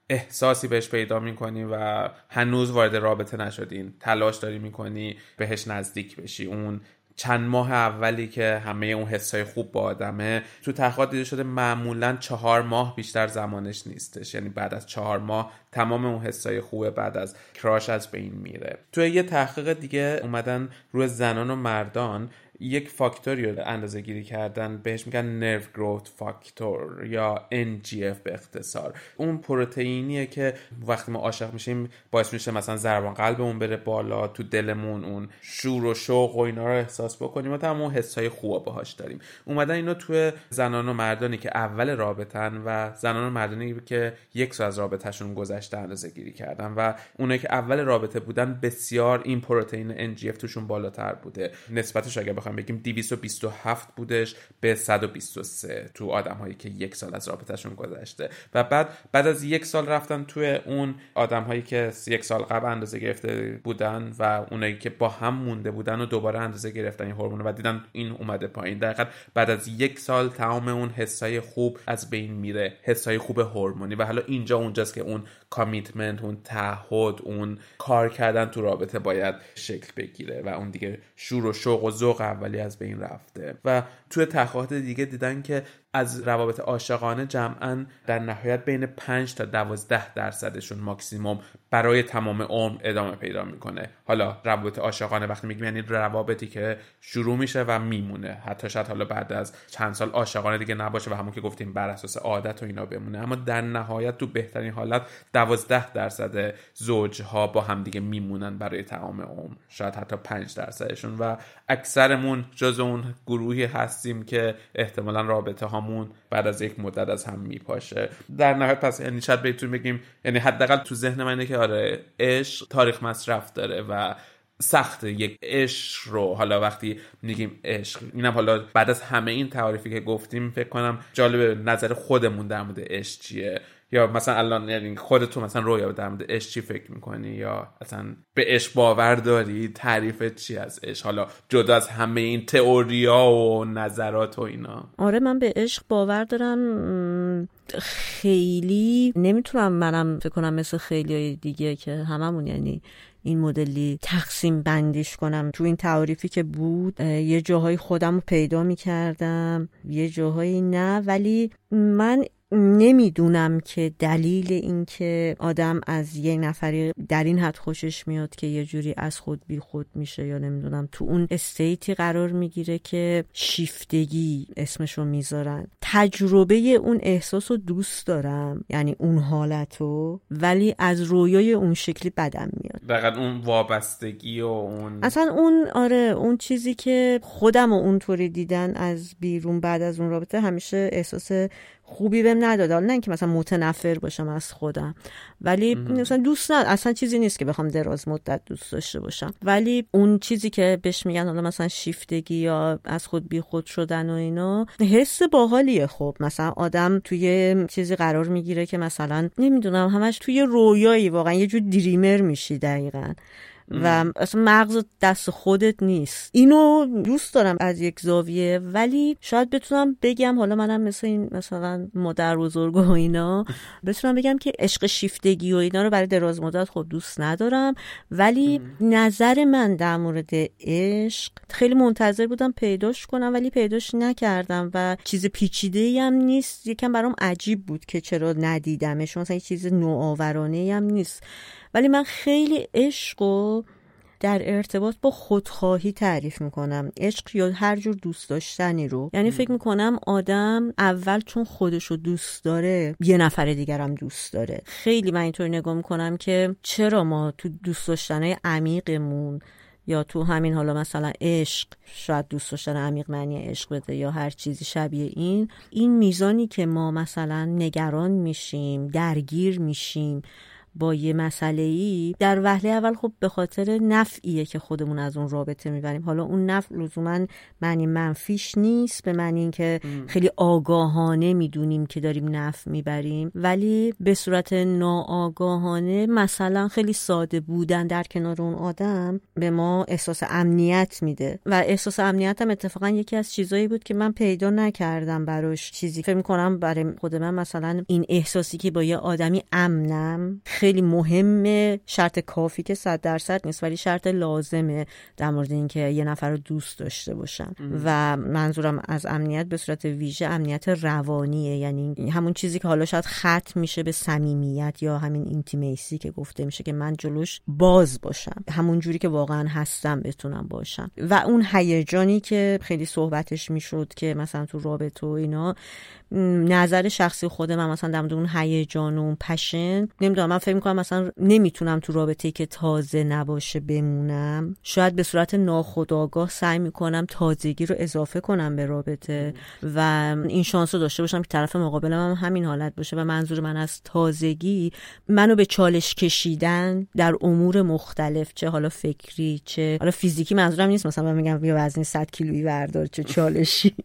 احساسی بهش پیدا می‌کنی و هنوز وارد رابطه نشدین تلاش داری می‌کنی بهش نزدیک بشی اون چند ماه اولی که همه اون حسای خوب با آدمه تو تحقیقات دیده شده معمولا چهار ماه بیشتر زمانش نیستش. یعنی بعد از چهار ماه تمام اون حسای خوبه بعد از کراش از بین میره. تو یه تحقیق دیگه اومدن روی زنان و مردان یک فاکتوری رو اندازه گیری کردن بهش میگن نرو گروت فاکتور یا NGF به اختصار. اون پروتئینیه که وقتی ما عاشق میشیم باعث میشه مثلا ضربان قلبمون بره بالا تو دلمون اون شور و شوق و اینا رو احساس بکنیم و تمام حسای خوب باهاش داریم. اومدن اینو تو زنان و مردانی که اول رابطن و زنان و مردانی که یک سال از رابطهشون گذشته اندازه گیری کردن و اونایی که اول رابطه بودن بسیار این پروتئین NGF توشون بالاتر بوده. نسبتش اگه بخوایم بگیم 227 بودش به 123 تو آدم هایی که یک سال از رابطهشون گذشته. و بعد بعد از یک سال رفتن توی اون آدم هایی که یک سال قبل اندازه گرفته بودن و اونایی که با هم مونده بودن و دوباره اندازه گرفتن این هورمون و دیدن این اومده پایین. در بعد از یک سال تمام اون حسای خوب از بین میره حسای خوب هورمونی. و حالا اینجا اونجاست که اون کامیتمنت اون تعهد اون کار کردن تو رابطه باید شکل بگیره و اون دیگه شور و شوق و ذوق اولی از بین رفته. و توی تحقیقات دیگه دیدن که از روابط عاشقانه جمعا در نهایت بین 5 تا 12 درصدشون ماکسیموم برای تمام عمر ادامه پیدا می‌کنه. حالا روابط عاشقانه وقتی میگیم یعنی روابطی که شروع میشه و میمونه. حتی شاید حالا بعد از چند سال عاشقانه دیگه نباشه و همون که گفتیم بر اساس عادت و اینا بمونه. اما در نهایت تو بهترین حالت 12 درصد زوجها با هم دیگه میمونن برای تمام عمر. شاید حتی 5 درصدشون. و اکثرمون جز اون گروهی هستیم که احتمالا رابطه هامون بعد از یک مدت از هم میپاشه. در نهایت پس یعنی شاید بهتون بگیم یعنی حداقل تو ذهن من که آره عشق تاریخ مصرف داره و سخت یک عشق رو حالا وقتی میگیم عشق اینم حالا بعد از همه این تعریفی که گفتیم فکر کنم جالب نظر خودمون در مورد عشق چیه. یا مثلا الان یعنی خودتون مثلا رویا در مورد عشق چی فکر می‌کنی؟ یا اصلا به عشق باور داری؟ تعریف چی از عشق؟ حالا جدا از همه این تئوریا و نظرات و اینا. آره من به عشق باور دارم. خیلی نمی‌تونم منم فکر کنم مثل خیلی دیگه که هممون یعنی این مدلی تقسیم بندیش کنم. تو این تعریفی که بود یه جاهای خودم رو پیدا می‌کردم یه جاهایی نه. ولی من نمی‌دونم که دلیل اینکه آدم از یه نفری در این حد خوشش میاد که یه جوری از خود بی خود میشه یا نمی‌دونم تو اون استیتی قرار می‌گیره که شیفتگی اسمشو می‌ذارن. تجربه اون احساس رو دوست دارم یعنی اون حالتو ولی از رویای اون شکلی بدم میاد. دقیقا اون وابستگی و اون اصلا اون آره اون چیزی که خودم و اونطوری دیدن از بیرون بعد از اون رابطه همیشه احساس خوبی بهم نداد حالا نه اینکه مثلا متنفر باشم از خودم ولی مثلا دوست نه اصلا چیزی نیست که بخوام دراز مدت دوست داشته باشم. ولی اون چیزی که بهش میگن حالا مثلا شیفتگی یا از خود بی خود شدن و اینا حس باحالیه. خب مثلا آدم توی چیزی قرار می‌گیره که مثلا نمی‌دونم همش توی رویایی واقعا. یه جور دریمر میشی دقیقا. و اصلا مغز دست خودت نیست. اینو دوست دارم از یک زاویه ولی شاید بتونم بگم حالا منم مثل این مثلا مادر بزرگ و اینا بتونم بگم که عشق شیفتگی و اینا رو برای دراز مدت خب دوست ندارم. ولی نظر من در مورد عشق خیلی منتظر بودم پیداش کنم ولی پیداش نکردم و چیز پیچیده هم نیست. یکم برام عجیب بود که چرا ندیدمش. مثلا چیز نوآورانه هم نیست. ولی من خیلی عشق و در ارتباط با خودخواهی تعریف می‌کنم. عشق یا هر جور دوست داشتنی رو. یعنی فکر می‌کنم آدم اول چون خودش رو دوست داره یه نفر دیگرم دوست داره. خیلی من اینطور نگاه می‌کنم که چرا ما تو دوست داشتنهای عمیقمون یا تو همین حالا مثلا عشق شاید دوست داشتن عمیق معنی عشق بده یا هر چیزی شبیه این این میزانی که ما مثلا نگران میشیم درگیر میشیم. با یه مسئله ای در وهله اول خب به خاطر نفعیه که خودمون از اون رابطه می‌بریم. حالا اون نفع لزوما معنی منفیش نیست به معنی اینکه خیلی آگاهانه می‌دونیم که داریم نفع می‌بریم. ولی به صورت ناآگاهانه مثلا خیلی ساده بودن در کنار اون آدم به ما احساس امنیت میده. و احساس امنیت هم اتفاقا یکی از چیزایی بود که من پیدا نکردم براش. چیزی فکر می‌کنم برای خود من مثلا این احساسی که با یه آدمی امنم خیلی مهمه. شرط کافی که صد درصد نیست ولی شرط لازمه در مورد اینکه یه نفر رو دوست داشته باشم. و منظورم از امنیت به صورت ویژه امنیت روانیه. یعنی همون چیزی که حالا شاید ختم میشه به صمیمیت یا همین اینتیمیسی که گفته میشه که من جلوش باز باشم. همون جوری که واقعا هستم بتونم باشم. و اون هیجانی که خیلی صحبتش می‌شد که مثلا تو رابطه و اینا نظر شخصی خود من مثلا در اون هیجان و پشن. نمی‌دونم من فکر می‌کنم مثلا نمی‌تونم تو رابطه که تازه نباشه بمونم. شاید به صورت ناخودآگاه سعی می‌کنم تازگی رو اضافه کنم به رابطه و این شانس رو داشته باشم که طرف مقابلم هم همین حالت باشه و منظور من از تازگی منو به چالش کشیدن در امور مختلف چه حالا فکری چه حالا فیزیکی منظورم نیست. مثلا من میگم بیا وزن 100 کیلویی بردار چه چالشی.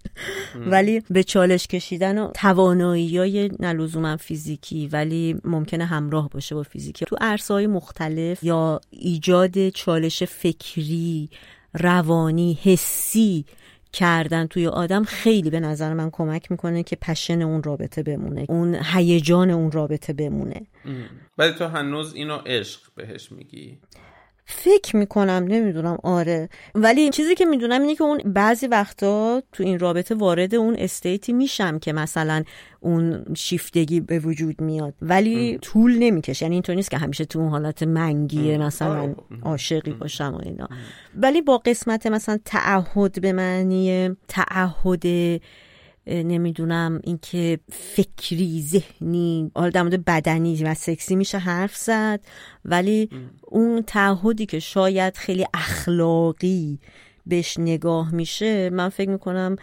ولی به چالش کشیدن و توانایی های نلزوما فیزیکی ولی ممکنه همراه باشه با فیزیکی. تو عرصه‌های مختلف یا ایجاد چالش فکری روانی حسی کردن توی آدم خیلی به نظر من کمک می‌کنه که پشن اون رابطه بمونه. اون هیجان اون رابطه بمونه. ولی تو هنوز اینو عشق بهش میگی؟ فکر می‌کنم نمی‌دونم آره. ولی چیزی که می‌دونم اینه که اون بعضی وقتا تو این رابطه وارد اون استیتی میشم که مثلا اون شیفتگی به وجود میاد. ولی طول نمی‌کشه. یعنی اینطور نیست که همیشه تو اون حالت منگیه مثلا آره. عاشقی باشم و اینا. ولی با قسمت مثلا تعهد به معنی تعهد نمی‌دونم اینکه فکری ذهنی حالا در مورد بدنی و سکسی میشه حرف زد ولی اون تعهدی که شاید خیلی اخلاقی بهش نگاه میشه من فکر می‌کنم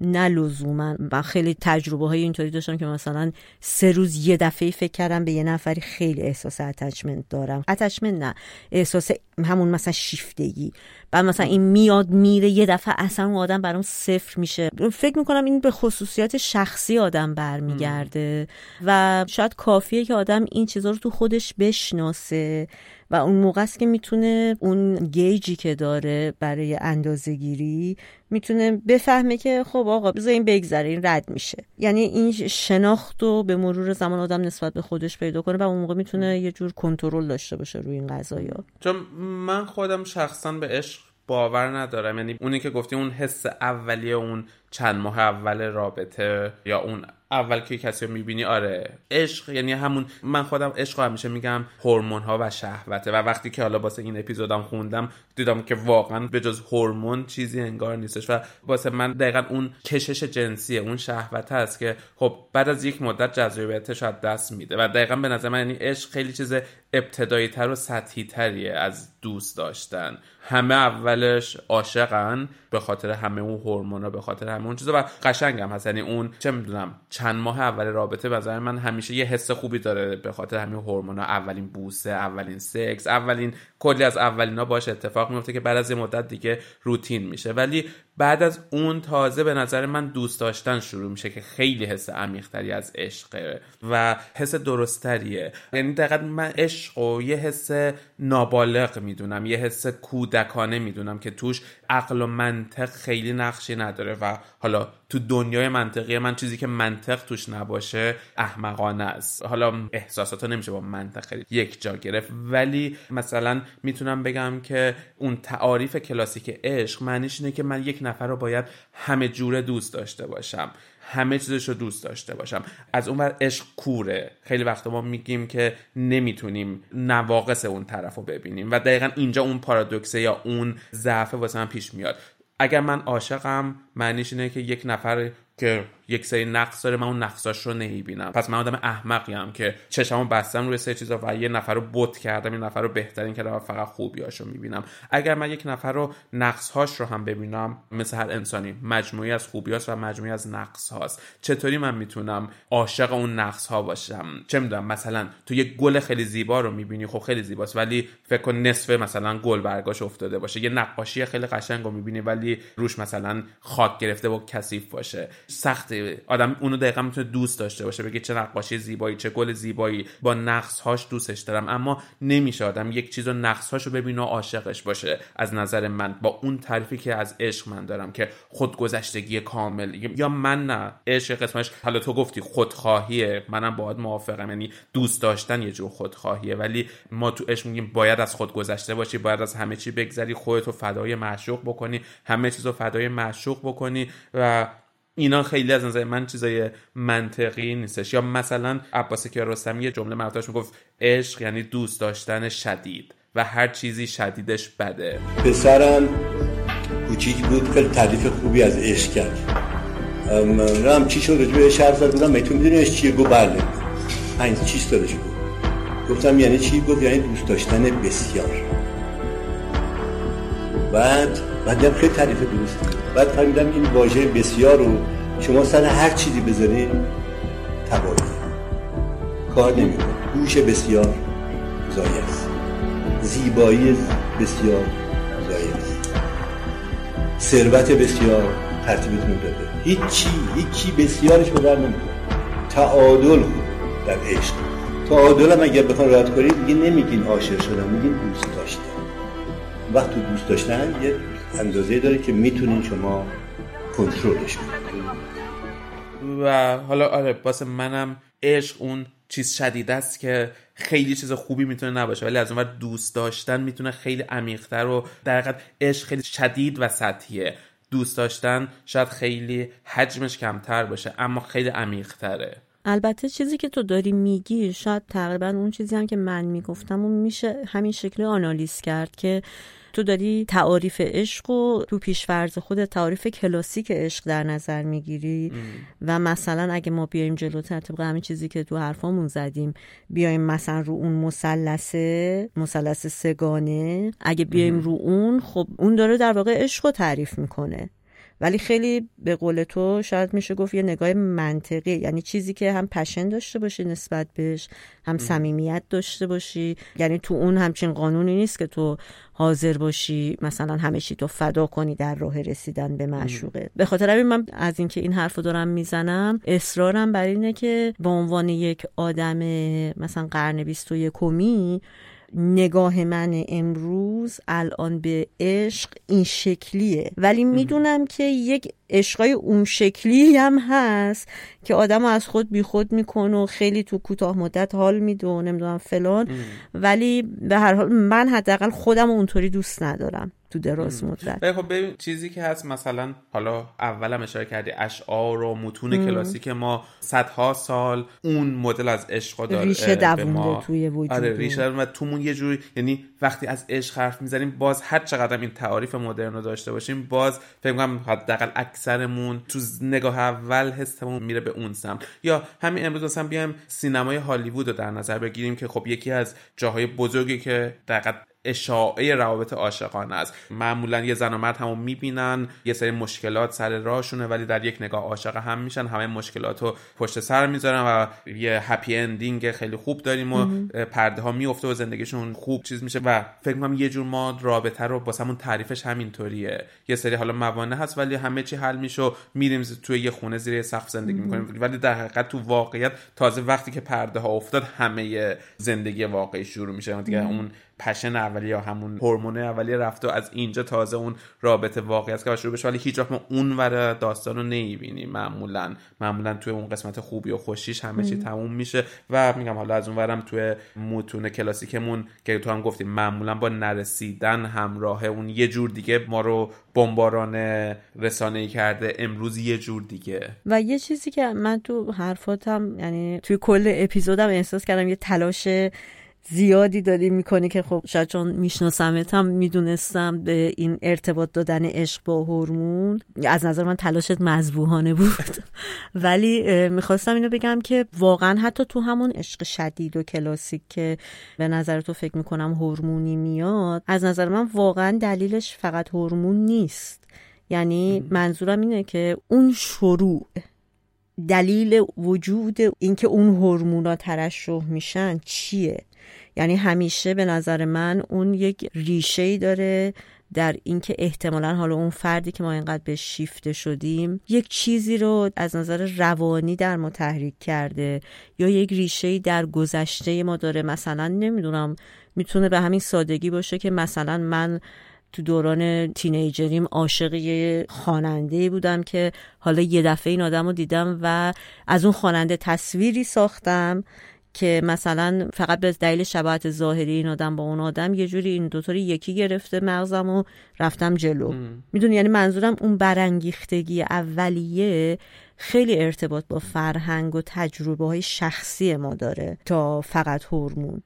نه لزوما. و خیلی تجربه های اینطوری داشتم که مثلا سه روز یه دفعه فکر کردم به یه نفری خیلی احساس اتچمنت دارم. اتچمنت نه احساس همون مثلا شیفتگی. و مثلا این میاد میره یه دفعه اصلا اون آدم برام صفر میشه. فکر می‌کنم این به خصوصیات شخصی آدم برمیگرده. و شاید کافیه که آدم این چیزا رو تو خودش بشناسه. و اون موقع است که می‌تونه اون گیجی که داره برای اندازه گیری می‌تونه بفهمه که خب آقا بذار این بگذره این رد میشه. یعنی این شناخت رو به مرور زمان آدم نسبت به خودش پیدا کنه و اون موقع می‌تونه یه جور کنترل داشته باشه روی این قضايا چون من خودم شخصا به عشق باور ندارم. یعنی اونی که گفتی اون حس اولیه اون چند ماه اول رابطه یا اون اول که کسی رو می‌بینی آره. عشق یعنی همون من خودم عشق همیشه میگم هورمون ها و شهوته. و وقتی که حالا واسه این اپیزودم خوندم دیدم که واقعا به جز هورمون چیزی انگار نیستش. و واسه من دقیقا اون کشش جنسیه اون شهوت هست که خب بعد از یک مدت جذابیتش از دست میده. و دقیقا به نظر من یعنی عشق خیلی چیز ابتدایی تر و سطحی تریه از دوست داشتن. همه اولش عاشقن به خاطر همه اون هورمونا به خاطر همه اون چیزا و قشنگم هست. یعنی اون چه می‌دونم چند ماه اول رابطه به من همیشه یه حس خوبی داره به خاطر همین هورمونا. اولین بوسه اولین سکس اولین کلی از اولینا باش اتفاق میفته که بعد از یه مدت دیگه روتین میشه. ولی بعد از اون تازه به نظر من دوست داشتن شروع میشه که خیلی حس عمیقتری از عشقه و حس درستریه. یعنی دقیقا من عشق و یه حس نابالغ می‌دونم یه حس کودکانه می‌دونم که توش عقل و منطق خیلی نقشی نداره و حالا تو دنیای منطقی من چیزی که منطق توش نباشه احمقانه است. حالا احساسات نمیشه با منطق خیلی یک جا گرفت. ولی مثلا می‌تونم بگم که اون تعاریف کلاسیک عشق معنیش اینه که من یک نفر رو باید همه جوره دوست داشته باشم. همه چیزش رو دوست داشته باشم. از اون ور عشق کوره. خیلی وقت ما میگیم که نمی‌تونیم نواقص اون طرف رو ببینیم و دقیقا اینجا اون پارادوکسه یا اون ضعف واسه من پیش میاد. اگر من عاشقم معنیش اینه که یک نفر که یک سری نقص داره من اون نقصاش رو نمی‌بینم. پس من آدم احمقی هم که چشمو بستم روی سه چیزا و یه نفر رو بت کردم این نفر رو بهترین کردم و فقط خوبیاشو می‌بینم. اگر من یک نفر رو نقصهاش رو هم ببینم مثل هر انسانی مجموعی از خوبیاست و مجموعی از نقص هاست چطوری من می‌تونم عاشق اون نقص ها باشم؟ چه می‌دونم مثلا تو یک گل خیلی زیبا رو می‌بینی خب خیلی زیباست ولی فکر کن نصف مثلا گل برگاش افتاده باشه. یه نقاشی خیلی قشنگ می‌بینی ولی روش مثلا خاک گرفته و کثیف باشه. سخته. آدم اونو دقیقا می‌تونه دوست داشته باشه بگه چه نقاشی زیبایی چه گل زیبایی. با نقص هاش دوستش دارم. اما نمیشه آدم یک چیز و نقص هاشو ببینه و عاشقش باشه. از نظر من با اون تعریفی که از عشق من دارم که خودگذشتگی کامل. یا من نه عشق قسمش حالا تو گفتی خودخواهیه. منم باید موافقم. یعنی دوست داشتن یه جور خودخواهیه. ولی ما تو عشق میگیم باید از خود گذشته باشی باید از همه چی بگذری خودتو فدای معشوق بکنی همه چیزو فدای معشوق بکنی و اینا خیلی از نظر من چیزای منطقی نیستش. یا مثلا عباس کیارستمی یه جمله مرتاش می‌گفت عشق یعنی دوست داشتن شدید و هر چیزی شدیدش بده. پسرم کوچیک بود خیلی تعریف خوبی از عشق کرد. رم چی شد رجوع بهش حرف زد؟ بودم میتون می‌دونی چیه؟ گو بله. پنج چی سالش بود گفتم یعنی چی؟ گفت یعنی دوست داشتن بسیار. بعد بعد خیلی تعریف درست بعد فهمیدم این واژه بسیار رو شما سر هر چیزی بذارین تبایی کار نمی‌کنه. گوش بسیار زایه است. زیبایی بسیار زایه است. ثروت بسیار ترتیبتون داده هیچی هیچی بسیارش به در نمی‌کنه. تعادل در عشق. تعادل هم اگر بخوان رد کنید دیگه نمیگین عاشق شدم میگین دوست داشتن وقت دوست داشتن یه اندازه داره که می‌تونین شما کنترلش کنید و حالا آره واسه منم عشق اون چیز شدید است که خیلی چیز خوبی می‌تونه نباشه ولی از اون دوست داشتن می‌تونه خیلی عمیقتر و در حقیقت عشق خیلی شدید و سطحیه. دوست داشتن شاید خیلی حجمش کمتر باشه اما خیلی عمیقتره. البته چیزی که تو داری میگی شاید تقریبا اون چیزی هم که من می‌گفتم اون میشه همین شکلی آنالیز کرد که تو داری تعاریف عشق و تو پیشفرز خود تعاریف کلاسیک عشق در نظر می‌گیری. و مثلا اگه ما بیایم جلوتر طبق همین چیزی که تو حرفامون زدیم بیایم مثلا رو اون مثلثه مثلث سگانه اگه بیایم رو اون خب اون داره در واقع عشق رو تعریف می‌کنه. ولی خیلی به قول تو شاید میشه گفت یه نگاه منطقی یعنی چیزی که هم پشن داشته باشی نسبت بهش هم صمیمیت داشته باشی. یعنی تو اون همچین قانونی نیست که تو حاضر باشی مثلا همه چی تو فدا کنی در راه رسیدن به معشوقه. به خاطر همین من از اینکه این حرفو دارم می‌زنم اصرارم بر اینه که به عنوان یک آدم مثلا قرن بیست و یکمی نگاه من امروز الان به عشق این شکلیه. ولی می‌دونم که یک عشقای اون شکلی هم هست که آدم از خود بیخود می‌کنه و خیلی تو کوتاه مدت حال میده و نمی‌دونم فلان. ولی به هر حال من حداقل خودم اونطوری دوست ندارم. تو دراز مدت. خب ببین چیزی که هست مثلا حالا اولم اشاره کردی اشعار و متون کلاسیک ما صدها سال اون مدل از عشق داره ریشه دوونده توی وجود آره ریشه و تومون یه جوری یعنی وقتی از عشق حرف می‌زنیم باز هر چقدر این تعاریف مدرن رو داشته باشیم باز فکر کنم حداقل اکثرمون تو نگاه اول حسمون میره به اون سمت. یا همین امروز مثلا بیایم سینمای هالیوود رو در نظر بگیریم که خب یکی از جاهای بزرگی که دقیقا اشاعه روابط عاشقانه است. معمولا یه زن و مرد همو می‌بینن یه سری مشکلات سر راهشونه ولی در یک نگاه عاشق هم میشن. همه مشکلات رو پشت سر می‌ذارن و یه هپی اندینگ خیلی خوب داریم و پرده ها میفته و زندگیشون خوب چیز میشه و فکر کنم یه جور ما رابطه رو همون تعریفش همینطوریه. یه سری حالا موانع هست ولی همه چی حل میشه و میریم توی یه خونه زیر سقف زندگی می‌کنیم. ولی در حقیقت تو واقعیت تازه وقتی که پرده ها افتاد همه زندگی واقعی شروع میشه. دیگه اون پشن اولیه یا همون هورمون اولیه رفته و از اینجا تازه اون رابطه واقعی است که شروع بشه. ولی هیچ وقت ما اون ور داستان رو نمی‌بینیم. معمولا معمولا توی اون قسمت خوبی و خوشیش همه چی تموم میشه. و میگم حالا از اون ورم توی متون کلاسیکمون که تو هم گفتیم معمولا با نرسیدن همراه اون یه جور دیگه ما رو بمباران رسانه‌ای کرده. امروز یه جور دیگه. و یه چیزی که من تو حرفاتم یعنی توی کل اپیزودم احساس کردم یه تلاش زیادی داری می‌کنی که خب شاید چون میشناسمت هم می‌دونستم به این ارتباط دادن عشق با هورمون از نظر من تلاشت مذبوحانه بود. ولی می‌خواستم اینو بگم که واقعا حتی تو همون عشق شدید و کلاسیک که به نظر تو فکر می‌کنم هورمونی میاد از نظر من واقعا دلیلش فقط هورمون نیست. یعنی منظورم اینه که اون شروع دلیل وجود اینکه اون هورمونا ترشح میشن چیه؟ یعنی همیشه به نظر من اون یک ریشه ای داره در اینکه احتمالا حالا اون فردی که ما اینقدر به شیفته شدیم یک چیزی رو از نظر روانی در ما تحریک کرده یا یک ریشه ای در گذشته ما داره. مثلا نمی‌دونم می‌تونه به همین سادگی باشه که مثلا من تو دوران تینیجریم عاشق یه خواننده بودم که حالا یه دفعه این آدم رو دیدم و از اون خواننده تصویری ساختم که مثلا فقط به دلیل شباهت ظاهری این آدم با اون آدم یه جوری این دوتاری یکی گرفته مغزم و رفتم جلو. می‌دونی؟ یعنی منظورم اون برانگیختگی اولیه خیلی ارتباط با فرهنگ و تجربه های شخصی ما داره تا فقط هورمون.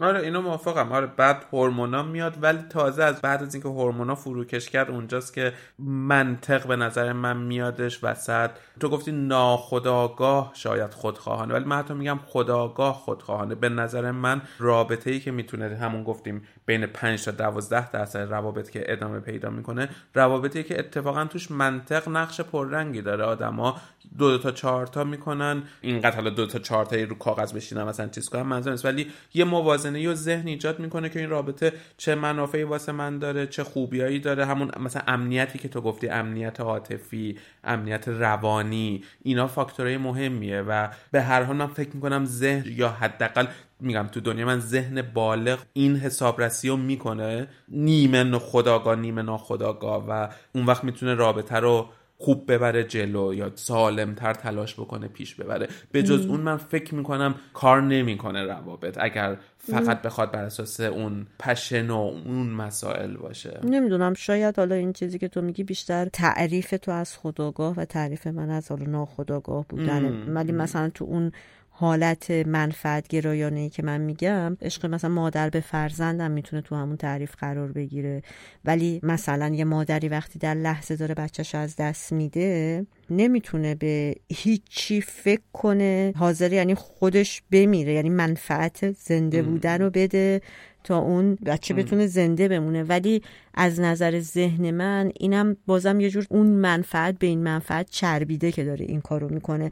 آره اینو موافقم. آره بعد هورمونا میاد ولی تازه از بعد از اینکه هورمونا فروکش کرد اونجاست که منطق به نظر من میادش وسط. تو گفتی ناخداگاه شاید خودخواهانه ولی من حتی میگم خداگاه خودخواهانه. به نظر من رابطه ای که می‌تونه همون گفتیم بین 5 تا 12 درصد روابط که ادامه پیدا می‌کنه روابطی که اتفاقا توش منطق نقش پررنگی داره. آدما دو, دو تا چهار تا می‌کنن. اینقدر حالا دو تا چهار تا رو کاغذ بشینن مثلا چیز کنن منظور ولی یه موازنه و ذهن ایجاد می‌کنه که این رابطه چه منافعی واسه من داره چه خوبیایی داره. همون مثلا امنیتی که تو گفتی امنیت عاطفی امنیت روانی اینا فاکتورهای مهمیه و به هر حال من فکر می‌کنم ذهن یا حداقل میگم تو دنیا من ذهن بالغ این حسابرسی رو می‌کنه. نیمه خداگاه نیمه ناخداگاه و اون وقت می‌تونه رابطه رو خوب ببره جلو یا سالمتر تلاش بکنه پیش ببره. به جز اون من فکر می‌کنم کار نمی‌کنه روابط. اگر فقط بخواد بر اساس اون پشن و اون مسائل باشه. نمی‌دونم شاید حالا این چیزی که تو میگی بیشتر تعریف تو از خداگاه و تعریف من از حالا ناخداگاه بودن ولی مثلا تو اون حالت منفعت گرایانه ای که من میگم عشق مثلا مادر به فرزندم می‌تونه تو همون تعریف قرار بگیره. ولی مثلا یه مادری وقتی در لحظه داره بچهش از دست میده نمی‌تونه به هیچی فکر کنه. حاضر یعنی خودش بمیره یعنی منفعت زنده بودن رو بده تا اون بچه بتونه زنده بمونه. ولی از نظر ذهن من اینم بازم یه جور اون منفعت به این منفعت چربیده که داره این کارو می‌کنه.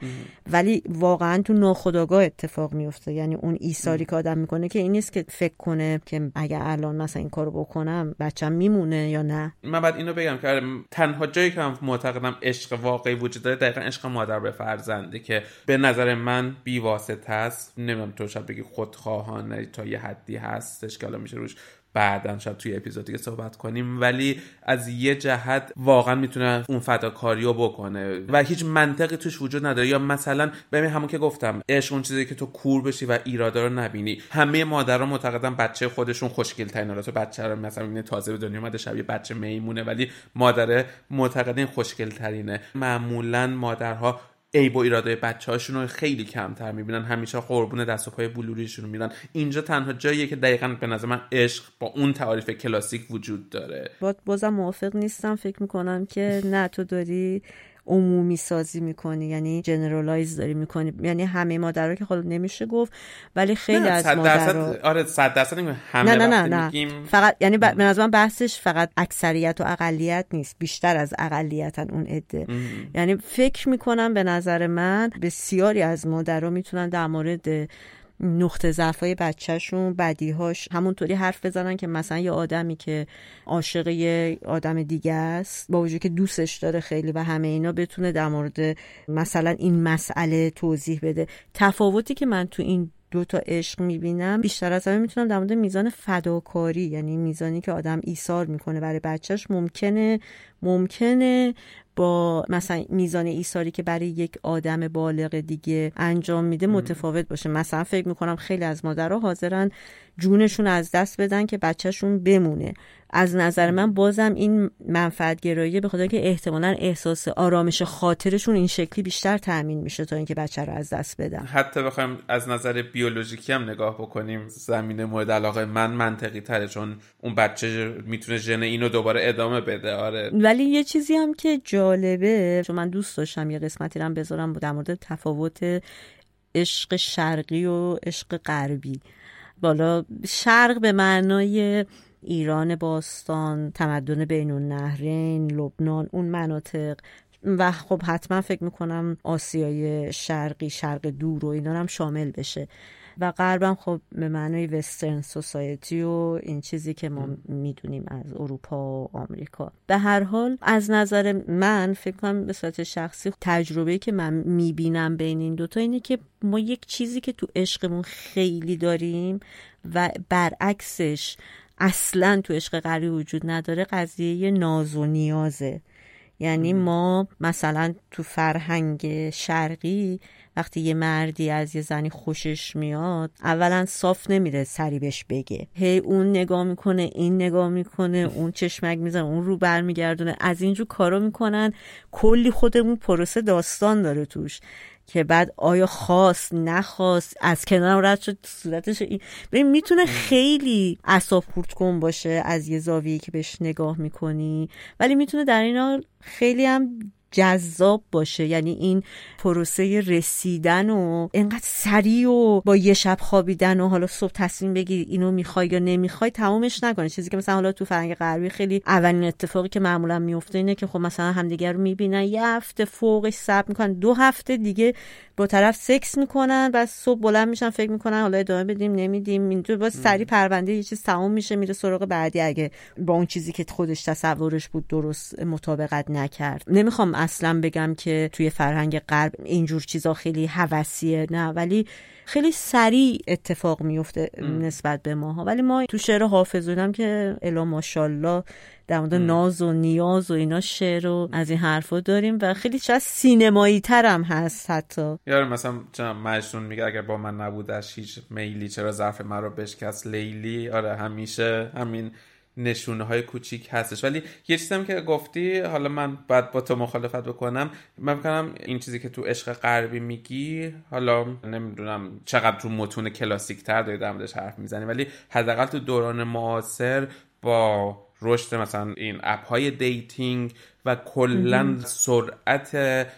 ولی واقعا تو ناخداگاه اتفاق میفته یعنی اون ایثاری که آدم می‌کنه که این نیست که فکر کنه که اگر الان مثلا این کارو بکنم بچم میمونه یا نه. من بعد اینو بگم که آره، تنها جایی که من معتقدم عشق واقعی وجود داره دقیقا عشق مادر به فرزنده که به نظر من بیواسطه است. نمی‌دونم تو شاید بگی خودخواهانه تا یه حدی هستش که حالا میشه روش بعدا شاید توی اپیزود دیگه صحبت کنیم ولی از یه جهت واقعا می‌تونه اون فداکاری رو بکنه و هیچ منطقی توش وجود نداره. یا مثلا ببین همون که گفتم عشق اون چیزی که تو کور بشی و ایرادا رو نبینی. همه مادرها معتقدن بچه خودشون خوشگل ترین تو بچه رو مثلا این تازه به دنیا اومده شبیه بچه میمونه ولی مادر معتقدین خوشگل ترینه معمولا مادرها عیب و ایراده بچه هاشون رو خیلی کمتر می‌بینن. همیشه قربون دست و پای بلوریشون میرن اینجا تنها جاییه که دقیقا به نظر من عشق با اون تعاریف کلاسیک وجود داره. بازم موافق نیستم. فکر می‌کنم که نه تو داری عمومی سازی می‌کنی یعنی جنرالایز داری می‌کنی. یعنی همه مادرها که خود نمیشه گفت ولی خیلی از مادرها آره 100 درصد همه نه نه نه, نه. فقط یعنی به نظر من بحثش فقط اکثریت و اقلیت نیست بیشتر از اقلیتن اون عده. یعنی فکر می‌کنم به نظر من بسیاری از مادرها می‌تونن در مورد نقطه ضعف های بچهشون بدیهاش. همونطوری حرف بزنن که مثلا یه آدمی که عاشق یه آدم دیگه است با وجود که دوستش داره خیلی و همه اینا بتونه در مورد مثلا این مسئله توضیح بده. تفاوتی که من تو این دو تا عشق می‌بینم بیشتر از همه می‌تونم در مورد میزان فداکاری یعنی میزانی که آدم ایثار می‌کنه برای بچهش ممکنه ممکنه با مثلا میزان ایثاری که برای یک آدم بالغ دیگه انجام میده متفاوت باشه. مثلا فکر می‌کنم خیلی از مادرها حاضرن جونشون از دست بدن که بچهشون بمونه. از نظر من بازم این منفعت گرایی به خاطر که احتمالا احساس آرامش خاطرشون این شکلی بیشتر تامین میشه تا اینکه بچه رو از دست بدن. حتی بخوایم از نظر بیولوژیکی هم نگاه بکنیم. زمینه مورد علاقه من منطقی تره چون اون بچه می‌تونه ژن اینو دوباره ادامه بده. آره. ولی یه چیزی هم که جالبه چون من دوست داشتم یه قسمتی رو بذارم در مورد تفاوت عشق شرقی و عشق غربی. بالا شرق به معنای ایران باستان تمدن بین النهرین لبنان اون مناطق. و خب حتما فکر می‌کنم آسیای شرقی شرق دور و اینا هم شامل بشه. و غربم خب به معنای وسترن سوسایتی و این چیزی که ما می‌دونیم از اروپا و آمریکا. به هر حال از نظر من فکر کنم به صورت شخصی تجربه که من می‌بینم بین این دوتا اینه که ما یک چیزی که تو عشقمون خیلی داریم و برعکسش اصلا تو عشق غریب وجود نداره قضیه ناز و نیازه. یعنی ما مثلا تو فرهنگ شرقی وقتی یه مردی از یه زنی خوشش میاد اولا صاف نمیره سری بهش بگه. هی اون نگاه می‌کنه این نگاه می‌کنه اون چشمک می‌زنه اون رو برمیگردونه. از اینجور کارا می‌کنن کلی خودمون پروسه داستان داره توش. که بعد آیا خواست نخواست از کنار رد شد صورتش این. می‌تونه خیلی اصاب خورد کن باشه از یه زاویه که بهش نگاه می‌کنی. ولی می‌تونه در این حال خیلی هم جذاب باشه. یعنی این پروسه رسیدن و انقدر سریع و با یه شب خوابیدن و حالا صبح تصمیم بگیری اینو می‌خوای یا نمی‌خوای تمامش نکنه. چیزی که مثلا حالا تو فرنگ غربی خیلی اولین اتفاقی که معمولا میفته اینه که خب مثلا همدیگر رو می‌بینن یه هفته فوقش صبر می‌کنن دو هفته دیگه با طرف سکس می‌کنن و صبح بلند میشن فکر می‌کنن حالا ادامه بدیم نمیدیم. اینجور با سری پرونده یه چیز تمام میشه میره سراغ بعدی. اگه با اون چیزی که خودش تصورش بود درست مطابقت نکرد. نمی‌خوام اصلا بگم که توی فرهنگ غرب اینجور چیزا خیلی هوسیه نه. ولی خیلی سریع اتفاق میفته نسبت به ماها. ولی ما تو شعر حافظ که الا ماشاءالله در مورد ناز و نیاز و اینا شعر و از این حرفا داریم و خیلی شاید سینمایی تر هم هست حتی. یار مثلا مجنون میگه اگر با من نبودش هیچ میلی چرا ظرف مرا بشکست لیلی؟ آره همیشه همین نشونه های کوچیک هستش. ولی یه چیزی هم که گفتی حالا من باید با تو مخالفت بکنم من بکنم این چیزی که تو عشق غربی میگی حالا نمی‌دونم چقدر تو متون کلاسیک تر داری در حرف می‌زنی ولی حداقل تو دوران معاصر با رشد مثلا این app های dating و کلا سرعت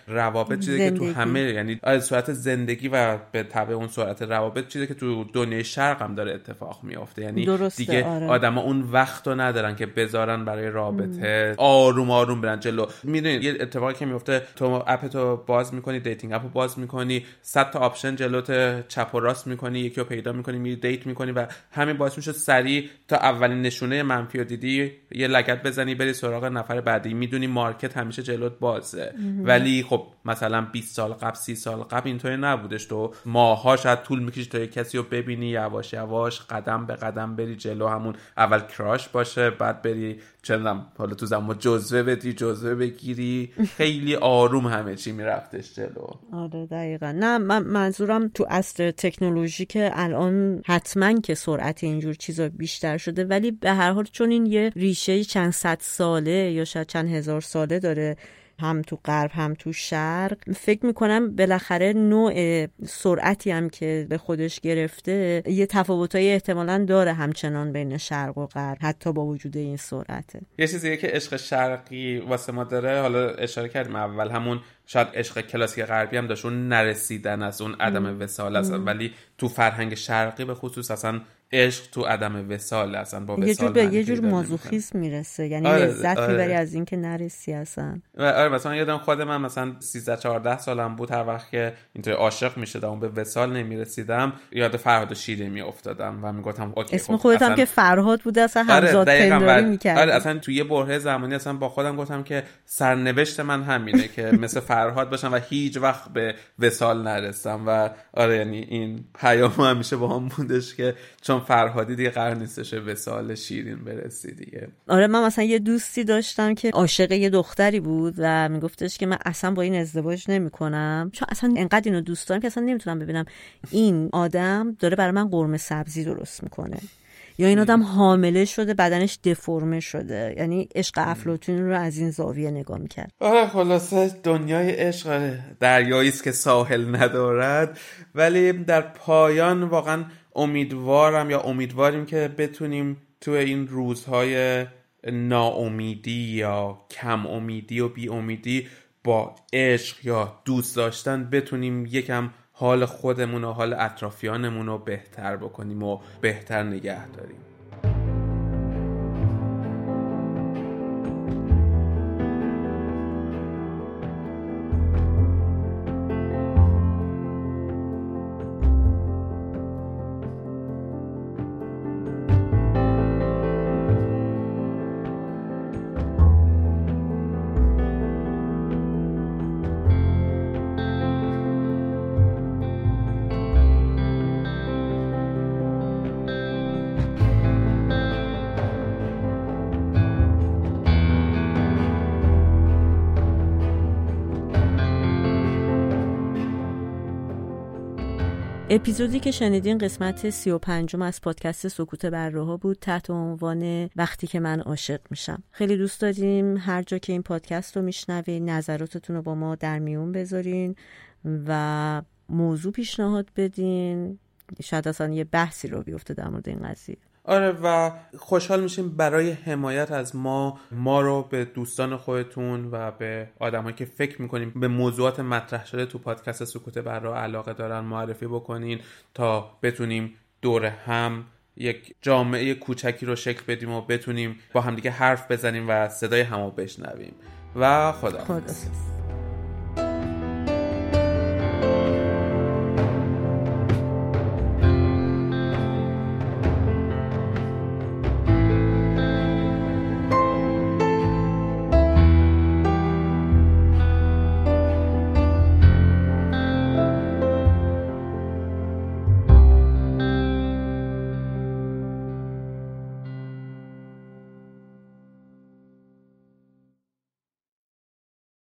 روابط چیزی که تو همه یعنی سرعت زندگی و به تبع اون سرعت روابط چیزی که تو دنیای شرق هم داره اتفاق میافته. یعنی درسته دیگه آره. آدما اون وقت رو ندارن که بذارن برای رابطه آروم آروم برن جلو. می‌دونید یه اتفاقی که میفته تو app تو باز می‌کنی dating app رو باز می‌کنی صد تا option جلوت چپ و راست می‌کنی یکی رو پیدا می‌کنی میری date می‌کنی و همین باعث میشه سریع تا اولین نشونه منفی رو دیدی یه لگد بزنی بری سراغ نفر بعدی. می‌دونی market همیشه جلوت بازه. ولی خب مثلا 20 سال قبل 30 سال قبل اینطوری نبودش. تو ماها شاید طول می‌کشی تا یه کسی رو ببینی یواش یواش قدم به قدم بری جلو همون اول کراش باشه بعد بری چندم حالا تو زمان جزوه بدی جزوه بگیری خیلی آروم همه چی میرفتش جلو. آره دقیقا. نه من منظورم تو اصل تکنولوژی که الان حتما که سرعت اینجور چیزا بیشتر شده ولی به هر حال چون این یه ریشه چند صد ساله یا شاید چند هزار ساله داره هم تو غرب هم تو شرق. فکر می‌کنم بالاخره نوع سرعتی هم که به خودش گرفته یه تفاوتایی احتمالا داره همچنان بین شرق و غرب حتی با وجود این سرعته. یه چیزیه که عشق شرقی واسه ما داره حالا اشاره کردیم اول همون شاید عشق کلاسیک غربی هم داشت اون نرسیدن از اون عدم وسال است. ولی تو فرهنگ شرقی به خصوص اصلا عشق تو عدم وسال اصلا با یه جور به یه جور مازوخیسم می‌رسه یعنی آره لذت آره. می‌بری از اینکه نرسی اصلا. آره مثلا یادم خود من مثلا 13 14 سالم بود هر وقت که اینطوری عاشق می‌شدم به وسال نمی‌رسیدم یاد فرهاد شیره میافتادم و می‌گفتم اوکی اسم خب خودت هم که فرهاد بود اصلا آره همزاد پنداری می‌کرد آره اصلا تو یه بره زمانی اصلا با خودم گفتم که سرنوشت من همینه که مثل فرهاد باشم و هیچ وقت به وسال نرسم و آره یعنی این پیام همیشه با هم بودش که چون فرهادی دیگه قرار نیستش به سال شیرین برسی دیگه. آره من مثلا یه دوستی داشتم که عاشق یه دختری بود و میگفتش که من اصلا با این ازدواج نمی‌کنم. چون اصلا انقدر اینو دوست دارم که اصلا نمی‌تونم ببینم این آدم داره برای من قرمه سبزی درست می‌کنه. یا این آدم حامله شده بدنش دفرمه شده. یعنی عشق افلاتون رو از این زاویه نگاه می‌کرد. آره خلاصه دنیای عشق دریایی است که ساحل ندارد. ولی در پایان واقعا امیدوارم یا امیدواریم که بتونیم تو این روزهای ناامیدی یا کم امیدی و بی امیدی با عشق یا دوست داشتن بتونیم یکم حال خودمون و حال اطرافیانمون رو بهتر بکنیم و بهتر نگه داریم. اپیزودی که شنیدین قسمت سی و پنجم از پادکست سکوت برراها بود تحت عنوان وقتی که من عاشق میشم. خیلی دوست داریم هر جا که این پادکست رو میشنوین نظراتتون رو با ما در میون بذارین و موضوع پیشنهاد بدین. شاید اصلا یه بحثی رو بیفته در مورد این قضیه. آره و خوشحال میشیم برای حمایت از ما ما رو به دوستان خودتون و به آدمایی که فکر می‌کنیم به موضوعات مطرح شده تو پادکست سکوت برا علاقه دارن معرفی بکنین تا بتونیم دور هم یک جامعه کوچکی رو شکل بدیم و بتونیم با همدیگه حرف بزنیم و صدای همو بشنویم و خدا, خدا.